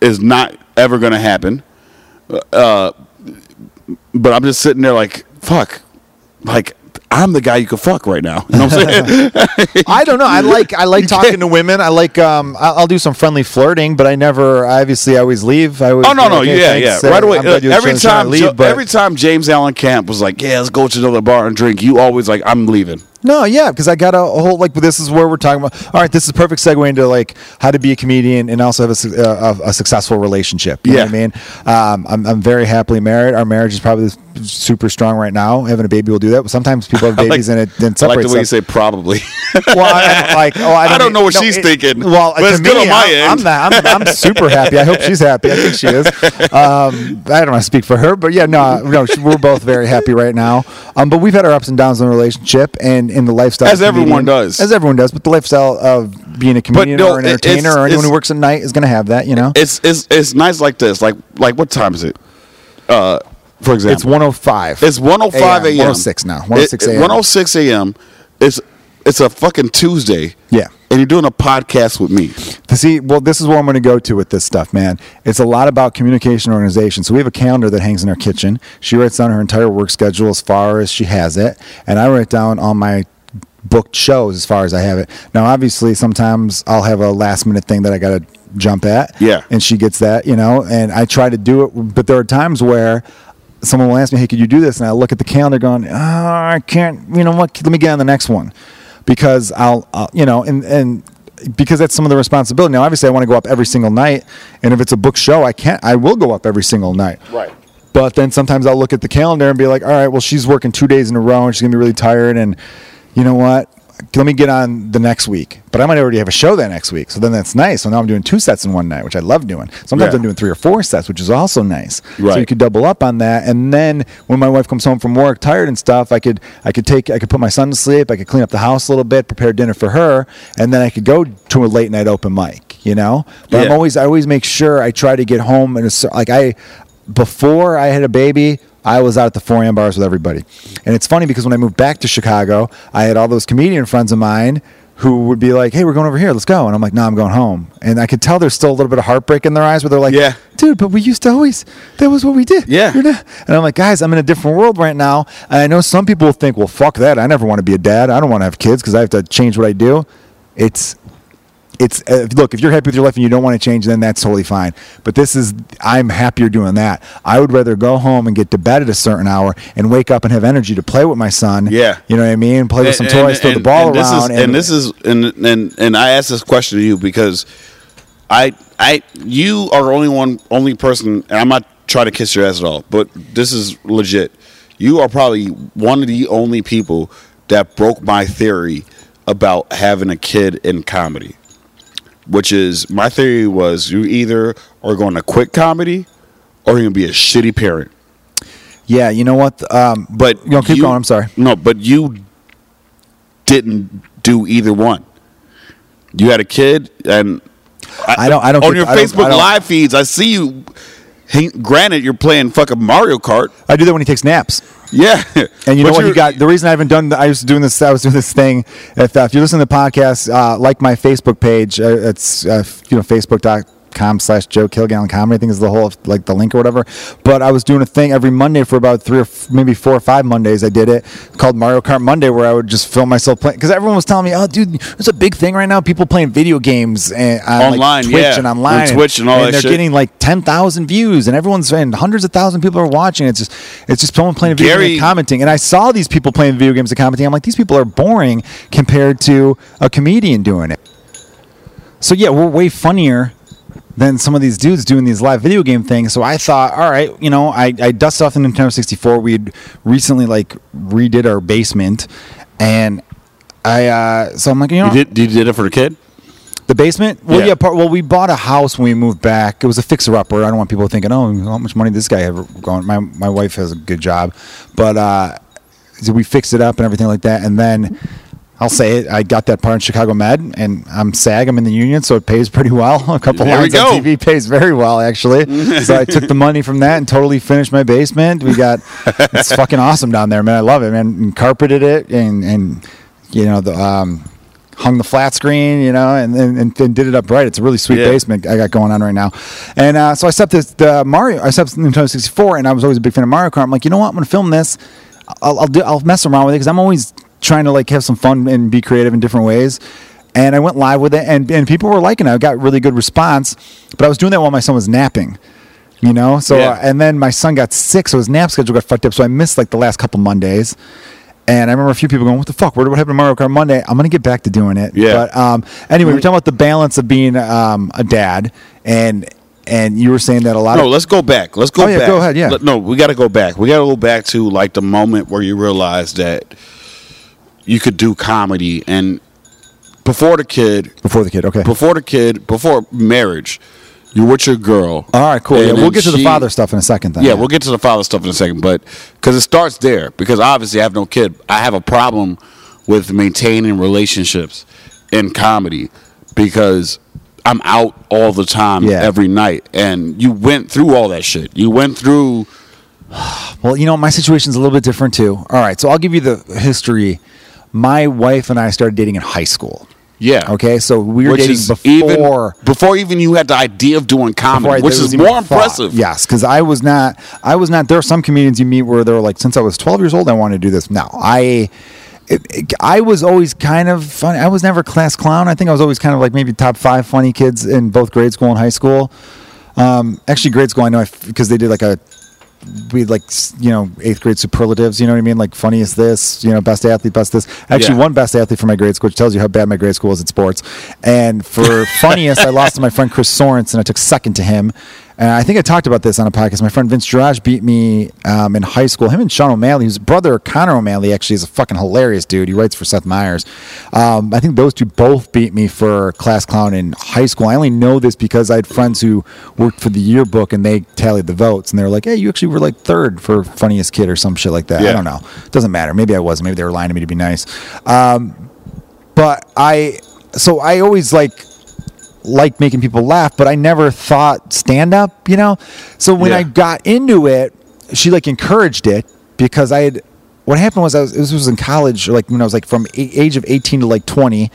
is not ever going to happen. Uh, but I'm just sitting there like, fuck, like I'm the guy you could fuck right now. You know what I'm saying? I don't know. I like I like talking to women. I like um I'll, I'll do some friendly flirting, but I never obviously I always leave. I always Oh no no yeah yeah uh, right away I'm Uh, every time leave, Jo- but- every time James Allen Camp was like yeah let's go to another bar and drink you always like I'm leaving No, yeah, because I got a, a whole like this is where we're talking about. All right, this is a perfect segue into like how to be a comedian and also have a, uh, a, a successful relationship. You know Yeah. what I mean, um, I'm I'm very happily married. Our marriage is probably super strong right now. Having a baby will do that. But sometimes people have I like- babies and it then I like the way you say probably well, I, like, oh, I don't, I don't know what no, she's it- thinking, Well, but it's good me, on my I'm, end. I'm, not, I'm, I'm super happy. I hope she's happy. I think she is. Um, I don't want to speak for her, but yeah, no, no, she- we're both very happy right now. Um, but we've had our ups and downs in the relationship and in the lifestyle, As everyone does. as everyone does. But the lifestyle of being a comedian no, or an entertainer it's- or anyone it's- who works at night is going to have that. You know, it's it's it's nice like this like like what time is it uh for example it's 105. It's 105 a.m. 106 now. 106 It- a.m. 106 a.m. It's it's a fucking Tuesday. Yeah. And you're doing a podcast with me. To see, well, this is where I'm going to go to with this stuff, man. It's a lot about communication organization. So we have a calendar that hangs in our kitchen. She writes down her entire work schedule as far as she has it, and I write down all my booked shows as far as I have it. Now, obviously, sometimes I'll have a last minute thing that I got to jump at. Yeah. and she gets that, you know. And I try to do it, but there are times where someone will ask me, "Hey, could you do this?" And I look at the calendar, going, "Oh, I can't." You know what? Let me get on the next one because I'll, I'll you know, and and because that's some of the responsibility. Now, obviously, I want to go up every single night, and if it's a book show, I can't. I will go up every single night. Right. But then sometimes I'll look at the calendar and be like, all right, well, she's working two days in a row and she's gonna be really tired, and you know what? Let me get on the next week. But I might already have a show that next week, so then that's nice. So now I'm doing two sets in one night, which I love doing. Sometimes Yeah. I'm doing three or four sets, which is also nice. So you could double up on that. And then when my wife comes home from work tired and stuff, I could I could take I could put my son to sleep. I could clean up the house a little bit, prepare dinner for her, and then I could go to a late night open mic. You know, but I'm always I always make sure I try to get home and like I before I had a baby. I was out at the 4 a.m. bars with everybody. And it's funny because when I moved back to Chicago, I had all those comedian friends of mine who would be like, hey, we're going over here, let's go. And I'm like, no, I'm going home. And I could tell there's still a little bit of heartbreak in their eyes where they're like, Yeah. dude, but we used to always, that was what we did. Yeah. And I'm like, guys, I'm in a different world right now. And I know some people think, well, fuck that. I never want to be a dad. I don't want to have kids because I have to change what I do. It's, it's uh, look if you're happy with your life and you don't want to change then that's totally fine but this is i'm happier doing that i would rather go home and get to bed at a certain hour and wake up and have energy to play with my son Yeah. you know what i mean play with some toys throw the ball and this around Is, and, this is and, and and I asked this question to you because I I you are the only one only person and I'm not trying to kiss your ass at all, but this is legit. You are probably one of the only people that broke my theory about having a kid in comedy. Which is my theory was you either are going to quit comedy or you're gonna be a shitty parent. yeah you know what um But you know, keep going i'm sorry No, but you didn't do either one. You had a kid, and I don't- I don't on your I Facebook live feeds. I see you. Hey, granted, you're playing fucking Mario Kart. i do that when he takes naps Yeah, And you know what? You got the reason I haven't done. I was doing this. I was doing this thing. If, uh, if you listen to the podcast, uh, like my Facebook page, uh, it's uh, you know Facebook.com slash Joe Kilgallon Comedy. I think is the whole like the link or whatever. But I was doing a thing every Monday for about three or f- maybe four or five Mondays. I did it called Mario Kart Monday, where I would just film myself playing because everyone was telling me, "Oh, dude, there's a big thing right now. People playing video games and, on like, Online, Twitch yeah. and online, On Twitch and all that they're shit. getting like ten thousand views, and everyone's and hundreds of thousand people are watching. It's just it's just someone playing a video Gary- game and commenting. And I saw these people playing video games and commenting. I'm like, these people are boring compared to a comedian doing it. So yeah, we're way funnier than some of these dudes doing these live video game things. So I thought, all right, you know, I, I dusted off the Nintendo 64. We'd recently like redid our basement, and I uh, so I'm like, you know, you did. You did it for the kid. the basement? Well, Yeah. yeah. part, well, we bought a house when we moved back. It was a fixer-upper. I don't want people thinking, "Oh, how much money this guy have going?" My my wife has a good job, but uh, we fixed it up and everything like that. And then I'll say it, I got that part in Chicago Med, and I'm SAG. I'm in the union, so it pays pretty well. A couple There we lines on. TV pays very well, actually. so I took the money from that and totally finished my basement. We got it's fucking awesome down there, man. I love it, man. And carpeted it and and you know the. um hung the flat screen, you know, and and, and, and did it up right. It's a really sweet Yeah. basement I got going on right now. And uh, so I set this the Mario. I set Nintendo 64, and I was always a big fan of Mario Kart. I'm like, you know what? I'm gonna film this. I'll I'll, do, I'll mess around with it because I'm always trying to like have some fun and be creative in different ways. And I went live with it, and, and people were liking it. I got really good response. But I was doing that while my son was napping. You know, so Yeah. uh, and then my son got sick, so his nap schedule got fucked up. So I missed like the last couple Mondays. And I remember a few people going, "What the fuck? What, what happened to Mario Kart Monday?" I'm gonna get back to doing it. Yeah. But um, anyway, we're talking about the balance of being um, a dad, and and you were saying that a lot. No, of, let's go back. Let's go Oh, yeah, back. go ahead, yeah. No, we got to go back. We got to go back to like the moment where you realized that you could do comedy and before the kid, before the kid. Okay. before the kid, before marriage, you're with your girl. All right, cool. And Yeah, we'll get to the father stuff in a second. Then. Yeah, we'll get to the father stuff in a second, but because it starts there. Because obviously, I have no kid. I have a problem with maintaining relationships in comedy because I'm out all the time, Yeah. every night, and you went through all that shit. You went through. Well, you know, my situation's a little bit different too. All right, so I'll give you the history. My wife and I started dating in high school. Yeah. Okay, so we were Which dating before. even before even you had the idea of doing comedy, I- which is more thought. impressive. Yes, because I was not. I was not. There are some comedians you meet where they're like, since I was 12 years old, I wanted to do this. Now I, it, it- I was always kind of funny. I was never class clown. I think I was always kind of like maybe top five funny kids in both grade school and high school. Um, actually, grade school I know because they did like a we had like you know eighth grade superlatives. You know what I mean? Like funniest this, you know, best athlete, best this. Actually, Yeah. one best athlete for my grade school, which tells you how bad my grade school was at sports. And for funniest, I lost to my friend Chris Sorensen. I took second to him. And I think I talked about this on a podcast. My friend Vince Girage beat me um, in high school. Him and Sean O'Malley, whose brother Conner O'Malley actually is a fucking hilarious dude. He writes for Seth Meyers. Um, I think those two both beat me for class clown in high school. I only know this because I had friends who worked for the yearbook and they tallied the votes. And they were like, hey, you actually were like third for funniest kid or some shit like that. I don't know. Doesn't matter. Maybe I wasn't. Maybe they were lying to me to be nice. Um, but I, so I always like, liked making people laugh, but I never thought stand up, you know? So when Yeah. I got into it, she like encouraged it because I had what happened was I was this was in college, like when I was like from a- age of 18 to like 20,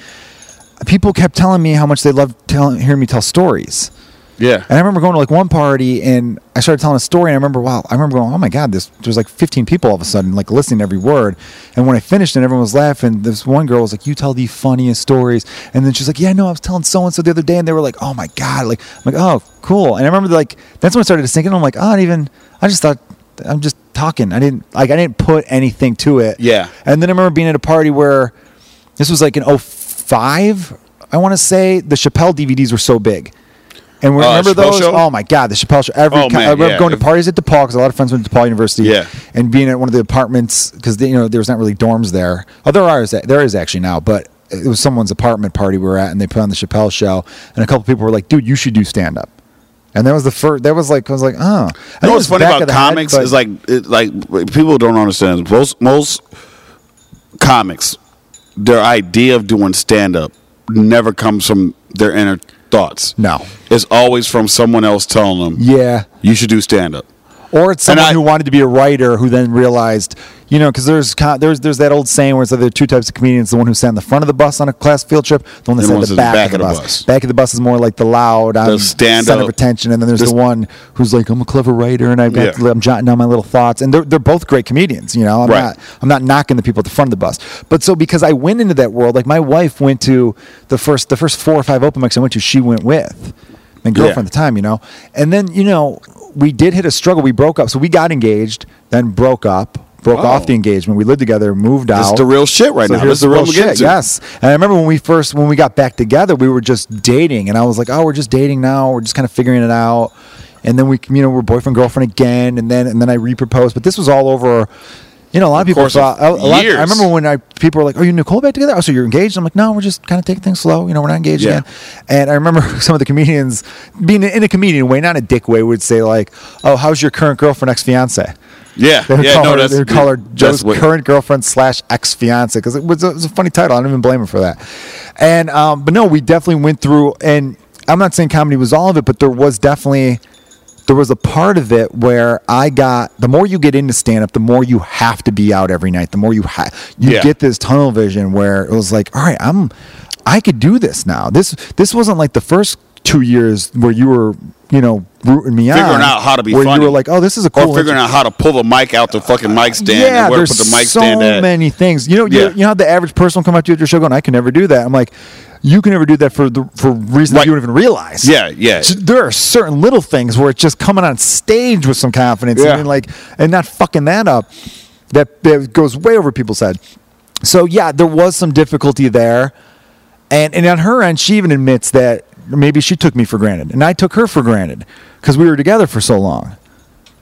people kept telling me how much they loved telling hearing me tell stories. Yeah. And I remember going to like one party and I started telling a story and I remember wow, I remember going, "Oh my god, this there's like 15 people all of a sudden like listening to every word." And when I finished and everyone was laughing, this one girl was like, "You tell the funniest stories." And then she's like, "Yeah, no, I was telling so and so the other day and they were like, "Oh my god." Like I'm like, "Oh, cool." And I remember like that's when I started to sink in. I'm like, "Oh, I don't even I just thought I'm just talking. I didn't like I didn't put anything to it." Yeah. And then I remember being at a party where this was like in 05, I want to say. The Chappelle DVDs were so big. And we Uh, remember Chappelle those? Show? Oh my God, the Chappelle show. Every Oh, man, I remember yeah. going to parties at DePaul because a lot of friends went to DePaul University. Yeah. And being at one of the apartments because you know there was not really dorms there. Oh, there are there is actually now, but it was someone's apartment party we were at, and they put on the Chappelle show, and a couple people were like, "Dude, you should do stand up." And that was the first. That was like I was like, oh. I You know what's funny about the head, comics is like it, like people don't understand most most comics their idea of doing stand up never comes from their inner thoughts. No. It's always from someone else telling them, yeah. you should do stand up." Or it's someone I- who wanted to be a writer who then realized, you know, because there's there's there's that old saying where it's like there are two types of comedians: the one who sat in the front of the bus on a class field trip, the one that And sat in the at back, of the bus. Back of the bus is more like the loud, I'm um, stand center up. of attention, and then there's This- the one who's like, I'm a clever writer, and I've got Yeah. I'm jotting down my little thoughts, and they're they're both great comedians. You know, I'm Right. not I'm not knocking the people at the front of the bus, but so because I went into that world, like my wife went to the first the first four or five open mics I went to, she went with my girlfriend Yeah. at the time, you know. And then, you know, we did hit a struggle. We broke up. So we got engaged, then broke up, broke Oh. off the engagement. We lived together, moved out. This is the real shit right So now. here's This is the real shit. Yes. And I remember when we first when we got back together, we were just dating, and I was like, "Oh, we're just dating now. We're just kind of figuring it out." And then we, you know, we're boyfriend girlfriend again, and then and then I reproposed. But this was all over. You know, a lot of people of thought. A, lot. I remember when I people were like, "Are you and Nicole back together?" Oh, so you're engaged? I'm like, "No, we're just kind of taking things slow. You know, we're not engaged Yeah. again." And I remember some of the comedians, being in a comedian way, not a dick way, would say like, "Oh, how's your current girlfriend, ex fiance?" Yeah, They would yeah, call no, her, that's they would call her Joe's current girlfriend slash ex fiance because it was, a, it was a funny title. I don't even blame her for that. And um, but no, we definitely went through. And I'm not saying comedy was all of it, but there was definitely there was a part of it where I got the more you get into stand up, the more you have to be out every night. The more you ha- you Yeah. get this tunnel vision where it was like, all right, I'm I could do this now. This this wasn't like the first two years where you were you know rooting me on, Figuring out how to be where funny. you were like, oh, this is a cool or figuring out how to pull the mic out the fucking mic stand yeah, and where to there's put the mic so many things. You know, you, you know how the average person will come up to you at your show going, "I can never do that." I'm like, you can never do that for the for reasons Right. you don't even realize. Yeah, yeah. So there are certain little things where it's just coming on stage with some confidence Yeah. and like and not fucking that up. That, that goes way over people's head. So yeah, there was some difficulty there, and and on her end, she even admits that maybe she took me for granted, and I took her for granted because we were together for so long.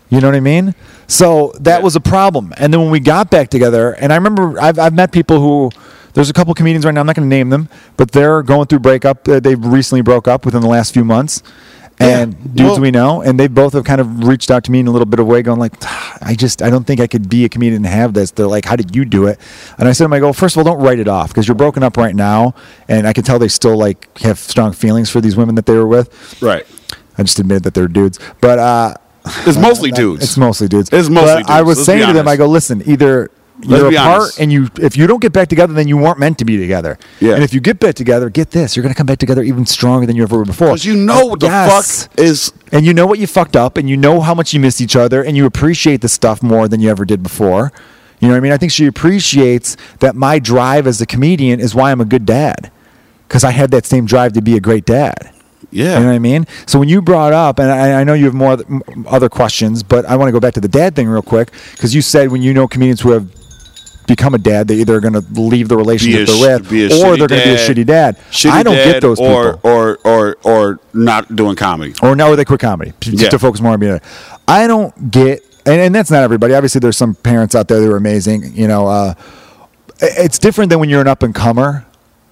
You know what I mean? So that Yeah. was a problem. And then when we got back together, and I remember I've, I've met people who, there's a couple comedians right now, I'm not going to name them, but they're going through breakup. Uh, they've recently broke up within the last few months. And Yeah. dudes Well- we know, and they both have kind of reached out to me in a little bit of a way, going like, "Ah, I just, I don't think I could be a comedian and have this. They're like, how did you do it? And I said to them, I go, first of all, don't write it off because you're broken up right now, and I can tell they still like have strong feelings for these women that they were with. right. I just admitted that they're dudes, but uh, It's mostly dudes. it's mostly dudes. It's mostly But I was let's saying to them, I go, listen, either Let's you're apart honest. and you if you don't get back together, then you weren't meant to be together. Yeah. And if you get back together, get this, you're gonna come back together even stronger than you ever were before. Because you know what the Yes. fuck is. And you know what you fucked up, and you know how much you missed each other, and you appreciate the stuff more than you ever did before. You know what I mean? I think she appreciates that my drive as a comedian is why I'm a good dad. Because I had that same drive to be a great dad. Yeah. You know what I mean? So when you brought up, and I, I know you have more other questions, but I want to go back to the dad thing real quick because you said when you know comedians who have become a dad, they're either are going to leave the relationship they're with, or they're going to be a shitty dad. Shitty I don't dad get those or, people. Or or or not doing comedy. or now they quit comedy just Yeah. to focus more on being. A, I don't get, and, and that's not everybody. Obviously, there's some parents out there that are amazing. You know, uh, it's different than when you're an up and comer.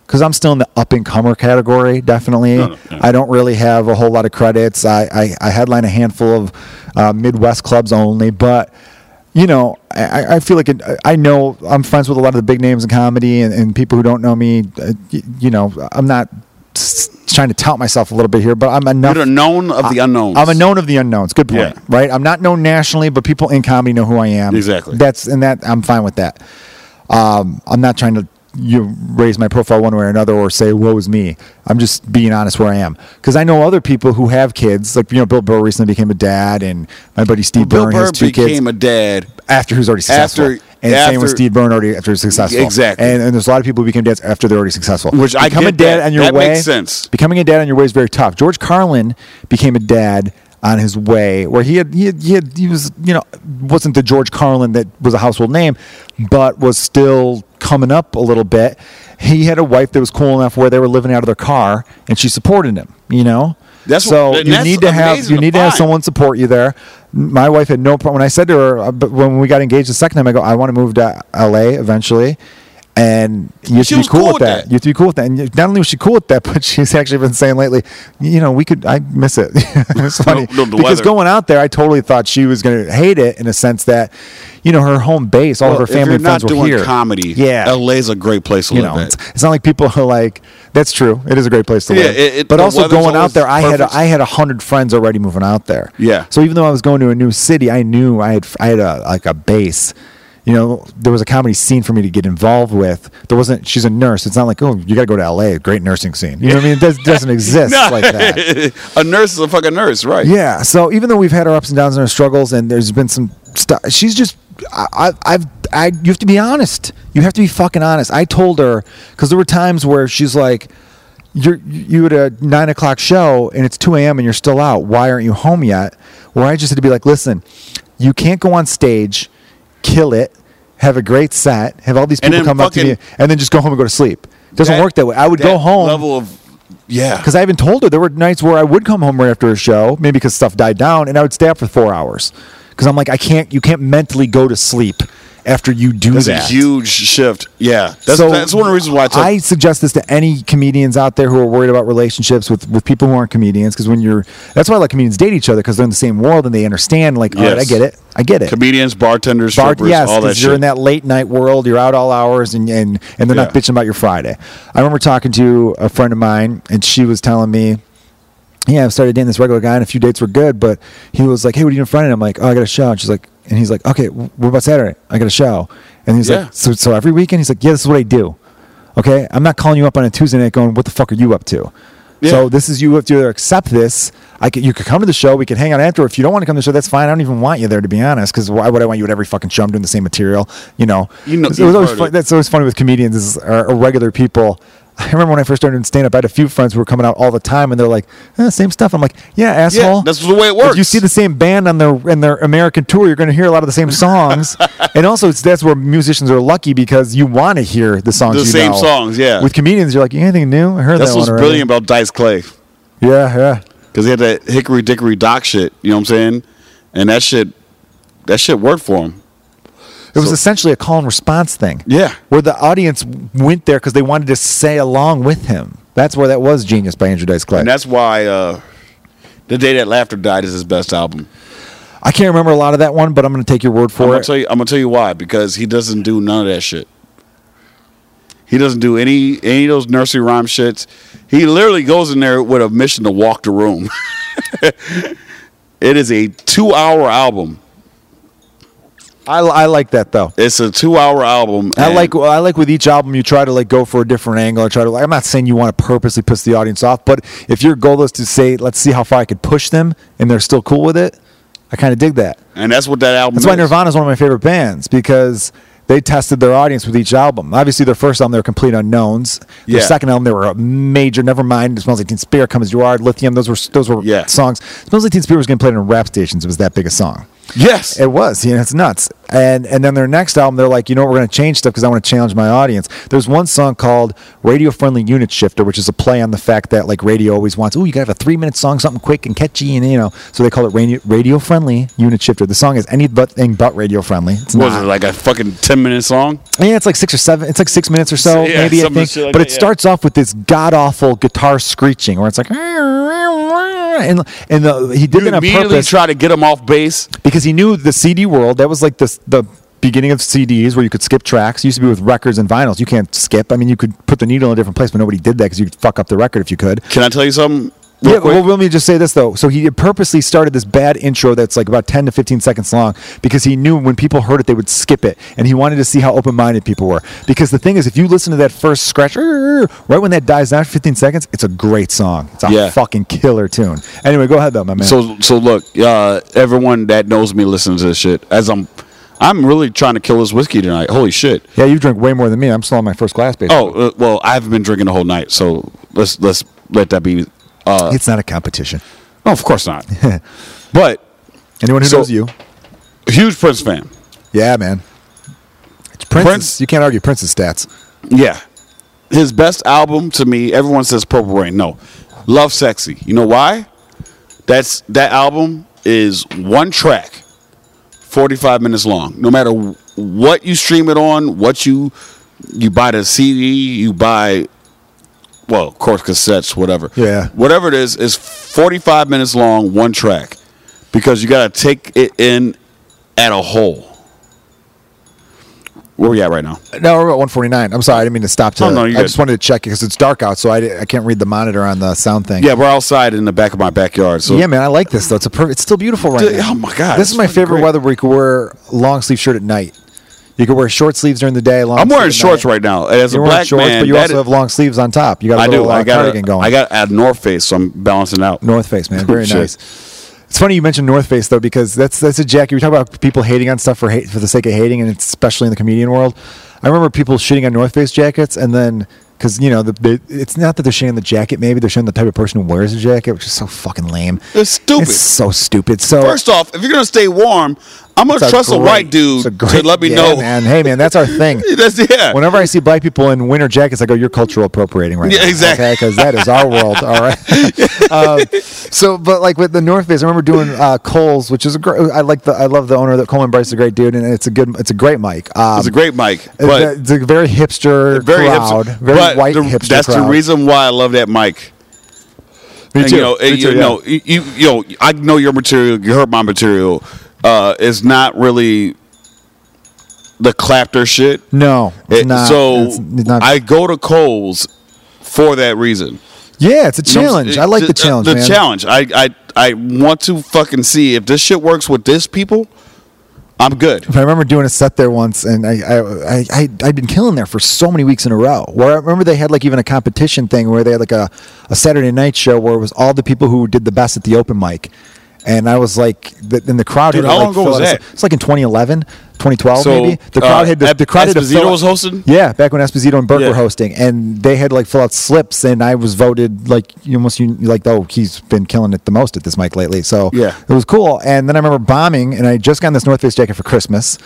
Because I'm still in the up and comer category, definitely. No, no, no. I don't really have a whole lot of credits. I, I, I headline a handful of uh, Midwest clubs only, but you know, I, I feel like it, I know I'm friends with a lot of the big names in comedy, and, and people who don't know me, uh, you know, I'm not trying to tout myself a little bit here, but I'm enough. You're the known of the unknowns. I'm a known of the unknowns. Good point. Yeah. Right? I'm not known nationally, but people in comedy know who I am. Exactly. That's and that I'm fine with that. Um, I'm not trying to you raise my profile one way or another or say woe is me. I'm just being honest where I am because I know other people who have kids. Like you know, Bill Burr recently became a dad, and my buddy Steve Byrne Burr has two kids became a dad. after who's already successful. After- and same with Steve Byrne already after he's successful. Exactly. And, and there's a lot of people who became dads after they're already successful. Which I Become a dad that. on your That way. makes sense. Becoming a dad on your way is very tough. George Carlin became a dad on his way where he had he had, he, had, he was you know wasn't the George Carlin that was a household name, but was still coming up a little bit. He had a wife that was cool enough where they were living out of their car and she supported him. You know. That's so what- you need to have you need to have someone support you there. My wife had no problem when I said to her, uh, but when we got engaged the second time, I go, I want to move to LA eventually. And you have She to be cool, cool with that. that. You have to be cool with that. And not only was she cool with that, but she's actually been saying lately, you know, we could, I miss it. it's funny. No, the because weather. going out there, I totally thought she was going to hate it in a sense that, you know, her home base, all Well, of her family and friends were doing here. comedy, Yeah. LA's a great place to you live know, it's, it's not like people are like. That's true. It is a great place to Yeah, live. it- it- but also going out there, I had a. I had a hundred friends already moving out there. Yeah. So even though I was going to a new city, I knew I had I had a like a base. You know, there was a comedy scene for me to get involved with. There wasn't. She's a nurse. It's not like oh, you got to go to L.A. Great nursing scene. You know what I mean? It does, doesn't exist like that. a nurse is a fucking nurse, right? Yeah. So even though we've had our ups and downs and our struggles, and there's been some stuff, she's just. I, I, I've. I. You have to be honest. You have to be fucking honest. I told her because there were times where she's like, "You're you at a nine o'clock show and it's two a.m. and you're still out. Why aren't you home yet?" Where I just had to be like, "Listen, you can't go on stage, kill it, have a great set, have all these And people then come up to me, fucking- and then just go home and go to sleep. It doesn't work that way. I would go home Level of yeah. because I even told her there were nights where I would come home right after a show, maybe because stuff died down, and I would stay up for four hours. Because I'm like, I can't, you can't mentally go to sleep after you do that. That's that. a huge shift. Yeah, that's So, that's one of the reasons why I took. I suggest this to any comedians out there who are worried about relationships with, with people who aren't comedians. Because when you're, that's why I let comedians date each other because they're in the same world and they understand. Like, all right, I get it, I get it. comedians, bartenders, Bar- strippers, yes, all that 'cause shit. you're in that late night world. You're out all hours, and and, and they're not bitching about your Friday. I remember talking to a friend of mine, and she was telling me, "Yeah, I've started dating this regular guy, and a few dates were good, but he was like, hey, what are you doing Friday?' And I'm like, oh, I got a show. And she's like, and he's like, okay, wh- what about Saturday? I got a show. And he's Yeah. like, so so every weekend? He's like, yeah, this is what I do. Okay, I'm not calling you up on a Tuesday night going, what the fuck are you up to? So this is you have to either accept this. I could, you could come to the show. We could hang out after. If you don't want to come to the show, that's fine. I don't even want you there to be honest. Because why would I want you at every fucking show? I'm doing the same material. You know. You know- It was always fun, that's always funny with comedians is or, or regular people. I remember when I first started in stand up, I had a few friends who were coming out all the time, and they're like, eh, "Same stuff." I'm like, "Yeah, asshole." that's the way it If you see the same band on their in their American tour, you're going to hear a lot of the same songs, and also it's that's where musicians are lucky because you want to hear the songs. The same know. songs, yeah. With comedians, you're like, anything new? I heard That's that what's brilliant about Dice Clay Yeah, yeah. because he had that Hickory Dickory Dock shit. You know what I'm saying? And that shit, that shit worked for him. It was So- essentially a call and response thing. Yeah. Where the audience went there because they wanted to say along with him. That's where that was Genius by Andrew Dice Clay. And that's why uh, the day that laughter died is his best album. I can't remember a lot of that one, but I'm going to take your word I'm for gonna it. tell you. I'm gonna tell you why. Because he doesn't do none of that shit. He doesn't do any any of those nursery rhyme shits. He literally goes in there with a mission to walk the room. it is a two hour album. I, I like that though. It's a two hour album. I like I like with each album you try to like go for a different angle. I try to. Like I'm not saying you want to purposely piss the audience off, but if your goal is to say, let's see how far I could push them, and they're still cool with it, I kind of dig that. and that's what that album. That's why. Nirvana is one of my favorite bands because they tested their audience with each album. Obviously, their first album they were complete unknowns. Their Yeah. second album they were a major. Nevermind, It Smells Like Teen Spirit, Come As You Are, Lithium. Those were those were Yeah. songs. Smells Like Teen Spirit was getting played on rap stations. It was that big a song. Yes. It was, you know, it's nuts. And and then their next album, they're like, you know, what, we're going to change stuff because I want to challenge my audience. There's one song called Radio Friendly Unit Shifter, which is a play on the fact that like radio always wants, oh, you got to have a three minute song, something quick and catchy, and you know, so they call it radio, radio Friendly Unit Shifter. The song is anything but thing but radio friendly. It's was not. it like a fucking ten minute song? Yeah, it's like six or seven. It's like six minutes or so, Yeah, maybe I think. like but that, it yeah. starts off with this god awful guitar screeching, where it's like, and and the, he did You that on immediately purpose try to get him off base. because he knew the CD world. That was like the the beginning of CDs where you could skip tracks. It used to be with records and vinyls. You can't skip. I mean, you could put the needle in a different place, but nobody did that because you could fuck up the record if you could. Can I tell you something? Yeah, quick? well, let me just say this though. So he purposely started this bad intro that's like about 10 to 15 seconds long because he knew when people heard it, they would skip it. And he wanted to see how open minded people were. Because the thing is, if you listen to that first scratch, right when that dies down for 15 seconds, it's a great song. It's a Yeah. fucking killer tune. Anyway, go ahead though, my man. So so look, uh, everyone that knows me listens to this shit. As I'm, I'm really trying to kill this whiskey tonight. Holy shit! yeah, you drink way more than me. I'm still on my first glass, basically. Oh uh, well, I haven't been drinking the whole night, so let's let's let that be. Uh, it's not a competition. no, of course not. but Anyone who So- knows you. huge Prince fan. Yeah, man. It's Prince. Prince- You can't argue Prince's stats. Yeah, his best album to me. Everyone says Purple Rain. No, Lovesexy. You know why? That's that album is one track, forty five minutes long. No matter what you stream it on, what you you buy the CD, you buy. Well, of course, cassettes, whatever. Yeah. Whatever it is, is 45 minutes long, one track. Because you got to take it in at a whole. Where we at right now? No, we're at 149. I'm sorry, I didn't mean to stop. To, Oh, no, I good. just wanted to check it because it's dark out, so I, I can't read the monitor on the sound thing. Yeah, we're outside in the back of my backyard. So yeah, man, I like this though. It's a per- it's still beautiful right Dude, now. oh my God, this is my favorite great. weather where you can wear long sleeve shirt at night. You can wear short sleeves during the day. Long I'm wearing shorts night. right now. As You're a black shorts, man, but you also is- have long sleeves on top. You got a I little do. uh, I got cardigan going. I got at North Face, so I'm balancing out. North Face, man, very nice. It's funny you mentioned North Face though, because that's that's a jacket. We talk about people hating on stuff for hate for the sake of hating, and especially in the comedian world. I remember people shitting on North Face jackets, and then because you know the, the, it's not that they're shitting the jacket, maybe they're shitting the type of person who wears a jacket, which is so fucking lame. It's stupid. It's so stupid. So First off, if you're gonna stay warm, I'm gonna trust a great- white dude a great- to let me yeah, know. man. Hey, man, that's our thing. That's yeah. Whenever I see black people in winter jackets, I go, "You're cultural appropriating right Yeah, now." exactly. Because that is our world. All right. um, so, but like with the North Face, I remember doing uh, Coles, which is a great. I like the. I love the owner. That Coleman Bryce is a great dude, and it's a good. It's a great mic. Um, it's a great mic, it's but a- it's a very hipster very crowd, hipster. very white the- hipster That's crowd. the reason why I love that mic. Me And, too. you know, Me too, you yeah. know, you, you, you know, I know your material. You heard my material. Uh, it's not really the clapter shit. No, it's It- not. so it's, it's not. I go to Coles for that reason. yeah, it's a You know, challenge. I like the uh, challenge. The man. challenge. I, I I want to fucking see if this shit works with this people. I'm good. I remember doing a set there once, and I, I, I, I, I'd been killing there for so many weeks in a row. Where I remember they had like even a competition thing where they had like a, a Saturday night show where it was all the people who did the best at the open mic. And I was like, the, in the crowd. Dude, had how like, long ago was that? It's like in 2011, 2012 So, maybe. The crowd uh, had to, the crowd had to Esposito was hosting? Yeah, back when Esposito and Burke Yeah. were hosting, and they had like fill out slips, and I was voted like you almost you like oh he's been killing it the most at this mic lately. So Yeah. it was cool. And then I remember bombing, and I just got this North Face jacket for Christmas,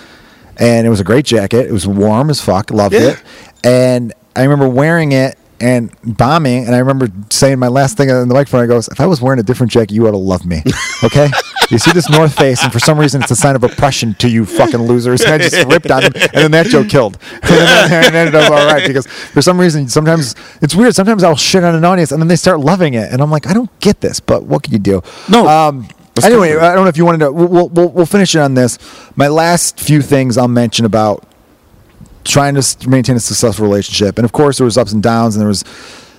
and it was a great jacket. It was warm as fuck, loved Yeah. it. And I remember wearing it and bombing, and I remember saying my last thing on the microphone. I goes, "If I was wearing a different jacket, you ought to love me." Okay, you see this North Face, and for some reason, it's a sign of oppression to you fucking losers. And I just ripped on them, and then that joke killed. and then it ended up all right because for some reason, sometimes it's weird. Sometimes I'll shit on an audience, and then they start loving it, and I'm like, I don't get this, but what can you do? No. Um, anyway, go for it. I don't know if you wanted to. We'll, we'll, we'll finish it on this. My last few things I'll mention about trying to maintain a successful relationship, and of course there was ups and downs, and there was,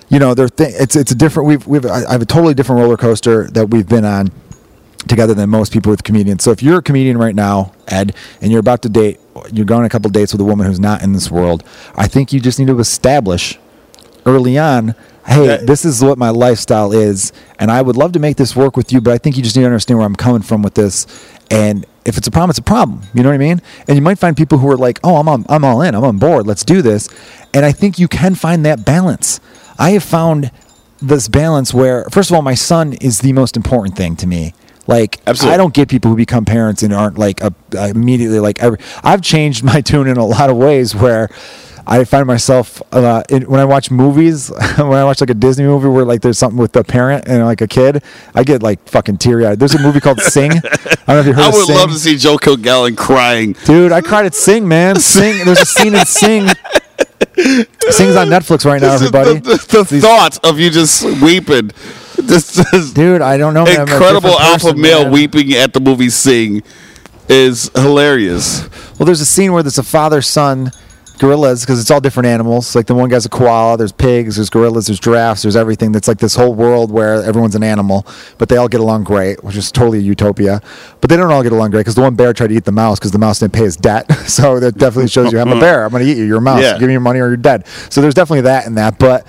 you know, there. Th- it's it's a different. We've we've I I have a totally different roller coaster that we've been on together than most people with comedians. So if you're a comedian right now, Ed, and you're about to date, you're going on a couple dates with a woman who's not in this world, I think you just need to establish early on, hey, That- this is what my lifestyle is, and I would love to make this work with you, but I think you just need to understand where I'm coming from with this. And if it's a problem, it's a problem. You know what I mean? And you might find people who are like, "Oh, I'm on, I'm all in. I'm on board. Let's do this." And I think you can find that balance. I have found this balance where, first of all, my son is the most important thing to me. Like, Absolutely. I don't get people who become parents and aren't like a, immediately like. Every, I've changed my tune in a lot of ways where. I find myself uh, in, when I watch movies, when I watch like a Disney movie where like there's something with a parent and like a kid, I get like fucking teary eyed. There's a movie called Sing. I don't know if you heard I would Sing. love to see Joe Kilgallon crying. Dude, I cried at Sing, man. Sing. There's a scene in Sing. Sing's on Netflix right now, everybody. The, the, the thought of you just weeping. This is Dude, I don't know. man. Incredible alpha person, male man. weeping at the movie Sing is hilarious. Well, there's a scene where there's a father son gorillas because it's all different animals. Like the one guy's a koala, there's pigs, there's gorillas, there's giraffes, there's everything. That's like this whole world where everyone's an animal, but they all get along great, which is totally a utopia. But they don't all get along great because the one bear tried to eat the mouse because the mouse didn't pay his debt. so that definitely shows you I'm a bear. I'm going to eat you. You're a mouse. Yeah. Give me your money or you're dead. So there's definitely that in that. But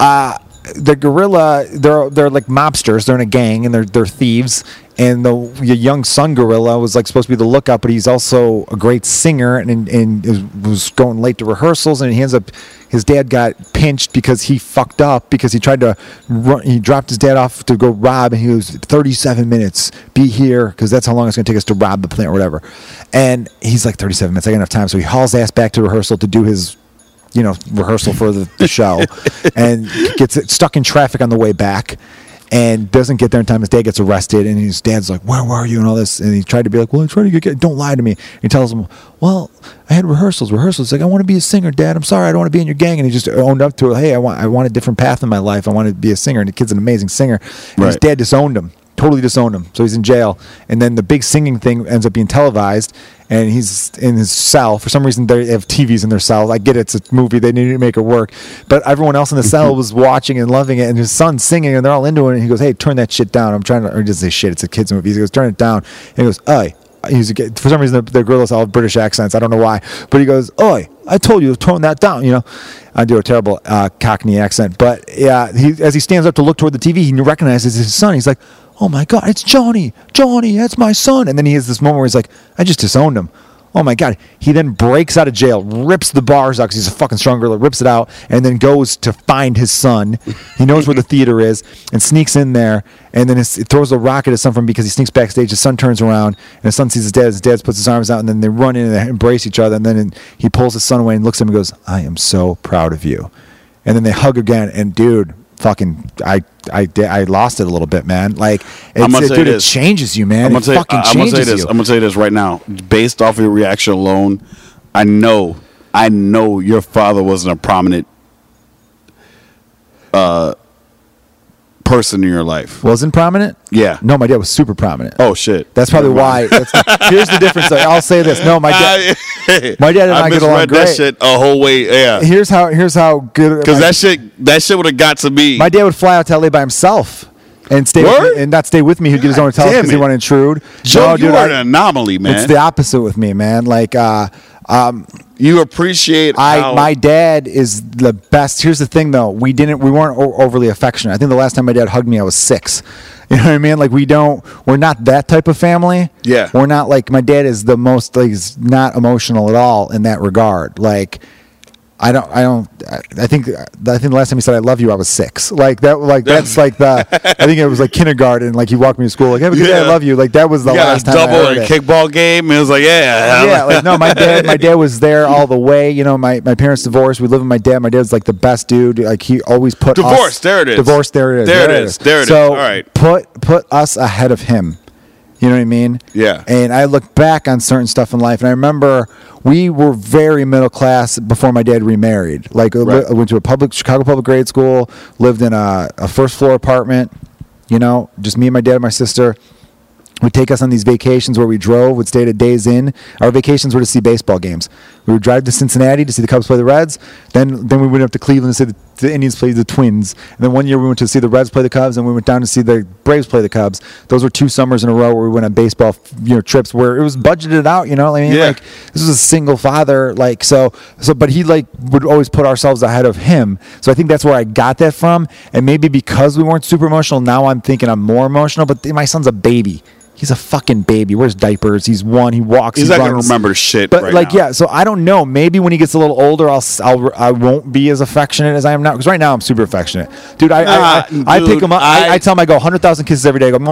uh, the gorilla, they're they're like mobsters. They're in a gang and they're they're thieves. And the, the young son gorilla was like supposed to be the lookout, but he's also a great singer and and is, was going late to rehearsals. And he ends up, his dad got pinched because he fucked up because he tried to run, he dropped his dad off to go rob, and he was 37 minutes. Be here because that's how long it's going to take us to rob the plant or whatever. And he's like 37 minutes. I got enough time, so he hauls ass back to rehearsal to do his you know rehearsal for the, the show and gets stuck in traffic on the way back and doesn't get there in time. His dad gets arrested and his dad's like where were you? and all this. And he tried to be like well i'm trying to get don't lie to me. He tells him well i had rehearsals rehearsals. He's like i want to be a singer dad. I'm sorry i don't want to be in your gang. And he just owned up to it. Hey i want i want a different path in my life. I want to be a singer. And the kid's an amazing singer. And his Right. dad disowned him totally disowned him so he's in jail and then the big singing thing ends up being televised and he's in his cell. For some reason, they have TVs in their cells. I get it; it's a movie; they need to make it work. But everyone else in the cell was watching and loving it, and his son's singing, and they're all into it. And he goes, "Hey, turn that shit down." I'm trying to, or he doesn't say shit. It's a kids movie. He goes, "Turn it down." And he goes, "Oi." He's a, for some reason the, the girls all have British accents. I don't know why, but he goes, "Oi, I told you to tone that down." You know, I do a terrible uh, Cockney accent, but yeah, he, as he stands up to look toward the TV, he recognizes his son. He's like, "Oh my god, it's Johnny! Johnny, that's my son!" And then he has this moment where he's like, "I just disowned him." Oh my God. He then breaks out of jail, rips the bars out because he's a fucking strong gorilla, rips it out, and then goes to find his son. He knows where the theater is and sneaks in there and then his, throws a rocket at his son from because he sneaks backstage. His son turns around and his son sees his dad. His dad puts his arms out and then they run in and they embrace each other. And then he pulls his son away and looks at him and goes, I am so proud of you. And then they hug again. And dude, fucking, I, I, I lost it a little bit, man. Like, it's, it, dude, it this. changes you, man. I'm gonna, say, fucking I'm gonna say changes this. you. I'm gonna say this right now. Based off of your reaction alone, I know, I know your father wasn't a prominent uh, person in your life. Wasn't prominent? Yeah. No, my dad was super prominent. Oh shit. That's probably why. That's, here's the difference. Though. I'll say this. No, my dad. My dad and I get along misread that shit a whole way. Yeah. Here's how. Here's how good. Because that shit, that shit would have got to me. my dad would fly out to LA by himself and stay with me, and not stay with me. He'd get his own hotel because he want to intrude. Joe, No, you dude, are I- an anomaly, man. It's the opposite with me, man. Like, uh, um, you appreciate I how my dad is the best. Here's the thing, though. We didn't. We weren't o- overly affectionate. I think the last time my dad hugged me, I was six. You know what I mean? Like we don't. We're not that type of family. Yeah. We're not like my dad is the most like is not emotional at all in that regard. Like. I don't. I don't. I think. I think the last time he said "I love you," I was six. Like that. Like that's like the. I think it was like kindergarten. Like he walked me to school. Like, "Have a good day. I love you." Like that was the last a time. Double heard and it kickball game. It was like, yeah, yeah, like no, my dad, my dad was there all the way. You know, my, my parents divorced. We live with my dad. My dad's like the best dude. Like he always put us- Divorced, there it is. Divorced. There it is. There it is, there it is. so All right. put put us ahead of him. You know what I mean? Yeah. And I look back on certain stuff in life, and I remember we were very middle class before my dad remarried. Like I Right. I went to a public Chicago public grade school, lived in a, a first floor apartment. You know, just me and my dad and my sister would take us on these vacations where we drove, would stay at a Days Inn. Our vacations were to see baseball games. We would drive to Cincinnati to see the Cubs play the Reds. Then, then we went up to Cleveland to see the, the Indians play the Twins. And then one year we went to see the Reds play the Cubs, and we went down to see the Braves play the Cubs. Those were two summers in a row where we went on baseball, you know, trips where it was budgeted out. You know, I mean, Yeah. like this was a single father, like so. So, but he like would always put ourselves ahead of him. So I think that's where I got that from. And maybe because we weren't super emotional, now I'm thinking I'm more emotional. But my son's a baby. He's a fucking baby. Wears diapers. He's one. He walks. He's he not gonna remember shit But right like, now. yeah. So I don't know. Maybe when he gets a little older, I'll, I'll I won't be as affectionate as I am now. Because right now I'm super affectionate, dude. I I, I, Nah, I pick him up. I, I- I tell him I go hundred thousand kisses every day. I go and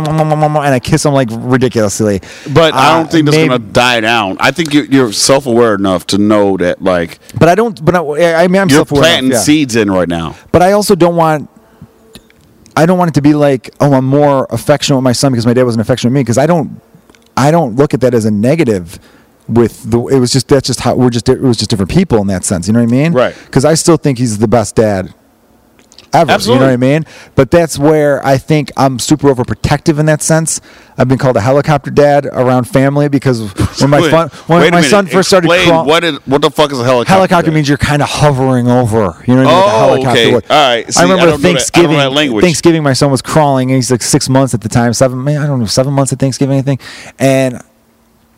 I kiss him like ridiculously. But I Uh, don't think that's maybe- gonna die down. I think you're, you're self aware enough to know that like But I don't. But I, I mean, I'm you're self-aware enough, planting yeah. seeds in right now. But I also don't want. I don't want it to be like, oh, I'm more affectionate with my son because my dad wasn't affectionate with me. Because I don't, I don't look at that as a negative. With the, it was just that's just how we're just it was just different people in that sense. You know what I mean? Right. Because I still think he's the best dad ever. Absolutely. You know what I mean? But that's where I think I'm super overprotective in that sense. I've been called a helicopter dad around family because when my fun, when wait my minute. son first started crawling, what is, what the fuck is a helicopter? helicopter then? means you're kind of hovering over. You know what I mean? Oh, helicopter okay. would. All right. See, I remember don't know that- I Thanksgiving. that. Thanksgiving, my son was crawling. And he's like six months at the time, seven. man, I don't know, seven months at Thanksgiving, I think.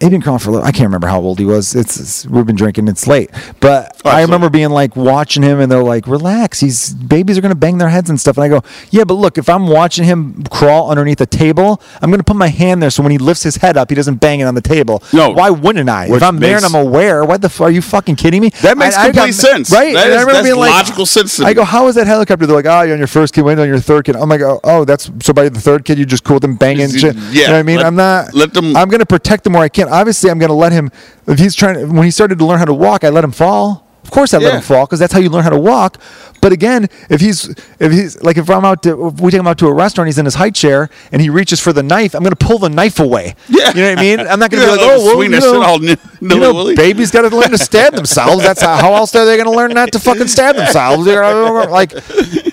He'd been crawling for a little. I can't remember how old he was. It's, it's we've been drinking. It's late, but Oh, I remember being like watching him, and they're like, "Relax, he's babies are gonna bang their heads and stuff." And I go, "Yeah, but look, if I'm watching him crawl underneath a table, I'm gonna put my hand there so when he lifts his head up, he doesn't bang it on the table. No. why wouldn't I? If I'm there and I'm aware, what the f- are you fucking kidding me? That makes I- I got- complete sense. right? That And I remember that's being like- logical sense to I go, how is that helicopter? They're like, oh, you're on your first kid, wait on your third kid. I'm like, oh, oh, that's so by the third kid, you just cool them banging Yeah, you know what I mean? let- I'm not. let them- I'm gonna protect them where I can. Obviously, I'm gonna let him. If he's trying, to, when he started to learn how to walk, I let him fall. Of course, I let him fall because that's how you learn how to walk. But again, if he's if he's like if I'm out to if we take him out to a restaurant, he's in his high chair and he reaches for the knife, I'm gonna pull the knife away. Yeah. you know what I mean. I'm not gonna You're be like, oh, well, you know, all nilly- you know, babies got to learn to stab themselves. That's how, how else are they going to learn not to fucking stab themselves? Like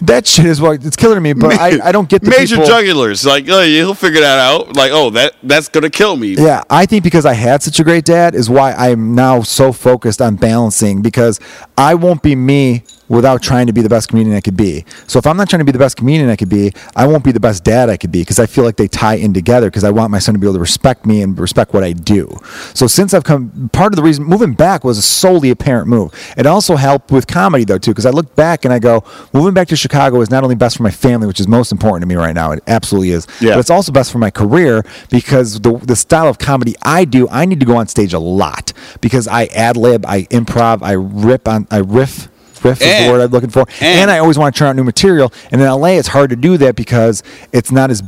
that shit is what it's killing me. But I, I don't get the major people. jugulars. Like, oh, he'll figure that out. Like, oh, that that's gonna kill me. Yeah, I think because I had such a great dad is why I'm now so focused on balancing because I won't be me without trying to be the best comedian I could be. So if I'm not trying to be the best comedian I could be, I won't be the best dad I could be because I feel like they tie in together because I want my son to be able to respect me and respect what I do. So since I've come, part of the reason moving back was a solely a parent move. It also helped with comedy though too because I look back and I go, moving back to Chicago is not only best for my family, which is most important to me right now. It absolutely is. Yeah. But it's also best for my career because the the style of comedy I do, I need to go on stage a lot because I ad lib, I improv, I rip on, I riff. Riff is the word I'm looking for, and, and- I always want to turn out new material. And in LA, it's hard to do that because it's not as.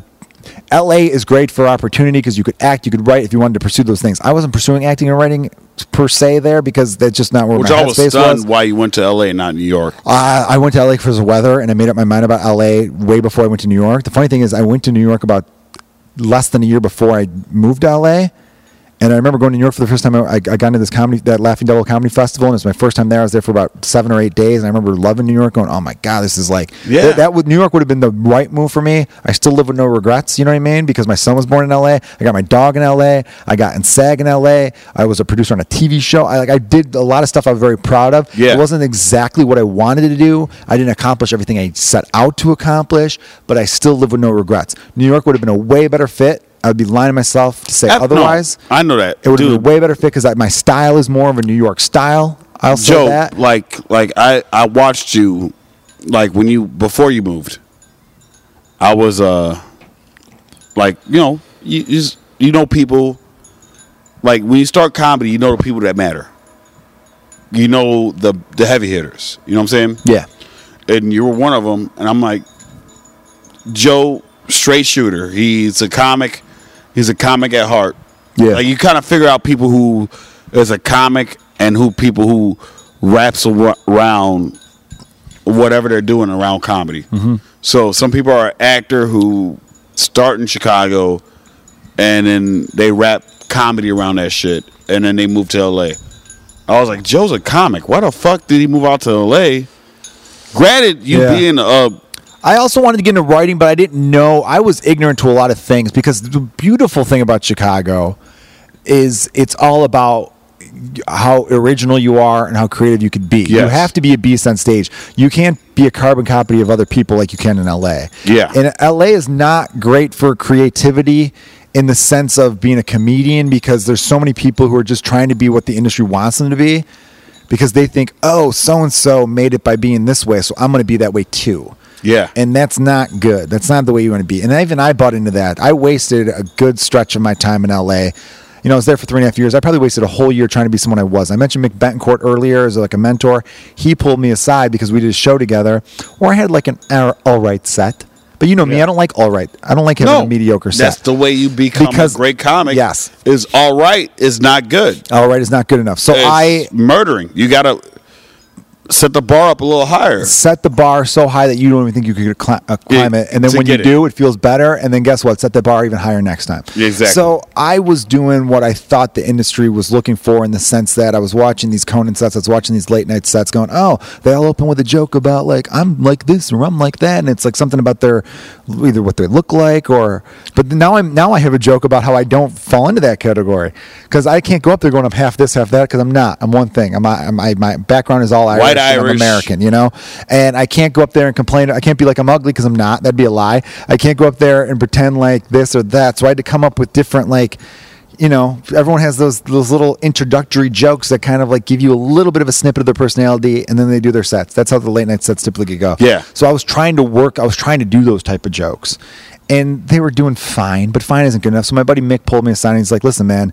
LA is great for opportunity because you could act, you could write if you wanted to pursue those things. I wasn't pursuing acting and writing per se there because that's just not where Which my I was stunned was. why you went to L.A. and not New York. Uh, I went to LA for the weather, and I made up my mind about LA way before I went to New York. The funny thing is, I went to New York about less than a year before I moved to LA. And I remember going to New York for the first time. I, I got into this comedy, that Laughing Devil Comedy Festival, and it was my first time there. I was there for about seven or eight days, and I remember loving New York. Going, oh my god, this is like, Yeah. that, that would New York would have been the right move for me. I still live with no regrets. You know what I mean? Because my son was born in L.A. I got my dog in L.A. I got in SAG in L.A. I was a producer on a TV show. I like, I did a lot of stuff I was very proud of. Yeah. It wasn't exactly what I wanted to do. I didn't accomplish everything I set out to accomplish, but I still live with no regrets. New York would have been a way better fit. I would be lying to myself to say Ab- no, otherwise. I know that. It would be a way better fit because my style is more of a New York style. I'll say Joe, that. like, like I, I watched you, like when you before you moved. I was uh, like you know, you you, just, you know people, like when you start comedy, you know the people that matter. You know the the heavy hitters. You know what I'm saying? Yeah. and you were one of them. And I'm like, Joe, straight shooter. He's a comic. He's a comic at heart. Yeah. Like you kind of figure out people who is a comic and who people who wraps around whatever they're doing around comedy. Mm-hmm. So some people are an actor who start in Chicago and then they wrap comedy around that shit and then they move to LA. I was like, Joe's a comic. Why the fuck did he move out to LA? Granted, you Yeah. being a I also wanted to get into writing, but I didn't know. I was ignorant to a lot of things because the beautiful thing about Chicago is it's all about how original you are and how creative you could be. You have to be a beast on stage. You can't be a carbon copy of other people like you can in LA. Yeah. And LA is not great for creativity in the sense of being a comedian because there's so many people who are just trying to be what the industry wants them to be because they think, oh, so and so made it by being this way, so I'm going to be that way too. Yeah. And that's not good. That's not the way you want to be. And even I bought into that. I wasted a good stretch of my time in LA. You know, I was there for three and a half years. I probably wasted a whole year trying to be someone I was. I mentioned Mick Betancourt earlier as like a mentor. He pulled me aside because we did a show together, or I had like an all right set. But you know me, Yeah. I don't like all right. I don't like having a mediocre set. That's the way you become Because- a great comic. yes. is all right is not good. all right is not good enough. So It's I murdering. You gotta set the bar up a little higher. set the bar so high that you don't even think you could cli- uh, climb Yeah, it, and then when you it. do, it feels better. And then guess what? Set the bar even higher next time. Exactly. So I was doing what I thought the industry was looking for in the sense that I was watching these Conan sets, I was watching these late night sets, going, "Oh, they all open with a joke about like I'm like this or I'm like that," and it's like something about their either what they look like or. But now I'm now I have a joke about how I don't fall into that category because I can't go up there going up half this half that because I'm not. I'm one thing. I'm, I'm I, my background is all Irish. White and I'm Irish. American you know and i can't go up there and complain i can't be like i'm ugly because i'm not that'd be a lie i can't go up there and pretend like this or that so i had to come up with different like you know everyone has those those little introductory jokes that kind of like give you a little bit of a snippet of their personality and then they do their sets that's how the late night sets typically go Yeah. so i was trying to work i was trying to do those type of jokes and they were doing fine but fine isn't good enough so my buddy mick pulled me aside and he's like listen man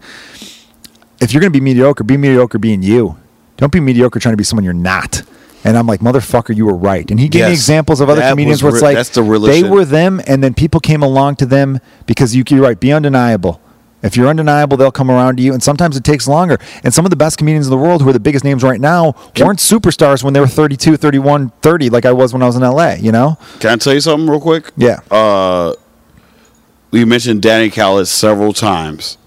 if you're going to be mediocre, be mediocre being you. Don't be mediocre trying to be someone you're not. And I'm like, motherfucker, you were right. And he gave me examples of other That comedians where it's re- like the they were them, and then people came along to them because you, you're right. Be undeniable. If you're undeniable, they'll come around to you, and sometimes it takes longer. And some of the best comedians in the world, who are the biggest names right now, weren't superstars when they were 32, 31, 30, like I was when I was in LA. You know? Can I tell you something real quick? Yeah. Uh, we mentioned Danny Callis several times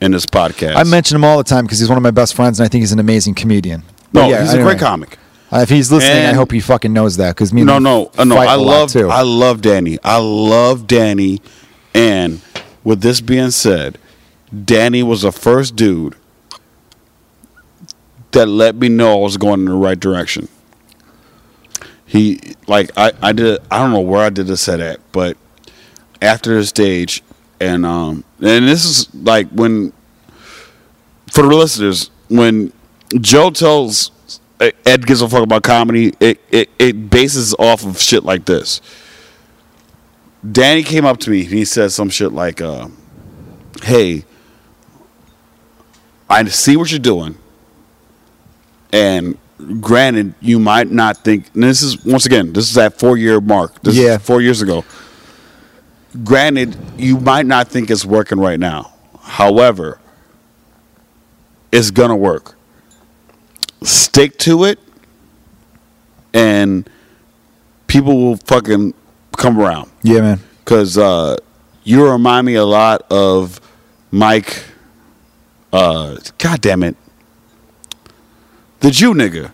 in this podcast. I mention him all the time because he's one of my best friends, and I think he's an amazing comedian. But no, yeah, he's a great comic. Uh, if he's listening, I hope he fucking knows that because me. and No, no, uh, no. I love, too. I love Danny. I love Danny. And with this being said, Danny was the first dude that let me know I was going in the right direction. He like I, I did I don't know where I did the set at, but after the stage and um and this is like when for the listeners, when Joe tells uh, Ed gives a fuck about comedy, it, it, it bases off of shit like this. Danny came up to me and he said some shit like, uh, hey, I see what you're doing. And granted, you might not think, and this is, once again, this is that four year mark. This Yeah. is four years ago. Granted, you might not think it's working right now. However, it's going to work. Stick to it, and people will fucking come around. yeah, man. Because uh, you remind me a lot of Mike. Uh, God damn it. The Jew nigga.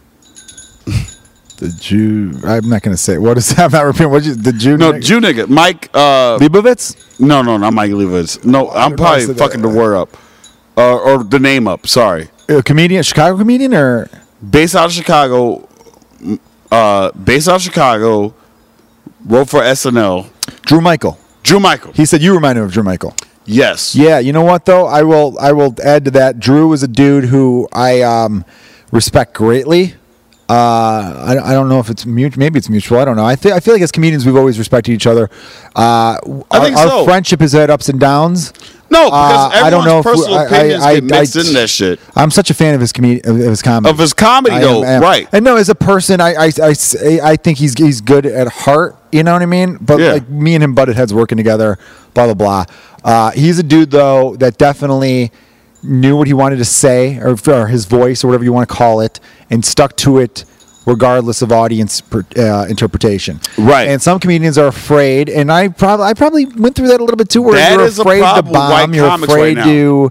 The Jew. I'm not going to say. What is that? I'm not repeating. What you? The Jew. No, nigga? Jew nigga. Mike. Uh, Leibovitz? no, no, not Mike Leibovitz. No, I'm probably if I said fucking the word up. Uh, or the name up. Sorry. A comedian, Chicago comedian, or Based out of Chicago. Uh, based out of Chicago. Wrote for SNL. Drew Michael? Drew Michael. He said you remind him of Drew Michael. Yes. Yeah, you know what though? I will. I will add to that. Drew is a dude who I um, respect greatly. Uh, I, I don't know if it's mutual. Maybe it's mutual. I don't know. I feel. I feel like as comedians, we've always respected each other. Uh, I our, think our so. friendship has had ups and downs. No, Uh, because I don't know everyone's if we- personal I- opinions I- get I- mixed I- in that shit. I'm such a fan of his comedy, of his comedy, Of his comedy, though, am- right. And no, as a person, I, I, I, I think he's he's good at heart. You know what I mean? But Yeah. like me and him butted heads working together. Blah blah blah. Uh, he's a dude though that definitely knew what he wanted to say, or, or his voice, or whatever you want to call it, and stuck to it. Regardless of audience per, uh, interpretation, Right. And some comedians are afraid, and I probably I probably went through that a little bit too, where That you're afraid to bomb, you're afraid right to.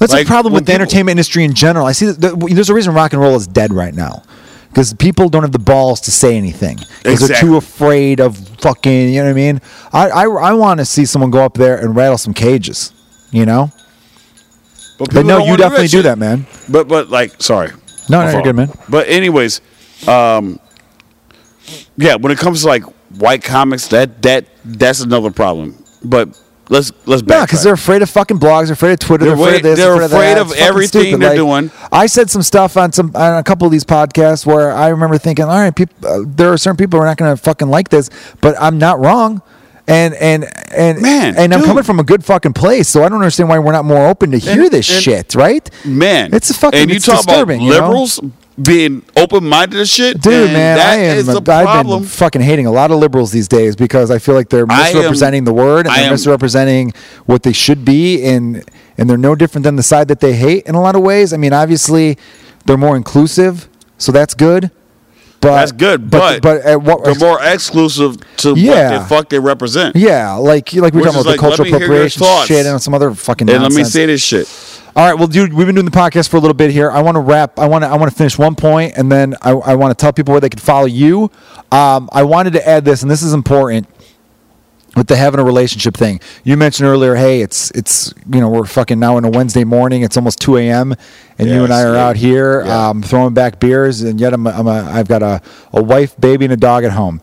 That's Like, a problem with the people- entertainment industry in general. I see that there's a reason rock and roll is dead right now because people don't have the balls to say anything because they're too afraid of fucking. You know what I mean? I I, I want to see someone go up there and rattle some cages. You know? But people no, you definitely do that, man. But but like, sorry. No, no, you're good, man. But anyways, um, yeah, when it comes to like white comics, that that that's another problem. But let's let's No, backtrack. because they're afraid of fucking blogs, they're afraid of Twitter, they're, They're afraid of this, they're afraid, afraid of, of everything stupid. they're Like, doing. I said some stuff on some on a couple of these podcasts where I remember thinking, all right, people, uh, there are certain people who are not going to fucking like this, but I'm not wrong. And and and Man, and I'm dude. coming from a good fucking place, so I don't understand why we're not more open to hear And- this and- shit, right? man, it's a fucking and you talk disturbing, about you know? liberals being open minded to shit, Dude, man, that I am. is the I've been fucking hating a lot of liberals these days because I feel like they're I am- misrepresenting the word and they're am- misrepresenting what they should be, and and they're no different than the side that they hate in a lot of ways. I mean, obviously, they're more inclusive, so that's good. But That's good, but, but at what they're more exclusive to Yeah. what the fuck they represent. yeah, like like we were talking about the cultural let me hear your appropriation shit and some other fucking And let me nonsense. say this shit. All right, well, dude, we've been doing the podcast for a little bit here. I want to wrap. I want to. I want to finish one point, and then I, I want to tell people where they can follow you. Um, I wanted to add this, and this is important with the having a relationship thing. You mentioned earlier, hey, it's it's you know we're fucking now in a Wednesday morning. It's almost two a.m. and you and I are yeah. out here Yeah. um, throwing back beers, and yet I'm a, I'm a I've got a, a wife, baby, and a dog at home.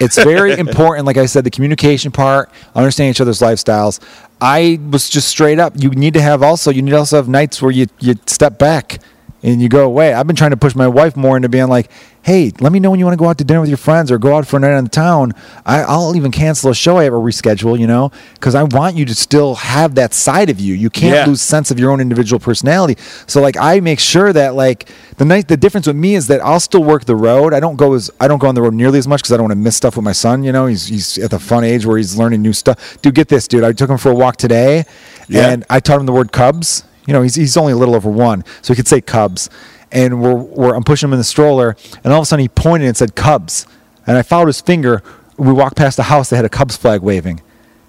It's very important, like I said, the communication part, understanding each other's lifestyles. I was just straight up. You need to have also you need to also have nights where you you step back and you go away. I've been trying to push my wife more into being like, hey, let me know when you want to go out to dinner with your friends or go out for a night on the town. I, I'll even cancel a show I ever reschedule, you know, because I want you to still have that side of you. You can't Yeah. lose sense of your own individual personality. So like I make sure that like the night the difference with me is that I'll still work the road. I don't go as I don't go on the road nearly as much because I don't want to miss stuff with my son. You know, he's he's at the fun age where he's learning new stuff. Dude, get this, dude. I took him for a walk today, Yeah. and I taught him the word Cubs. You know, he's he's only a little over one, so he could say Cubs. And we're, we're I'm pushing him in the stroller, and all of a sudden he pointed and said Cubs, and I followed his finger. We walked past a house that had a Cubs flag waving,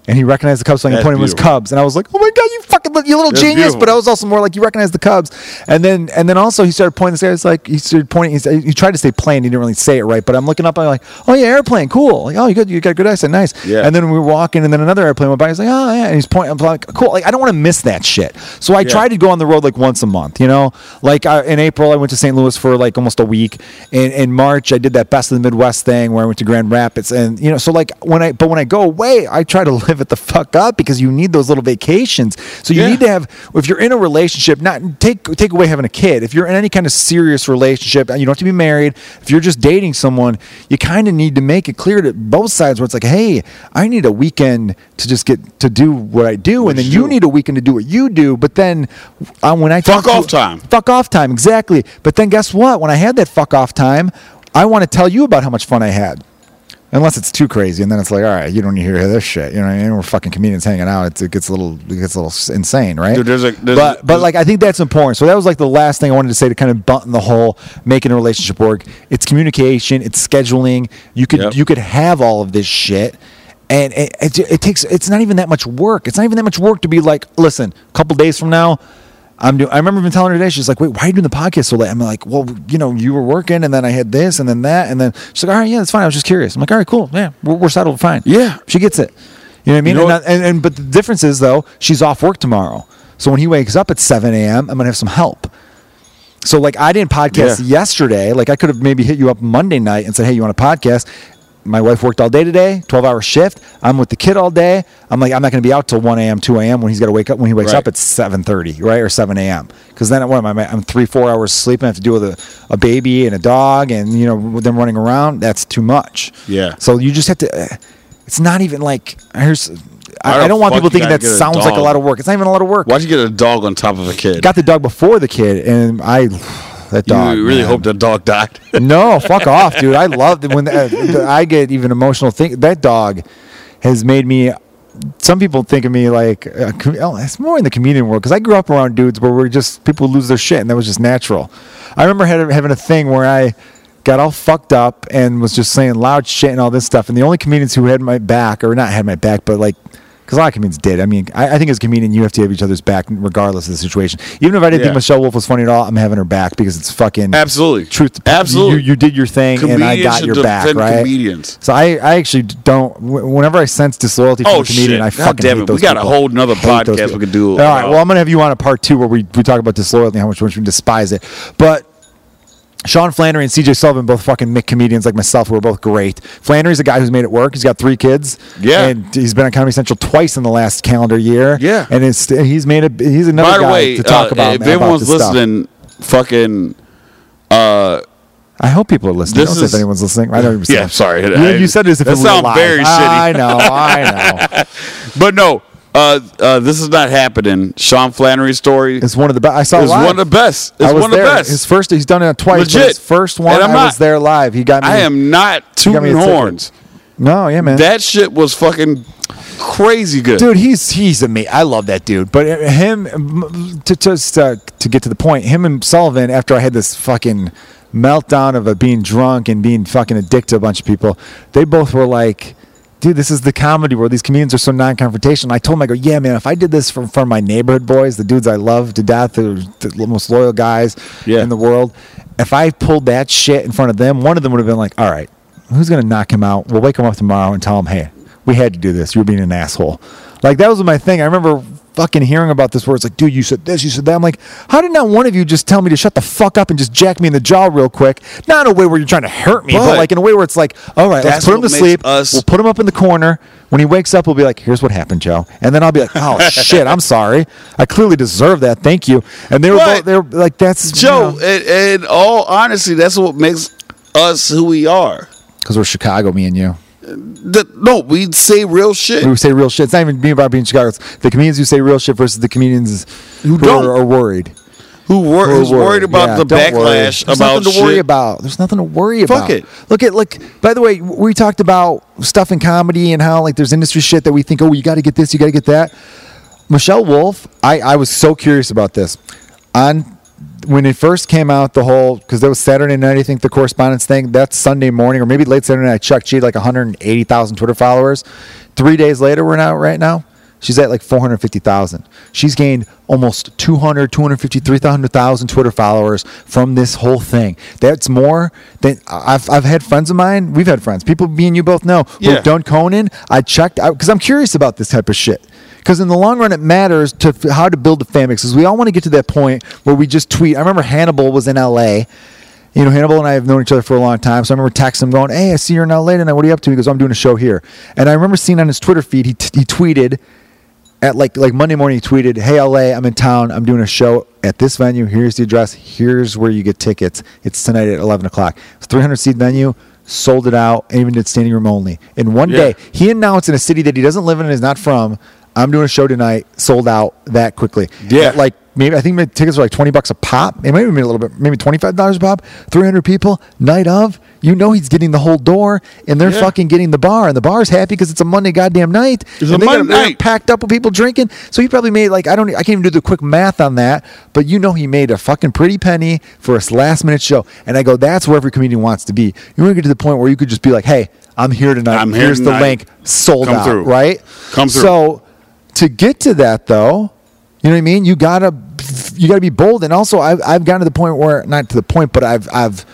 and he recognized the Cubs flag and pointed beautiful. Cubs, and I was like, oh my god, you fucking you little That's genius! beautiful. But I was also more like you recognize the Cubs, and then and then also he started pointing this guy. It's like he started pointing. He, he tried to say plane. He didn't really say it right, but I'm looking up. I'm like, oh yeah, airplane, cool. Like, oh, you got you got good eyesight, nice. Yeah. And then we were walking, and then another airplane went by. He's like, oh yeah, and he's pointing. I'm like, cool. Like I don't want to miss that shit. So I Yeah. try to go on the road like once a month. You know, like I, in April I went to St. Louis for like almost a week. In in March I did that best of the Midwest thing where I went to Grand Rapids, and you know, so like when I but when I go away, I try to live it the fuck up because you need those little vacations. So you Yeah. need to have if you're in a relationship, not take take away having a kid. If you're in any kind of serious relationship, you don't have to be married. If you're just dating someone, you kind of need to make it clear to both sides where it's like, hey, I need a weekend to just get to do what I do, What and then you do. need a weekend to do what you do. But then uh, when I Fuck talk to- off time. fuck off time, exactly. But then guess what? When I had that fuck off time, I want to tell you about how much fun I had. Unless it's too crazy, and then it's like, all right, you don't need to hear this shit. You know what I mean? We're fucking comedians hanging out. It's, it gets a little, it gets a little insane, right? Dude, there's a- there's but but there's- like I think that's important. So that was like the last thing I wanted to say to kind of button the whole making a relationship work. It's communication. It's scheduling. You could Yep. you could have all of this shit, and it, it, it takes. It's not even that much work. It's not even that much work to be like, listen, a couple days from now. I'm doing. I remember even telling her today. She's like, "Wait, why are you doing the podcast so late?" I'm like, "Well, you know, you were working, and then I had this, and then that, and then she's like, all right, yeah, that's fine. I was just curious." I'm like, "All right, cool, yeah, we're, we're settled, fine." Yeah. she gets it. You know what I mean? know and, and, and but the difference is though, she's off work tomorrow, so when he wakes up at 7 a.m., I'm gonna have some help. So like I didn't podcast Yeah. yesterday. Like I could have maybe hit you up Monday night and said, "Hey, you want a podcast?" My wife worked all day today, 12 hour shift. I'm with the kid all day. I'm like, I'm not going to be out till 1 a.m., 2 a.m. when he's got to wake up. When he wakes Right. up, it's 7:30, right, or 7 a.m. Because then what am I? I'm three, four hours sleeping. I have to deal with a, a baby and a dog, and you know, with them running around. That's too much. Yeah. So you just have to. uh, It's not even like here's. I, I don't want people thinking that sounds like a lot of work. It's not even a lot of work. Why'd you get a dog on top of a kid? Got the dog before the kid, and I. That dog. you really man. hope that dog died. No, fuck off, dude. I love it when uh, the, I get even emotional. Think that dog has made me. Some people think of me like oh, it's more in the comedian world because I grew up around dudes where we're just people lose their shit and that was just natural. I remember had, having a thing where I got all fucked up and was just saying loud shit and all this stuff, and the only comedians who had my back or not had my back, but like. Because a lot of comedians did. I mean, I, I think as a comedian, you have to have each other's back regardless of the situation. Even if I didn't Yeah. think Michelle Wolf was funny at all, I'm having her back because it's fucking Absolutely. truth. Absolutely. You, you did your thing, and I got your back, right? comedians. So I, I actually don't. Whenever I sense disloyalty from Oh, a comedian, shit. I fucking damn hate it. those We got a people. whole nother Hate those podcast we could do All right. Well, I'm gonna have you on a part two where we, we talk about disloyalty and how much, much we despise it. But Sean Flannery and CJ Sullivan, both fucking Mick comedians like myself, who are both great. Flannery's a guy who's made it work. He's got three kids. Yeah. And he's been on Comedy Central twice in the last calendar year. Yeah. And it's he's made a he's another By the guy way, to talk uh, about. if man, about everyone's this stuff. listening, fucking. Uh, I hope people are listening. This Don't say is- if anyone's listening. I don't even. Yeah, sorry. You, I- you said this if that it sound live. very shitty. I know. I know. but no, uh, uh, this is not happening. Sean Flannery's story It's one of the best. I saw is live. one of the best. It's one of the best. His first. He's done it twice. Legit. His first one. And I'm I was there live. He got me. I am not tooting horns. No, yeah, man. That shit was fucking crazy good. dude he's he's amazing i love that dude but him to just uh, to get to the point him and sullivan after i had this fucking meltdown of uh, being drunk and being fucking addicted to a bunch of people they both were like dude this is the comedy world these comedians are so non-confrontational i told him i go yeah man if i did this for, for my neighborhood boys the dudes i love to death they're the most loyal guys Yeah. in the world if i pulled that shit in front of them one of them would have been like all right who's gonna knock him out we'll wake him up tomorrow and tell him hey we had to do this. You're being an asshole. Like that was my thing. I remember fucking hearing about this where it's like, dude, you said this, you said that. I'm like, how did not one of you just tell me to shut the fuck up and just jack me in the jaw real quick? Not in a way where you're trying to hurt me, but, But like in a way where it's like, all right, let's put him to sleep. us- we'll put him up in the corner. When he wakes up, we'll be like, here's what happened, Joe. And then I'll be like, oh shit, I'm sorry. I clearly deserve that. Thank you. And they were both, they were like, that's Joe, in, in all honesty, that's what makes us who we are. because we're Chicago, me and you. The, no, we'd say real shit. We say real shit. It's not even being about being Chicago. It's the comedians who say real shit versus the comedians who, don't. are, are worried. Who wor- Who who's are worried about Yeah, the backlash There's about nothing to worry about. There's nothing to worry Fuck about. it. Look at look. By the way, we talked about stuff in comedy and how like there's industry shit that we think, oh, you got to get this, you got to get that. Michelle Wolf, I I was so curious about this on when it first came out. The whole because that was Saturday night. I think the correspondence thing. That's Sunday morning or maybe late Saturday night. I checked. She had like 180,000 Twitter followers. Three days later, we're now right now. She's at like 450,000. She's gained almost 200, 250, 300,000 Twitter followers from this whole thing. That's more than I've, I've had friends of mine. We've had friends, people me and you both know, who've Yeah. done Conan. I checked out because I'm curious about this type of shit. Because in the long run, it matters to f- how to build a fan base. Because we all want to get to that point where we just tweet. I remember Hannibal was in L.A. You know, Hannibal and I have known each other for a long time. So I remember texting him going, Hey, I see you're in LA tonight. What are you up to? He goes, I'm doing a show here. And I remember seeing on his Twitter feed, he, t- he tweeted at like like Monday morning, he tweeted, Hey, LA, I'm in town. I'm doing a show at this venue. Here's the address. Here's where you get tickets. It's tonight at 11 o'clock. It's 300 seat venue. Sold it out and even did standing room only. In one Yeah. day, he announced in a city that he doesn't live in and is not from, I'm doing a show tonight, sold out that quickly. Yeah. Like maybe I think my tickets were like 20 bucks a pop. It might have been a little bit, maybe $25 a pop. 300 people, night of. You know he's getting the whole door and they're Yeah. fucking getting the bar. And the bar's happy because it's a Monday goddamn night. It's and a got Monday they're night. packed up with people drinking. So he probably made like I don't I can't even do the quick math on that, but you know he made a fucking pretty penny for his last minute show. And I go, that's where every comedian wants to be. You want to get to the point where you could just be like, hey, I'm here tonight. I'm here Here's the link. Sold Come out. through. Right? Come through. So to get to that though, you know what I mean? You gotta you gotta be bold. And also I've I've gotten to the point where not to the point, but I've I've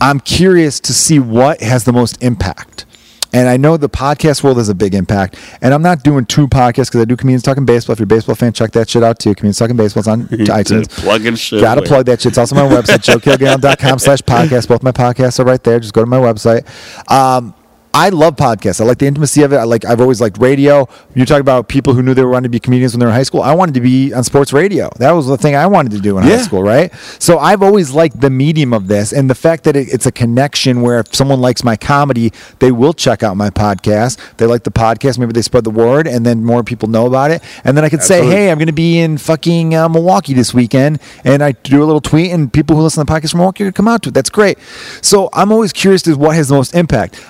I'm curious to see what has the most impact. And I know the podcast world has a big impact. And I'm not doing two podcasts because I do Comedians Talking Baseball. If you're a baseball fan, check that shit out too. Comedians Talking Baseball's on iTunes. Plugging shit. Gotta away. plug that shit. It's also my website, joekilgallon.com slash podcast. Both my podcasts are right there. Just go to my website. Um, I love podcasts. I like the intimacy of it. I like. I've always liked radio. You talk about people who knew they were wanting to be comedians when they were in high school. I wanted to be on sports radio. That was the thing I wanted to do in high school, right? So I've always liked the medium of this, and the fact that it, it's a connection where if someone likes my comedy, they will check out my podcast. They like the podcast, maybe they spread the word, and then more people know about it. And then I could say, hey, I'm going to be in fucking uh, Milwaukee this weekend, and I do a little tweet, and people who listen to the podcast from Milwaukee could come out to it. That's great. So I'm always curious as what has the most impact.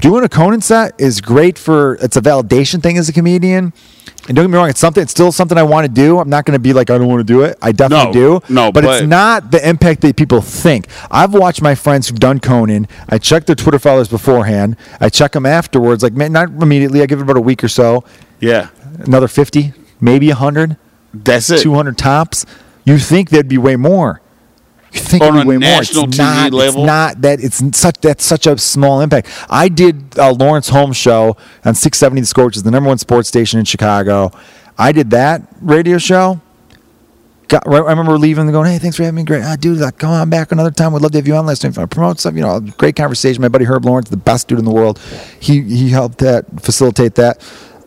Doing a Conan set is great for it's a validation thing as a comedian. And don't get me wrong, it's something. It's still something I want to do. I'm not going to be like I don't want to do it. I definitely No, do. no, but, it's not the impact that people think. I've watched my friends who've done Conan. I check their Twitter followers beforehand. I check them afterwards. Like man, not immediately. I give it about a week or so. Yeah. Another 50, maybe 100. That's it. 200 tops, you think there'd be way more. You think On a way national more. It's TV not, level? It's not that. It's such that's such a small impact. I did a Laurence Holmes show on 670 The Score, which is the number one sports station in Chicago. I did that radio show. got, I remember leaving and going, "Hey, thanks for having me. Great, ah, dude. Like, come on back another time. We'd love to have you on last time. if I Promote stuff. You know, great conversation. My buddy Herb Lawrence, the best dude in the world. He he helped that facilitate that.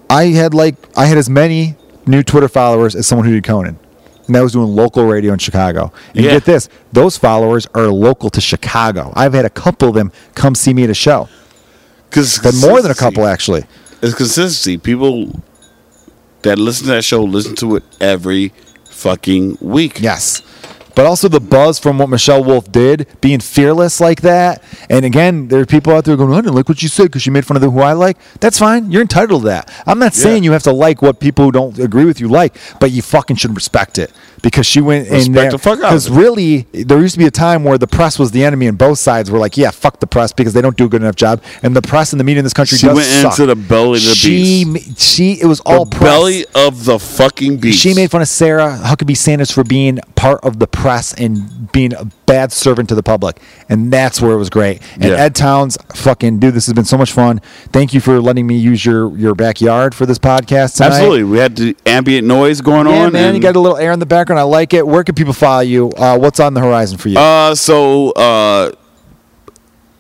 I had like I had as many new Twitter followers as someone who did Conan. And that was doing local radio in Chicago. And Yeah. get this, those followers are local to Chicago. I've had a couple of them come see me at a show. Because But more than a couple actually. It's consistency. People that listen to that show listen to it every fucking week. Yes. But also the buzz from what Michelle Wolf did, being fearless like that. And again, there are people out there going, I didn't like what you said because you made fun of the who I like. That's fine. You're entitled to that. I'm not saying you have to like what people who don't agree with you like, but you fucking should respect it. Because she went in Respect there. the fuck out of Because really, there used to be a time where the press was the enemy and both sides were like, yeah, fuck the press because they don't do a good enough job. And the press and the media in this country She went suck. into the belly of the she, beast. She, it was The all press. belly of the fucking beast. She made fun of Sarah Huckabee Sanders for being part of the press and being a bad servant to the public. And that's where it was great. And Yeah. Ed Towns, fucking dude, this has been so much fun. Thank you for letting me use your, your backyard for this podcast tonight. Absolutely. We had the ambient noise going Yeah, on. man, and- you got a little air in the background. I like it. Where can people follow you? Uh, what's on the horizon for you? Uh, so uh,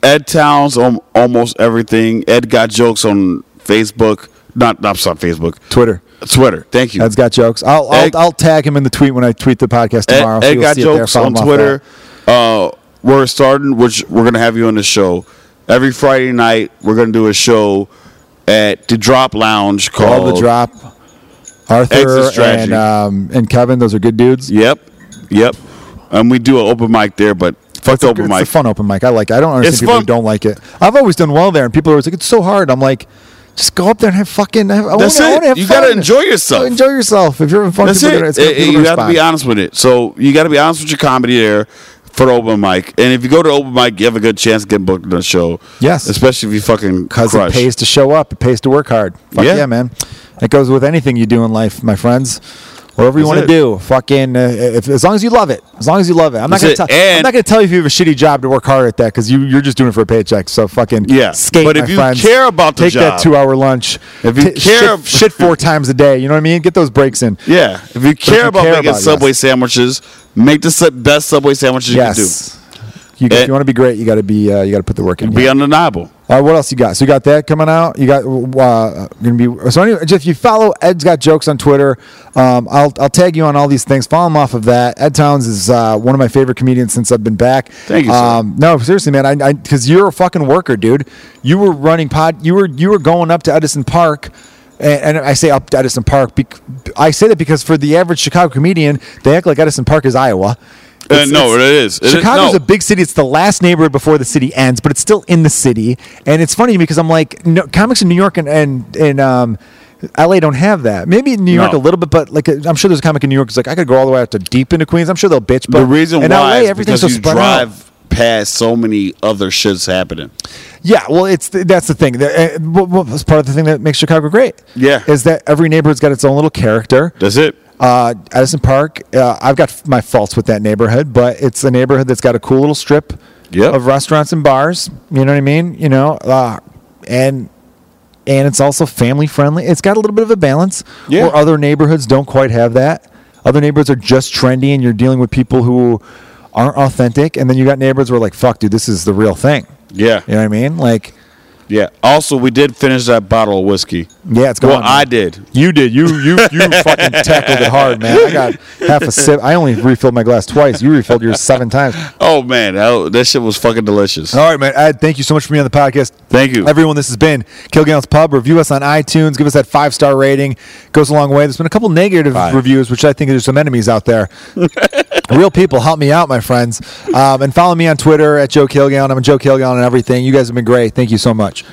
Ed Towns on almost everything. Ed got jokes on Facebook. Not, not sorry, Facebook. Twitter. Twitter. Thank you. Ed's got jokes. I'll, I'll, Ed- I'll tag him in the tweet when I tweet the podcast Ed, tomorrow. so Ed got jokes on Twitter. Uh, we're starting, which we're gonna have you on the show every Friday night. We're gonna do a show at the Drop Lounge called Call the drop. Arthur and um, and Kevin, those are good dudes. Yep, yep. And we do an open mic there, but fuck the open it's mic. It's a fun open mic. I like. It. I don't understand It's people fun. who don't like it. I've always done well there, and people are always like, "It's so hard." I'm like, just go up there and have fucking. Have, I That's wanna, I it. wanna have You fun. gotta enjoy yourself. Enjoy yourself. If you're having fun, That's it. gonna, it's gonna, Eh, you gonna got to be honest with it. So you got to be honest with your comedy there for open mic. And if you go to open mic, you have a good chance of getting booked on a show. Yes. especially if you fucking because it pays to show up. It pays to work hard. Fuck yeah, Yeah. man. It goes with anything you do in life, my friends. Whatever you want to do, fucking. Uh, if, as long as you love it, as long as you love it. I'm not gonna it. tell. I'm not gonna tell you if you have a shitty job to work hard at that because you you're just doing it for a paycheck. So fucking Yeah. skate, But if you friends. care about the take that two hour lunch. If you T- care- shit, shit four times a day. You know what I mean? Get those breaks in. Yeah, if you care you about care making about- Subway yes. sandwiches, make the best Subway sandwiches you can do. Yes. You, if you want to be great, you got to be. Uh, you got to put the work in. Be undeniable. Uh, what else you got? So you got that coming out. You got uh, gonna be so. Anyway, if you follow Ed's got jokes on Twitter, um, I'll I'll tag you on all these things. Follow him off of that. Ed Towns is uh, one of my favorite comedians since I've been back. Thank you. Um, no, seriously, man. I because you're a fucking worker, dude. You were running pod. You were you were going up to Edison Park. And, and I say up to Edison Park. Bec- I say that because for the average Chicago comedian, they act like Edison Park is Iowa. Uh, no, it is. It is- Chicago's no. a big city. It's the last neighborhood before the city ends, but it's still in the city. And it's funny because I'm like, no, comics in New York and and, and um, LA don't have that. Maybe in New York No. a little bit, but like I'm sure there's a comic in New York who's like, I could go all the way out to deep into Queens. I'm sure they'll bitch. But the reason in why LA, is everything's so you spread out. drive past so many other shits happening. Yeah, well, it's that's the thing. The, uh, what, what was part of the thing that makes Chicago great? Yeah. is that every neighborhood's got its own little character. That's it. Uh, Edison Park, uh, I've got my faults with that neighborhood, but it's a neighborhood that's got a cool little strip Yep. of restaurants and bars. You know what I mean? You know, uh, and and it's also family friendly. It's got a little bit of a balance. Yeah. Where other neighborhoods don't quite have that. Other neighborhoods are just trendy, and you're dealing with people who aren't authentic. And then you got neighborhoods where like, fuck, dude, this is the real thing. Yeah. You know what I mean? Like, Yeah. Also, we did finish that bottle of whiskey. yeah, it's going. Well, I did. You did. You you you fucking tackled it hard, man. I got half a sip. I only refilled my glass twice. You refilled yours seven times. Oh man, that, that shit was fucking delicious. All right, man. Ed, thank you so much for being on the podcast. Thank you. Everyone, this has been Kilgallon's Pub. Review us on iTunes. Give us that five star rating. Goes a long way. There's been a couple negative Five. reviews, which I think there's some enemies out there. Real people, help me out, my friends. Um, and follow me on Twitter at Joe Kilgallon. I'm Joe Kilgallon and everything. You guys have been great. Thank you so much.